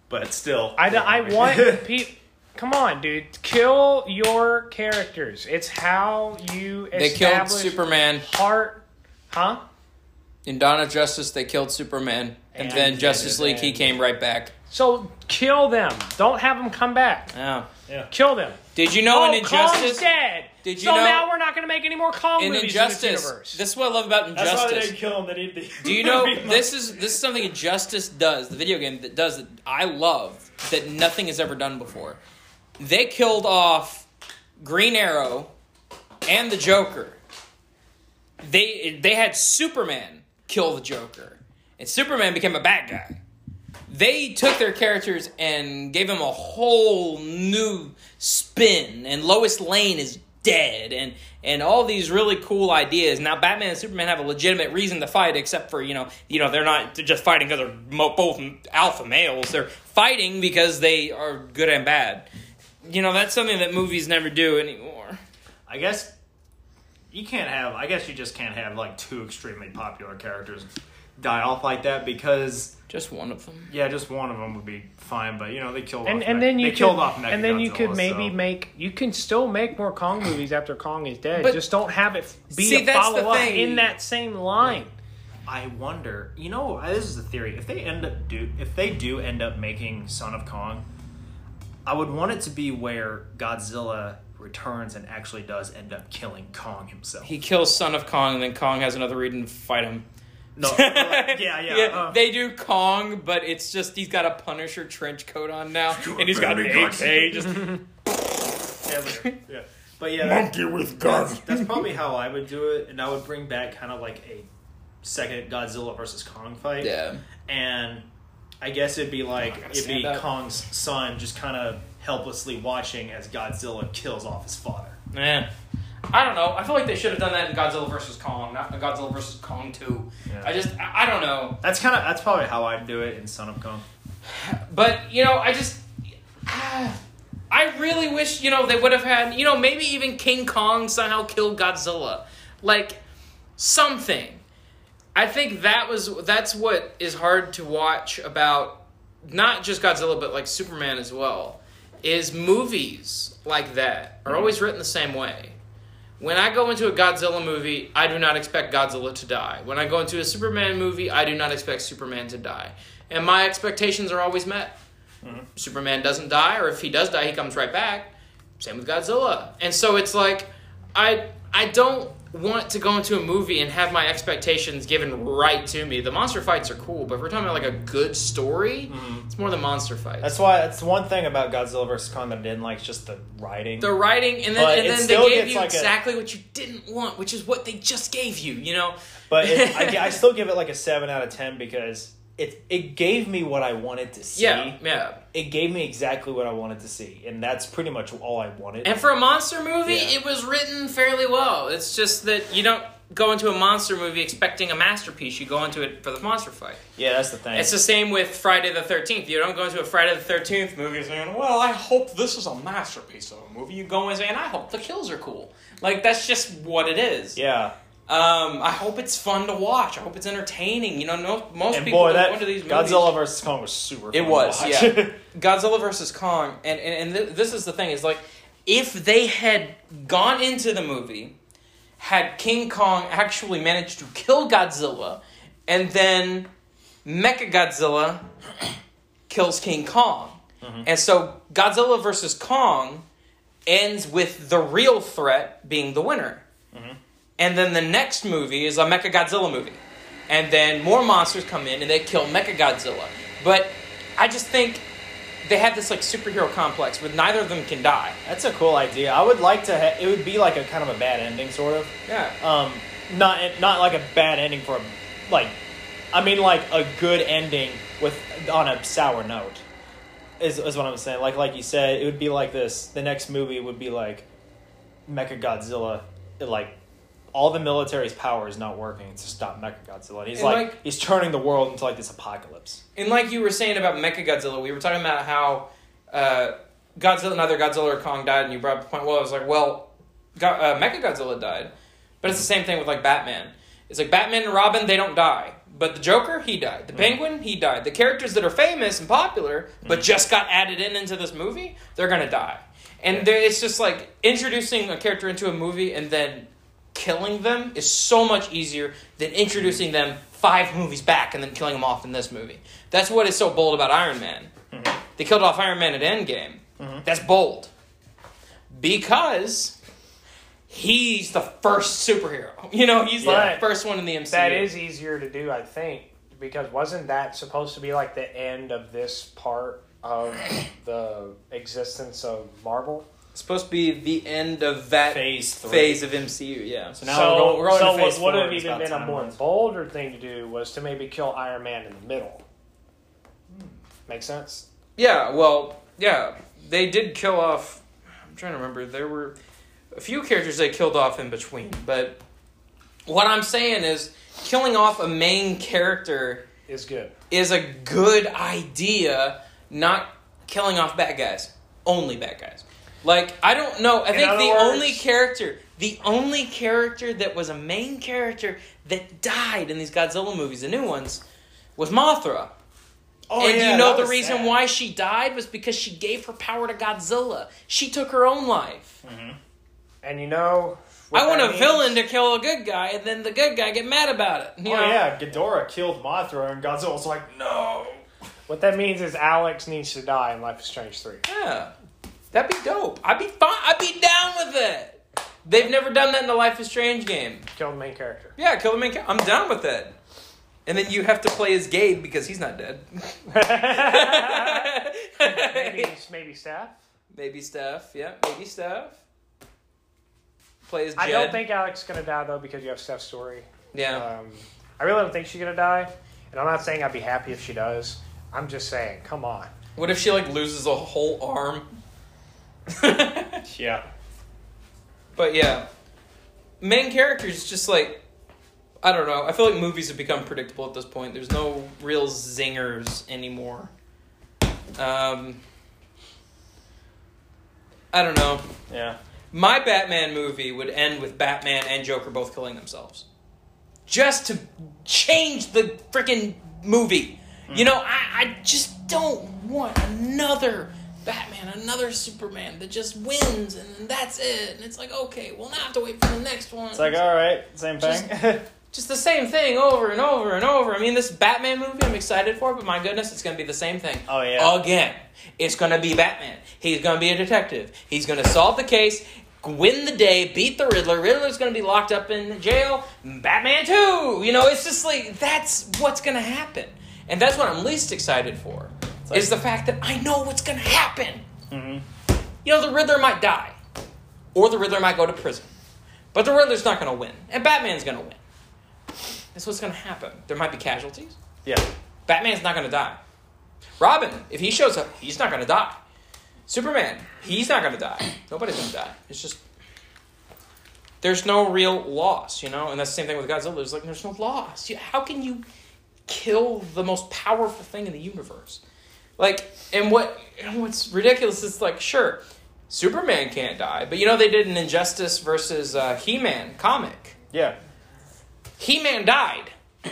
But still, I, I want people. Come on, dude. Kill your characters. It's how you They killed establish Superman heart. Huh? in Dawn of Justice. They killed Superman, and, And then Justice then- League. He came right back. So kill them. Don't have them come back. Yeah. Kill them. Did you know oh, in Injustice? Kong's dead. Did you so know- now we're not going to make any more Kong in movies Injustice, in this universe. this is what I love about That's why they Injustice. didn't kill him. They need to. Do you know this is this is something Injustice does, the video game that does that I love that nothing has ever done before. They killed off Green Arrow and the Joker. They they had Superman kill the Joker, and Superman became a bad guy. They took their characters and gave them a whole new spin, and Lois Lane is dead, and and all these really cool ideas. Now, Batman and Superman have a legitimate reason to fight, except for you know, you know, they're not just fighting because they're both alpha males. They're fighting because they are good and bad. You know, that's something that movies never do anymore. I guess you can't have. I guess you just can't have like two extremely popular characters die off like that because Just one of them. yeah, just one of them would be fine. But you know they killed and off. and Me- then you they could, killed off and then you could maybe so- make you can still make more Kong movies after Kong is dead. But- Just don't have it be See, a that's the follow up thing. in that same line. I wonder. You know, uh, this is a theory. If they end up do, if they do end up making Son of Kong, I would want it to be where Godzilla returns and actually does end up killing Kong himself. He kills Son of Kong, and then Kong has another reason to fight him. No, yeah, yeah. uh, they do Kong, but it's just he's got a Punisher trench coat on now, and he's got an very AK. Just yeah, but- yeah. But yeah, Monkey with that's, guns. that's probably how I would do it, and I would bring back kind of like a second Godzilla versus Kong fight. yeah. and I guess it'd be like gotta it'd be up. Kong's son just kind of helplessly watching as Godzilla kills off his father. Man, I don't know. I feel like they should have done that in Godzilla vs Kong, not in Godzilla vs Kong Two. Yeah. I just, I, I don't know. That's kind of that's probably how I'd do it in Son of Kong. But you know, I just, I really wish you know they would have had you know maybe even King Kong somehow killed Godzilla, like something. I think that was that's what is hard to watch about not just Godzilla but like Superman as well. Is movies like that are mm-hmm. always written the same way. When I go into a Godzilla movie, I do not expect Godzilla to die. When I go into a Superman movie, I do not expect Superman to die. And my expectations are always met. Mm-hmm. Superman doesn't die, or if he does die, he comes right back. Same with Godzilla. And so it's like I I don't want to go into a movie and have my expectations given right to me. The monster fights are cool, but if we're talking about like a good story, mm-hmm. it's more the monster fights. That's why that's one thing about Godzilla vs Kong that I didn't like, is just the writing. the writing, and then But and then they gave you like a- exactly what you didn't want, which is what they just gave you. You know, But it, I, I still give it like a seven out of ten because it it gave me what I wanted to see. yeah, yeah. It gave me exactly what I wanted to see, and that's pretty much all I wanted. And for a monster movie, Yeah. it was written fairly well. It's just that you don't go into a monster movie expecting a masterpiece. You go into it for the monster fight. yeah, that's the thing. It's the same with Friday the Thirteenth. You don't go into a Friday the Thirteenth movie saying, "Well, I hope this is a masterpiece of a movie." You go in saying, "I hope the kills are cool." Like that's just what it is. yeah, Um, I hope it's fun to watch. I hope it's entertaining. You know, no, most and people boy, that into these movies. Godzilla vs Kong was super. It was, yeah. Godzilla versus Kong, and and, and th- this is the thing is like, if they had gone into the movie, had King Kong actually managed to kill Godzilla, and then Mecha Godzilla kills King Kong, and so Godzilla versus Kong ends with the real threat being the winner, and then the next movie is a Mecha Godzilla movie, and then more monsters come in and they kill Mecha Godzilla, but I just think they have this like superhero complex where neither of them can die. that's a cool idea. I would like to. Ha- it would be like a kind of a bad ending, sort of. Yeah. Um, not not like a bad ending for a, like, I mean like a good ending with on a sour note. Is is what I'm saying. Like like you said, it would be like this. The next movie would be like, Mecha Godzilla. Like, all the military's power is not working to stop Mecha Godzilla. And he's And, like, like- he's turning the world into like this apocalypse. And like you were saying about Mecha Godzilla, we were talking about how uh, Godzilla, neither Godzilla or Kong died, and you brought up the point. Well, I was like, well, Go- uh, Mecha Godzilla died, but it's the same thing with like Batman. It's like Batman and Robin, they don't die, but the Joker, he died. The Penguin, he died. The characters that are famous and popular, but just got added in into this movie, they're gonna die. And there, it's just like introducing a character into a movie and then killing them is so much easier than introducing them five movies back and then killing them off in this movie. That's what is so bold about Iron Man. Mm-hmm. They killed off Iron Man at Endgame. Mm-hmm. That's bold. Because he's the first superhero. You know, he's Yeah. the first one in the MCU. That is easier to do, I think, because wasn't that supposed to be like the end of this part of the existence of Marvel? Supposed to be the end of that Phase three. phase of MCU, yeah. So now we're going, we're going so to phase what would have even been a more once. bolder thing to do was to maybe kill Iron Man in the middle. Make sense? Yeah, well, yeah, they did kill off. I'm trying to remember. There were a few characters they killed off in between, but what I'm saying is killing off a main character Is good. is a good idea, not killing off bad guys. Only bad guys. Like, I don't know. I In think the words- only character, the only character that was a main character that died in these Godzilla movies, the new ones, was Mothra. Oh, and yeah, you know the reason sad. why she died was because she gave her power to Godzilla. She took her own life. Mm-hmm. And you know, I want a means? villain to kill a good guy, and then the good guy get mad about it. Oh know? yeah, Ghidorah killed Mothra, and Godzilla's like, no. What that means is Alex needs to die in Life is Strange three. Yeah. That'd be dope. I'd be fine. I'd be down with it. They've never done that in the Life is Strange game. Kill the main character. Yeah, kill the main character. I'm down with it. And then you have to play as Gabe because he's not dead. maybe maybe Steph. Maybe Steph. Yeah, maybe Steph. Play as Jed. I don't think Alex is gonna die though because you have Steph's story. Yeah. Um, I really don't think she's gonna die, and I'm not saying I'd be happy if she does. I'm just saying, come on. What if she like loses a whole arm? Yeah. But yeah, main characters just like I don't know. I feel like movies have become predictable at this point. There's no real zingers anymore. Um, I don't know. Yeah. My Batman movie would end with Batman and Joker both killing themselves, just to change the freaking movie. You know, I, I just don't want another Batman, another Superman that just wins and that's it. And it's like, okay, we'll now have to wait for the next one. It's like, all right, same thing. just the same thing over and over and over. I mean, this Batman movie I'm excited for, but my goodness, it's going to be the same thing. Oh, yeah. Again, it's going to be Batman. He's going to be a detective. He's going to solve the case, win the day, beat the Riddler. Riddler's going to be locked up in jail. Batman too. You know, it's just like that's what's going to happen, and that's what I'm least excited for. Like- is the fact that I know what's going to happen. Mhm. You know, the Riddler might die, or the Riddler might go to prison, but the Riddler's not going to win, and Batman's going to win. That's what's going to happen. There might be casualties. yeah. Batman's not going to die. Robin, if he shows up, he's not going to die. Superman, he's not going to die. Nobody's going to die. It's just there's no real loss, you know. And that's the same thing with Godzilla. There's like there's no loss. How can you kill the most powerful thing in the universe? Like, and what and what's ridiculous is like, sure, Superman can't die, but you know they did an Injustice versus uh, He-Man comic. Yeah. He Man died.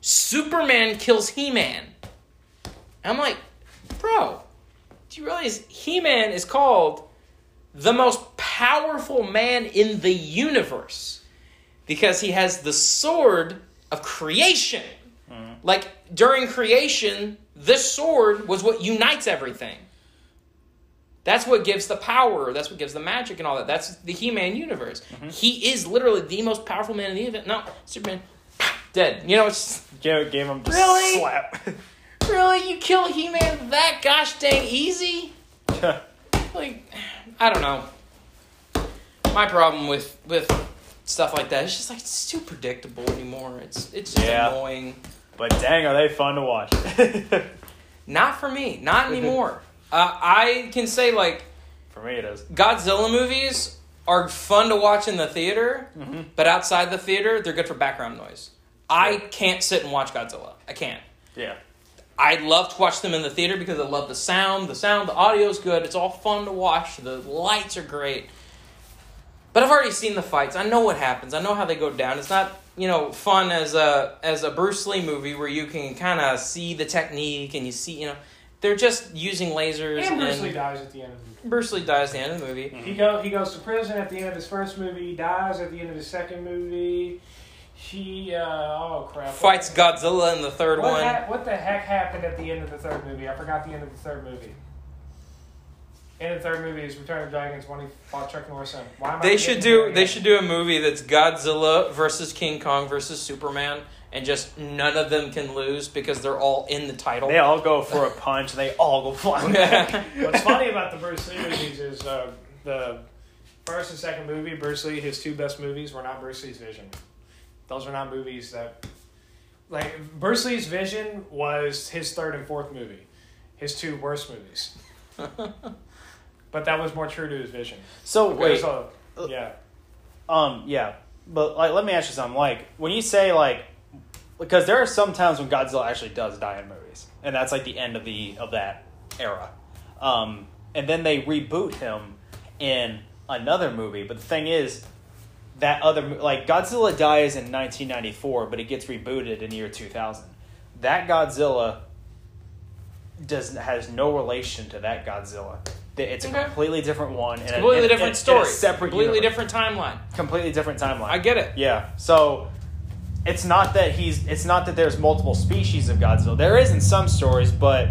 Superman kills He Man. I'm like, bro, do you realize He Man is called the most powerful man in the universe because he has the sword of creation? Like, during creation, this sword was what unites everything. That's what gives the power. That's what gives the magic and all that. That's the He-Man universe. Mm-hmm. He is literally the most powerful man in the universe. No, Superman, dead. You know, it's Gave, gave him just Really? slap. really you kill He-Man that gosh dang easy. Like, I don't know. My problem with with stuff like that is just like it's too predictable anymore. It's it's just Yeah. annoying. But dang, are they fun to watch? Not for me. Not anymore. uh, I can say like For me, it is. Godzilla movies are fun to watch in the theater, but outside the theater, they're good for background noise. I can't sit and watch Godzilla. I can't. Yeah. I love to watch them in the theater because I love the sound. The sound, the audio's good. It's all fun to watch. The lights are great. But I've already seen the fights. I know what happens. I know how they go down. It's not, you know, fun as a as a Bruce Lee movie where you can kind of see the technique and you see, you know, they're just using lasers And Bruce and Lee dies at the end of the movie. Bruce Lee dies at the end of the movie. He go he goes to prison at the end of his first movie. He dies at the end of his second movie. He uh, oh crap. Fights Godzilla in the third What, one. ha- what the heck happened at the end of the third movie? I forgot the end of the third movie. End of the third movie is Return of the Dragons when he fought Chuck Norris. and- Why am I They should forgetting do they should do a movie that's Godzilla versus King Kong versus Superman and just none of them can lose because they're all in the title. They all go for a punch they all go flying back. What's funny about the Bruce Lee movies is uh, the first and second movie, Bruce Lee, his two best movies were not Bruce Lee's vision. Those are not movies that. Like, Bruce Lee's vision was his third and fourth movie, his two worst movies. but that was more true to his vision. So wait, Because, uh, yeah. um, yeah, but like, let me ask you something. Like, when you say like, because there are some times when Godzilla actually does die in movies, and that's like the end of the of that era. Um, and then they reboot him in another movie. But the thing is, that other like Godzilla dies in 1994, but it gets rebooted in year 2000. That Godzilla does has no relation to that Godzilla. It's a Okay. completely different one. And a- completely and- different and- story. and a separate, completely universe. different timeline. completely different timeline. I get it. Yeah. So it's not that he's it's not that there's multiple species of Godzilla. There is in some stories, but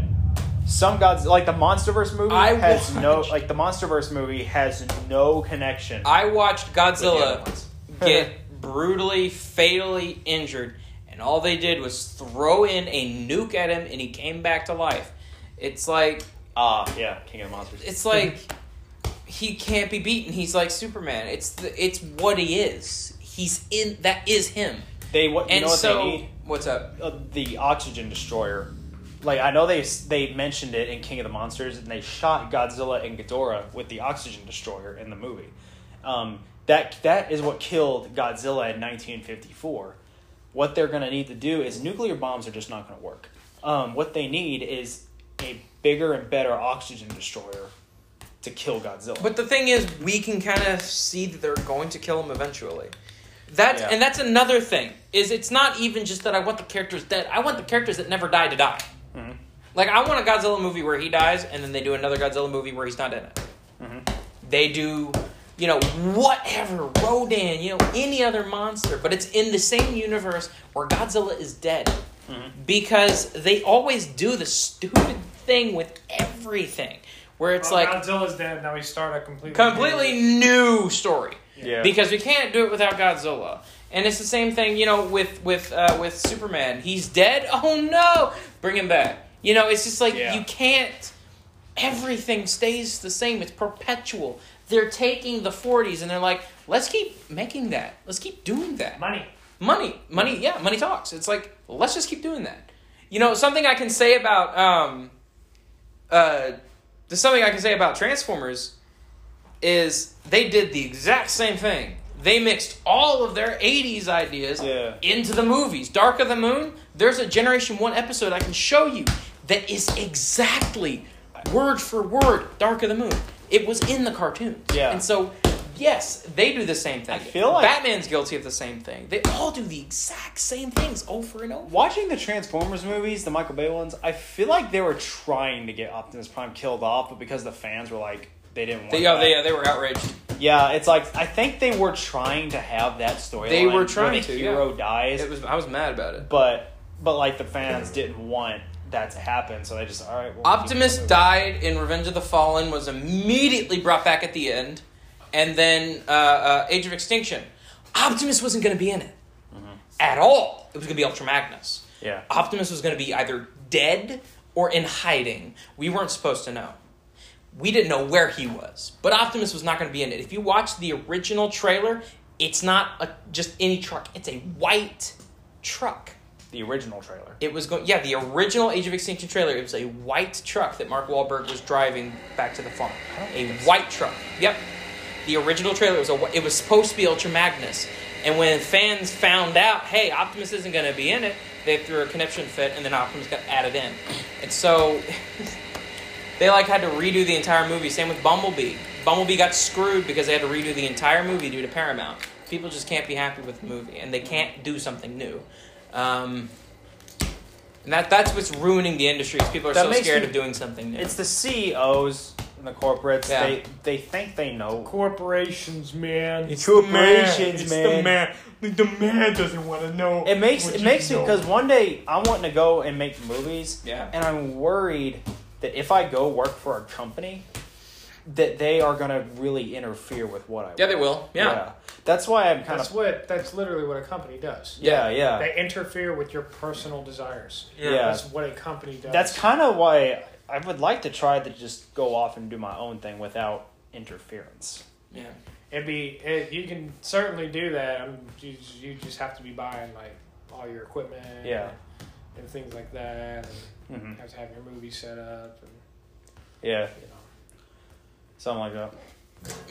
some gods like the MonsterVerse movie I has no like the MonsterVerse movie has no connection. I watched with the other Godzilla get brutally, fatally injured, and all they did was throw in a nuke at him, and he came back to life. It's like Ah, yeah, King of the Monsters. it's like he can't be beaten. He's like Superman. It's the, it's what he is. He's in that is him. they what you And know what so they need what's up? uh, the oxygen destroyer like I know they they mentioned it in King of the Monsters, and they shot Godzilla and Ghidorah with the oxygen destroyer in the movie. Um, that that is what killed Godzilla in 1954. What they're going to need to do is nuclear bombs are just not going to work. Um, what they need is a bigger and better oxygen destroyer to kill Godzilla. But the thing is, we can kind of see that they're going to kill him eventually. That's Yeah. and that's another thing. Is it's not even just that I want the characters dead. I want the characters that never die to die. Mhm. Like I want a Godzilla movie where he dies, and then they do another Godzilla movie where he's not in it. Mhm. They do, you know, whatever Rodan, you know, any other monster, but it's in the same universe where Godzilla is dead, because they always do the stupid thing with everything, where it's Well, like Godzilla's dead. Now we start a completely completely new story yeah, because we can't do it without Godzilla. And it's the same thing, you know, with with uh, with Superman. He's dead. Oh no, bring him back. You know, it's just like Yeah. you can't. Everything stays the same. It's perpetual. They're taking the '40s and they're like, let's keep making that. Let's keep doing that. money. Money, money, yeah, money talks. It's like let's just keep doing that. You know, something I can say about um, uh, there's something I can say about Transformers is they did the exact same thing. They mixed all of their 80s ideas Yeah. into the movies. Dark of the Moon, there's a Generation 1 episode I can show you that is exactly word for word Dark of the Moon. It was in the cartoons. Yeah. And so, yes, they do the same thing. I feel like- Batman's guilty of the same thing. They all do the exact same things over and over. Watching the Transformers movies, the Michael Bay ones, I feel like they were trying to get Optimus Prime killed off, but because the fans were like, they didn't want. They, yeah, that. they, they were outraged. Yeah, it's like I think they were trying to have that story. They were where trying the to, hero dies, It was I was mad about it. but but like the fans didn't want that to happen, so they just all right. Well, Optimus died in Revenge of the Fallen, was immediately brought back at the end, and then uh, uh, Age of Extinction. Optimus wasn't going to be in it at all. It was going to be Ultra Magnus. Yeah. Optimus was going to be either dead or in hiding. We weren't supposed to know. We didn't know where he was, but Optimus was not going to be in it. If you watch the original trailer, it's not a, just any truck. It's a white truck. the original trailer. It was going, yeah, the original Age of Extinction trailer. It was a white truck that Mark Wahlberg was driving back to the farm. A white truck. Yep. The original trailer was a, it was supposed to be Ultra Magnus, and when fans found out, hey, Optimus isn't going to be in it, they threw a conniption fit, and then Optimus got added in, and so they like had to redo the entire movie. Same with Bumblebee. Bumblebee got screwed because they had to redo the entire movie due to Paramount. People just can't be happy with the movie, and they can't do something new. Um, and that that's what's ruining the industry. Is people are That so scared me- of doing something new. It's the CEOs the corporates. Yeah. They they think they know. Corporations, man. It's corporations, It's man. the man. The man doesn't want to know. It makes what it you makes me because one day I'm wanting to go and make movies. Yeah. And I'm worried that if I go work for a company, that they are gonna really interfere with what I. yeah, they will. Yeah. That's why I'm kind That's of. what. That's literally what a company does. Yeah, yeah. They interfere with your personal desires. Yeah. Yeah. That's what a company does. That's kind of why I would like to try to just go off and do my own thing without interference. Yeah. It'd be. It, you can certainly do that. Um, you, you just have to be buying like all your equipment. Yeah. And things like that, and hmm have to have your movie set up, and Yeah, you know something like that.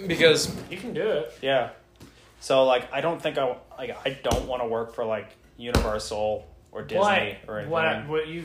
Because you can do it. Yeah. So like, I don't think I like. I don't want to work for like Universal or Disney what, or anything. what what you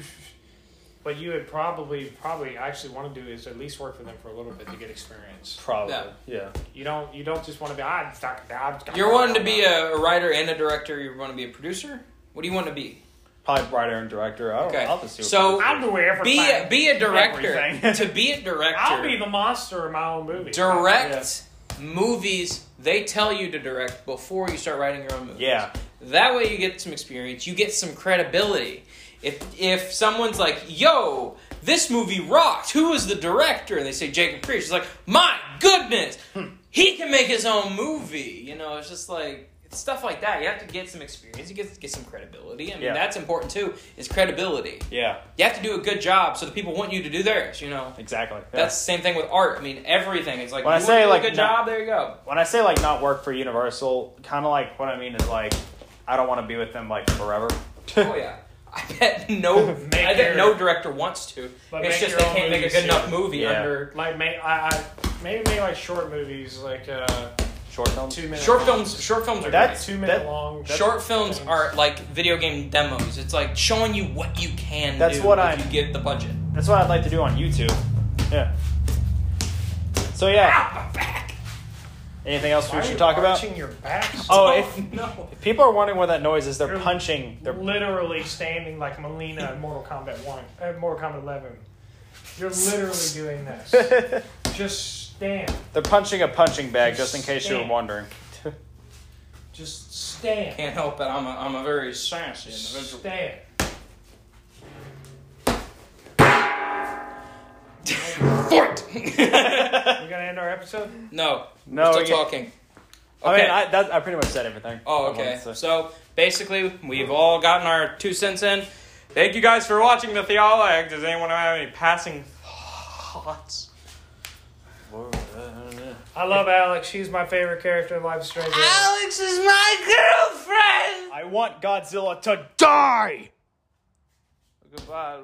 what you would probably probably actually want to do is at least work for them for a little bit to get experience. Probably. Yeah. Yeah. You don't you don't just want to be ah stuck down. you're wanting to be a, a writer and a director. You want to be a producer. What do you want to be? Probably writer and director. I don't, Okay. I'll just see what So- I'll do everything. Be a, be a director. To be a director. I'll be the monster in my own movie. direct movies they tell you to direct before you start writing your own movies. Yeah. That way you get some experience, you get some credibility. If if someone's like, "Yo, this movie rocked. Who was the director?" and they say Jacob Creech, it's like, "My goodness, hmm. he can make his own movie." You know, it's just like it's stuff like that. You have to get some experience. You get to get some credibility. I mean, Yeah. that's important too. Is credibility. Yeah. You have to do a good job so the people want you to do theirs. You know. Exactly. Yeah. That's the same thing with art. I mean, everything. It's like When I say, like, a good not- job. There you go. when I say like not work for Universal, kind of like what I mean is like I don't want to be with them like forever. Oh yeah. I bet no. Make I bet your- no director wants to. But It's just they can't make a good too. enough movie Yeah. under. Like, make, I, I, maybe make like short movies, like uh, Short films. two minutes. Short films. Short films are That's- two minute that- long. Short films things. are like video game demos. It's like showing you what you can That's do what if I'm- you get the budget. That's what I'd like to do on YouTube. Yeah. So yeah. Anything else Why we are should you talk about? your back. Oh, Oh, if, no. if people are wondering what that noise is, they're You're punching. They're literally standing like Mileena in Mortal Kombat One, uh, Mortal Kombat Eleven. You're literally doing this. Just stand. they're punching a punching bag, just in case you were wondering. Just stand. Can't help it. I'm a, I'm a very sassy individual. Stand. Fort. We gonna end our episode? no. No, We're still we get- talking. I Okay. mean, I, that, I pretty much said everything. Oh, okay. wanted to. So basically, we've all gotten our two cents in. Thank you guys for watching the Theologue. Does anyone have any passing thoughts? I love Alex. She's my favorite character in Life is Strange. Alex is my girlfriend. I want Godzilla to die! Goodbye.